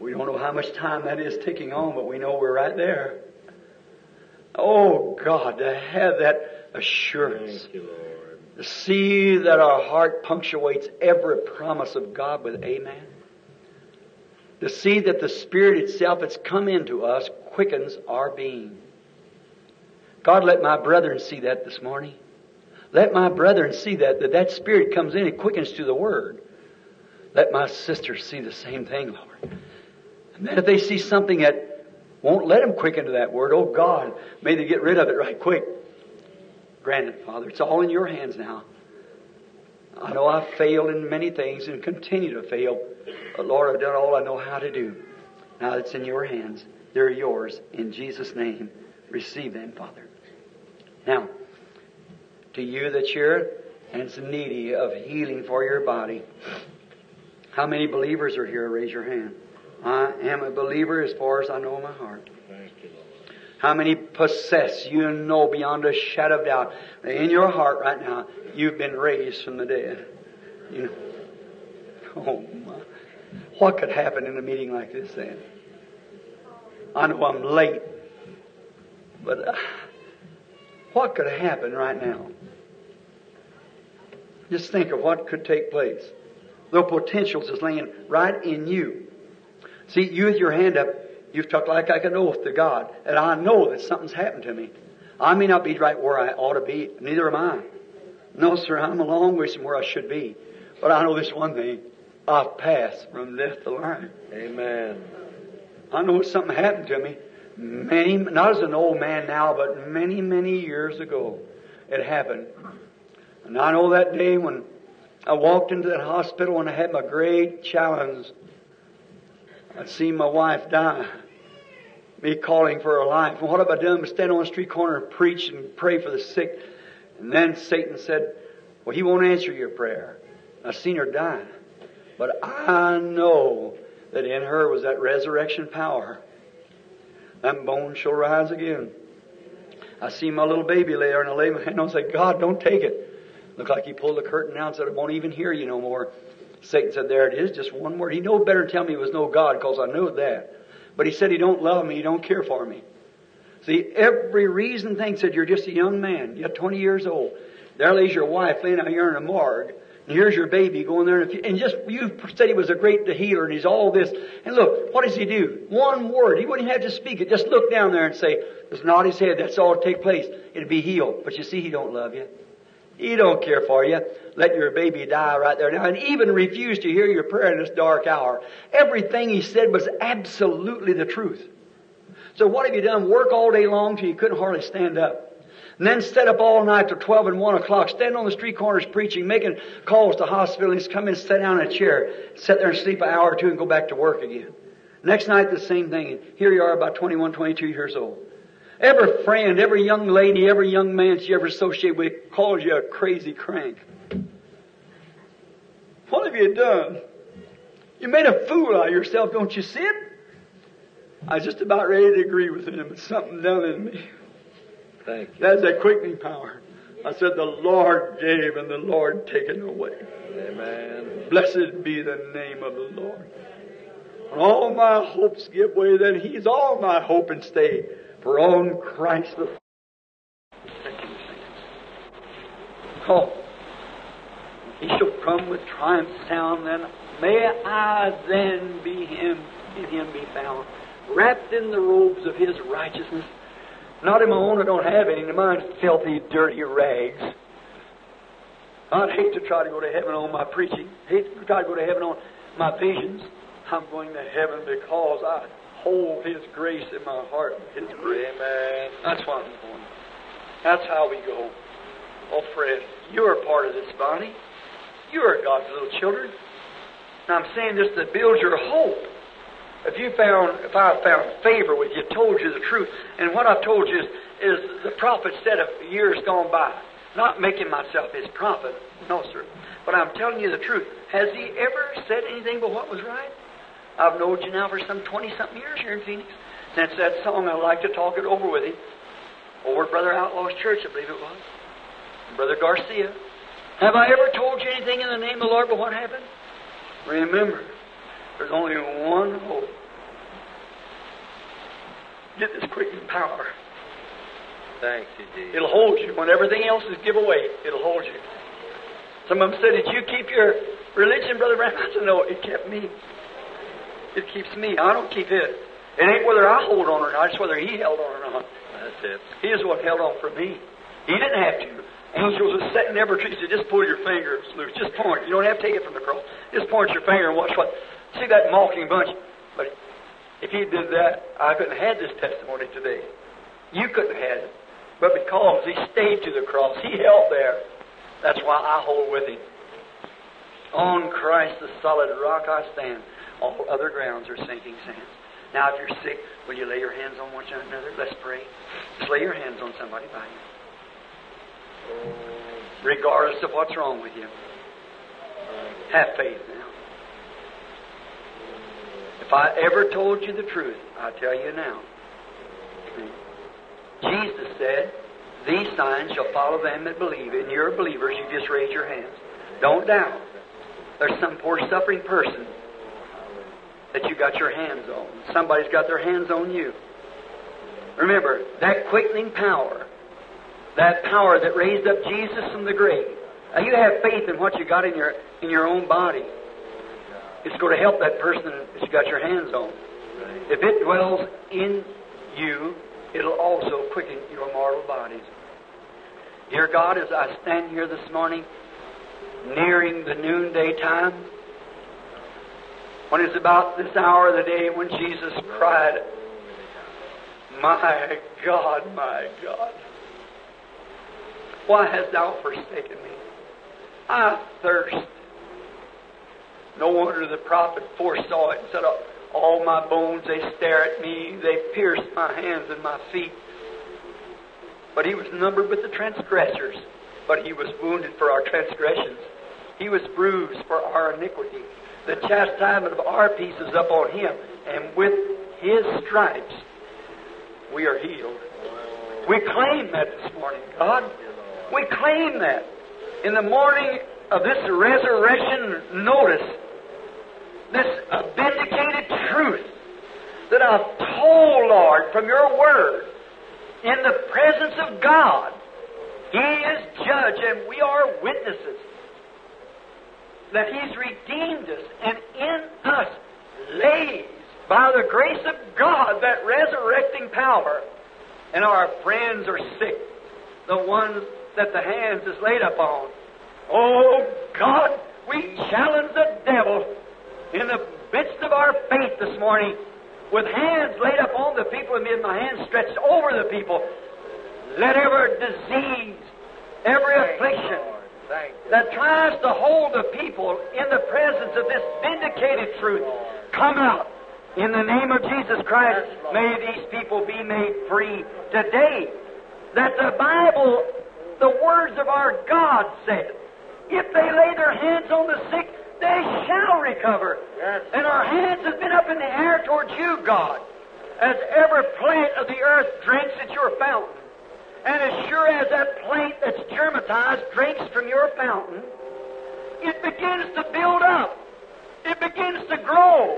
We don't know how much time that is ticking on, but we know we're right there. Oh God, to have that assurance.
You.
To see that our heart punctuates every promise of God with amen. To see that the Spirit itself that's come into us quickens our being. God, let my brethren see that this morning. Let my brethren see that, that that Spirit comes in and quickens to the Word. Let my sisters see the same thing, Lord. And then if they see something that won't let them quicken to that Word, oh God, may they get rid of it right quick. Grant it, Father. It's all in your hands now. I know I've failed in many things and continue to fail. But Lord, I've done all I know how to do. Now it's in your hands. They're yours. In Jesus' name, receive them, Father. Now, to you that's here and it's needy of healing for your body. How many believers are here? Raise your hand. I am a believer as far as I know in my heart. How many possess you know beyond a shadow of doubt in your heart right now you've been raised from the dead? You know. Oh my. What could happen in a meeting like this then? I know I'm late, but uh, what could happen right now? Just think of what could take place. The potentials is laying right in you. See, you with your hand up, you've took like an oath to God, and I know that something's happened to me. I may not be right where I ought to be, neither am I. No, sir, I'm a long way from where I should be. But I know this one thing. I've passed from death to life.
Amen.
I know something happened to me many, not as an old man now, but many, many years ago. It happened. And I know that day when I walked into that hospital and I had my great challenge. I'd seen my wife die. Me calling for her life. And what have I done but stand on the street corner and preach and pray for the sick? And then Satan said, Well, he won't answer your prayer. I've seen her die. But I know that in her was that resurrection power. That bone shall rise again. I see my little baby lay there and I lay my hand on and say, God, don't take it. Look like he pulled the curtain down and said, I won't even hear you no more. Satan said, There it is, just one word. He know better tell me it was no God because I knew that. But he said he don't love me, he don't care for me. See, every reason thinks that you're just a young man. You're 20 years old. There lays your wife laying out here in a morgue. And here's your baby going there. And, and just, you said he was a great healer and he's all this. And look, what does he do? One word. He wouldn't have to speak it. Just look down there and say, just nod his head. That's all take place. It'd be healed. But you see, he don't love you. He don't care for you. Let your baby die right there now. And even refuse to hear your prayer in this dark hour. Everything he said was absolutely the truth. So what have you done? Work all day long till you couldn't hardly stand up. And then stay up all night till 12 and 1 o'clock, stand on the street corners preaching, making calls to hospitals, come in, sit down in a chair, sit there and sleep an hour or two and go back to work again. Next night, the same thing. Here you are about 21, 22 years old. Every friend, every young lady, every young man she ever associated with calls you a crazy crank. What have you done? You made a fool out of yourself, don't you see it? I was just about ready to agree with him, but something done in me.
Thank you.
That's that quickening power. I said, the Lord gave and the Lord taken away.
Amen.
Blessed be the name of the Lord. When all my hopes give way, then He's all my hope and stay. For on Christ the Oh, He shall come with triumph sound, then may I then be Him, in Him be found, wrapped in the robes of His righteousness. Not in my own, I don't have any. Mine's filthy, dirty rags. I'd hate to try to go to heaven on my preaching. Hate to try to go to heaven on my visions. I'm going to heaven because I hold His grace in my heart. His grace.
Amen.
That's why I'm going. That's how we go. Oh, Fred, you're a part of this body. You are God's little children. Now, I'm saying this to build your hope. If you found, if I found favor with you, told you the truth, and what I've told you is, is the prophet said of years gone by. Not making myself his prophet, no, sir. But I'm telling you the truth. Has he ever said anything but what was right? I've known you now for some 20 something years here in Phoenix. Since that song, I like to talk it over with him. Over at Brother Outlaw's church, I believe it was. Brother Garcia. Have I ever told you anything in the name of the Lord but what happened? Remember, there's only one hope. Get this quickening power.
Thank you, Jesus.
It'll hold you. When everything else is give away, it'll hold you. Some of them said, Did you keep your religion, Brother Branham? I said, No, it kept me. It keeps me. I don't keep it. It ain't whether I hold on or not, it's whether He held on or not.
That's it.
He is what held on for me. He didn't have to. Angels are sitting there, every tree. Said, just pull your finger loose. Just point. You don't have to take it from the cross. Just point your finger and watch what. See that mocking bunch. But if he did that, I couldn't have had this testimony today. You couldn't have had it. But because he stayed to the cross, he held there. That's why I hold with him. On Christ, the solid rock, I stand. All other grounds are sinking sands. Now, if you're sick, will you lay your hands on one another? Let's pray. Just lay your hands on somebody by you. Regardless of what's wrong with you. Have faith now. If I ever told you the truth, I tell you now. Jesus said, These signs shall follow them that believe. And you're believers, you just raise your hands. Don't doubt. There's some poor suffering person that you got your hands on. Somebody's got their hands on you. Remember, that quickening power, that power that raised up Jesus from the grave. Now you have faith in what you got in your in your own body. It's going to help that person that you got your hands on. If it dwells in you, it'll also quicken your mortal bodies. Dear God, as I stand here this morning, nearing the noonday time, when it's about this hour of the day when Jesus cried, My God, my God, why hast thou forsaken me? I thirst. No wonder the prophet foresaw it and said, All my bones, they stare at me, they pierce my hands and my feet. But he was numbered with the transgressors, but he was wounded for our transgressions. He was bruised for our iniquity. The chastisement of our peace is upon him, and with his stripes we are healed. We claim that this morning, God. We claim that. In the morning of this resurrection notice, this vindicated truth that I've told, Lord, from your word, in the presence of God, He is judge and we are witnesses that He's redeemed us and in us lays, by the grace of God, that resurrecting power. And our friends are sick, the ones that the hands is laid upon. Oh God, we challenge the devil in the midst of our faith this morning with hands laid upon the people and my hands stretched over the people. Let every disease, every affliction that tries to hold the people in the presence of this vindicated truth come out. In the name of Jesus Christ, may these people be made free today. That the Bible, the words of our God said, if they lay their hands on the sick, they shall recover.
Yes.
And our hands have been up in the air towards you, God, as every plant of the earth drinks at your fountain. And as sure as that plant that's germatized drinks from your fountain, it begins to build up. It begins to grow.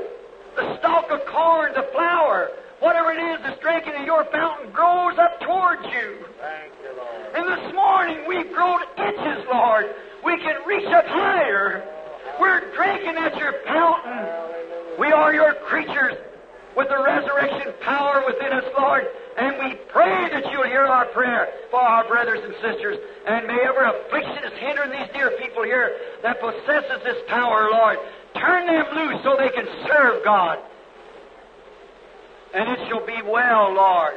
The stalk of corn, the flower, whatever it is that's drinking in your fountain grows up towards you.
Thank you, Lord.
And this morning we've grown inches, Lord. We can reach up higher. We're drinking at your fountain. We are your creatures with the resurrection power within us, Lord. And we pray that you'll hear our prayer for our brothers and sisters. And may every affliction that's hindering these dear people here that possesses this power, Lord, turn them loose so they can serve God. And it shall be well, Lord,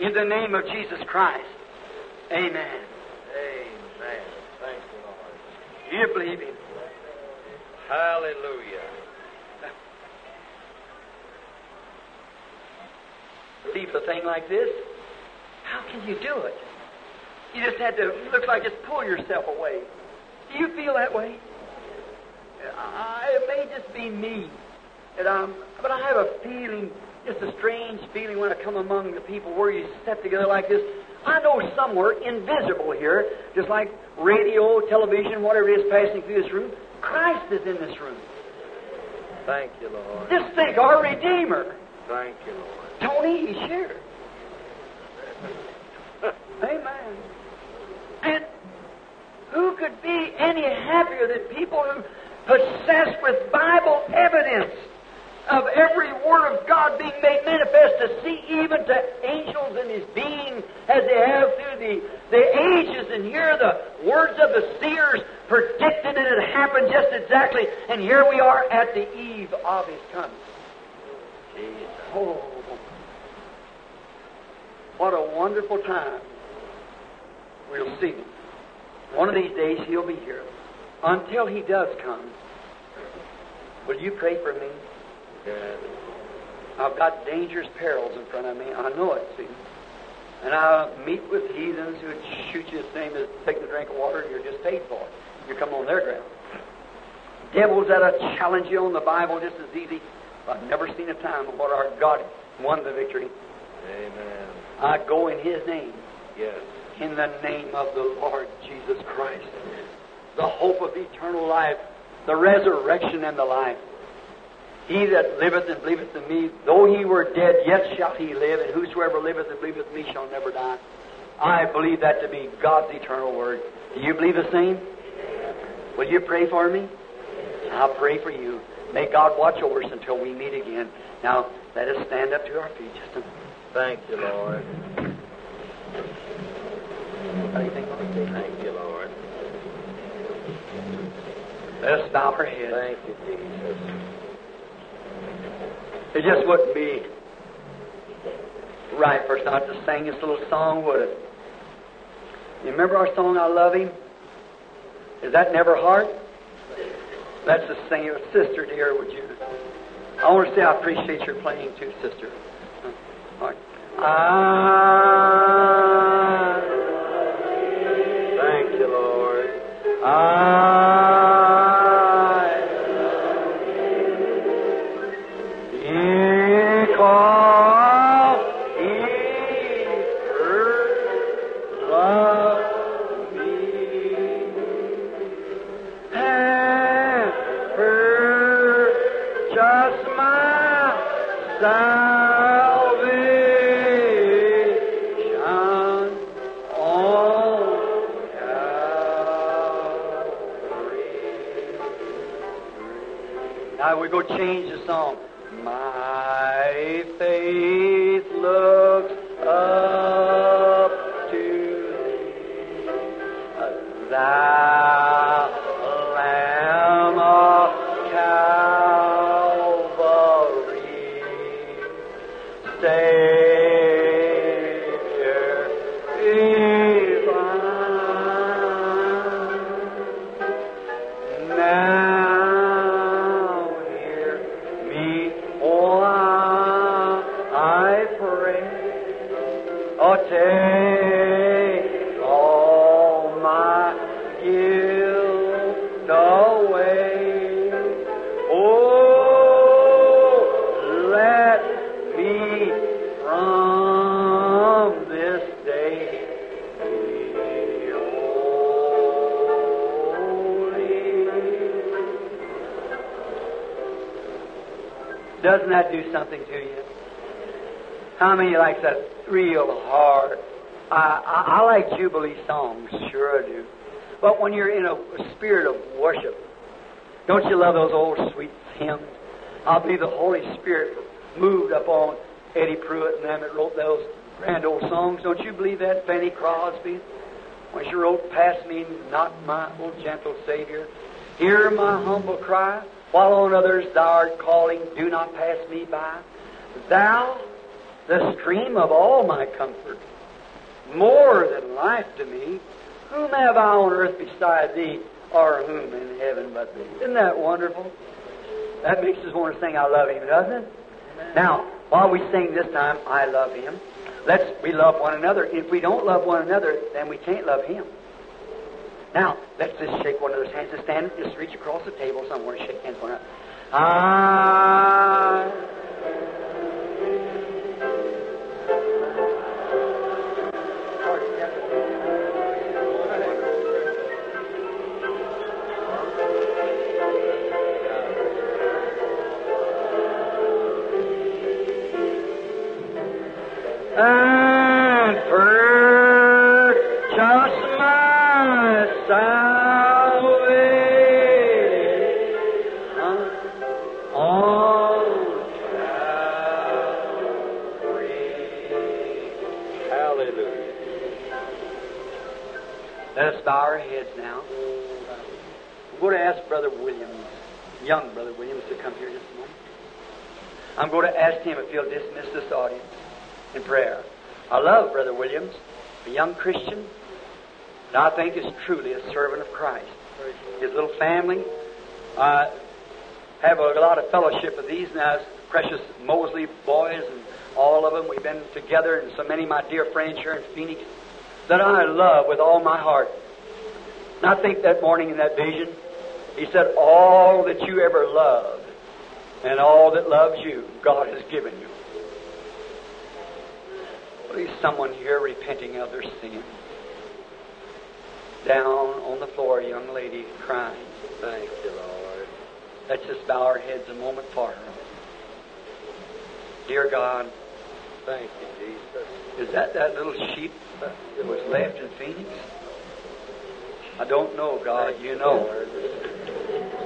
in the name of Jesus Christ. Amen.
Amen. Thank you, Lord.
Do you believe Him?
Hallelujah.
Believe a thing like this? How can you do it? You just had to, it looks like just pull yourself away. Do you feel that way? I, it may just be me. And, um, but I have a feeling, just a strange feeling when I come among the people where you step together like this. I know somewhere invisible here, just like radio, television, whatever it is passing through this room, Christ is in this room.
Thank you, Lord.
Just think, our Redeemer.
Thank you, Lord.
Tony he's here. Amen. And who could be any happier than people who possessed with Bible evidence of every word of God being made manifest to see even to angels in his being as they have through the, the ages and hear the words of the seers predicted and it happened just exactly and here we are at the eve of his coming. Oh, what a wonderful time. We'll see him. One of these days he'll be here. Until he does come, will you pray for me?
Yes.
I've got dangerous perils in front of me. I know it, see. And I meet with heathens who would shoot you the same as taking a drink of water you're just paid for. It. You come on their ground. Devils that'll challenge you on the Bible just as easy. I've never seen a time where our God won the victory.
Amen.
I go in His name,
Yes.
in the name of the Lord Jesus Christ. The hope of eternal life, the resurrection and the life. He that liveth and believeth in me, though he were dead, yet shall he live, and whosoever liveth and believeth in me shall never die. I believe that to be God's eternal word. Do you believe the same? Will you pray for me? I'll pray for you. May God watch over us until we meet again. Now, let us stand up to our feet just a minute.
Thank you, Lord. Thank you, Lord.
Let us bow our heads.
Thank you, Jesus.
It just wouldn't be right for us not to sing this little song, would it? You remember our song, I Love Him? Is that Never hard? Let's just sing it. Sister dear, would you? I want to say I appreciate your playing too, sister. Lord. Ah.
Thank you, Lord.
Ah. Because Doesn't that do something to you? How many likes that real hard? I, I, I like Jubilee songs, sure I do. But when you're in a, spirit of worship, don't you love those old sweet hymns? I believe the Holy Spirit moved upon Eddie Pruitt and them that wrote those grand old songs. Don't you believe that? Fanny Crosby, when she wrote, Pass me not my old gentle Savior. Hear my humble cry, while on others thou art calling, do not pass me by. Thou, the stream of all my comfort, more than life to me, whom have I on earth beside thee, or whom in heaven but thee? Isn't that wonderful? That makes us want to sing I love him, doesn't it? Now, while we sing this time, I love him, let's we love one another. If we don't love one another, then we can't love him. Now, let's just shake one another's hands and stand, and just reach across the table somewhere and shake hands one another. I in prayer. I love Brother Williams, a young Christian, and I think is truly a servant of Christ. His little family, I have a lot of fellowship with these now, precious Mosley boys and all of them. We've been together, and so many of my dear friends here in Phoenix that I love with all my heart. And I think that morning in that vision, he said, All that you ever loved and all that loves you, God has given you. Please, someone here repenting of their sin. Down on the floor, a young lady crying.
Thank you, Lord.
Let's just bow our heads a moment for her. Dear God,
Thank you, Jesus.
is that that little sheep that was left in Phoenix? I don't know, God, you know.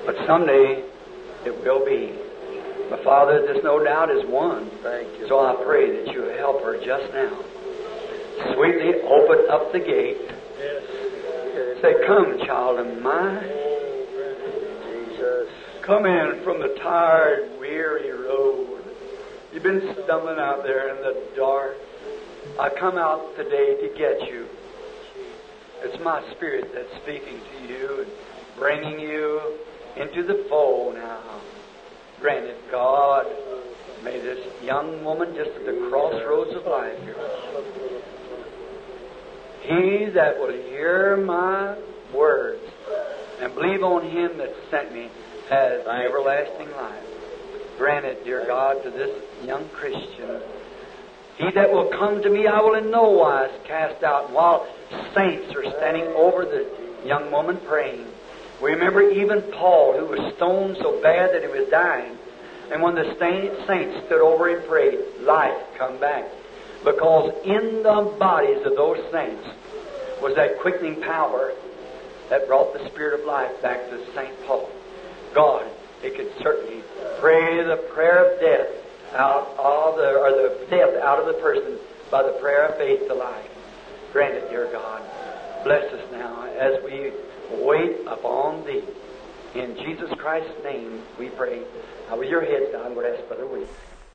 But someday it will be. But Father, there's no doubt is one.
Thank you.
So I pray that you help her just now. Sweetly open up the gate.
Yes.
Say, Come, child of mine.
Jesus.
Come in from the tired, weary road. You've been stumbling out there in the dark. I come out today to get you. It's my spirit that's speaking to you and bringing you into the fold now. Grant it, God. May this young woman just at the crossroads of life here. He that will hear my words and believe on him that sent me has everlasting life. Grant it, dear God, to this young Christian. He that will come to me, I will in no wise cast out. While saints are standing over the young woman praying. We remember even Paul, who was stoned so bad that he was dying. And when the saints stood over and prayed, life come back. Because in the bodies of those saints was that quickening power that brought the spirit of life back to St. Paul. God, it could certainly pray the prayer of death out of the, or the death out of the person by the prayer of faith to life. Grant it, dear God. Bless us now as we wait upon Thee. In Jesus Christ's name we pray. Now with your head down, we'll ask Brother William.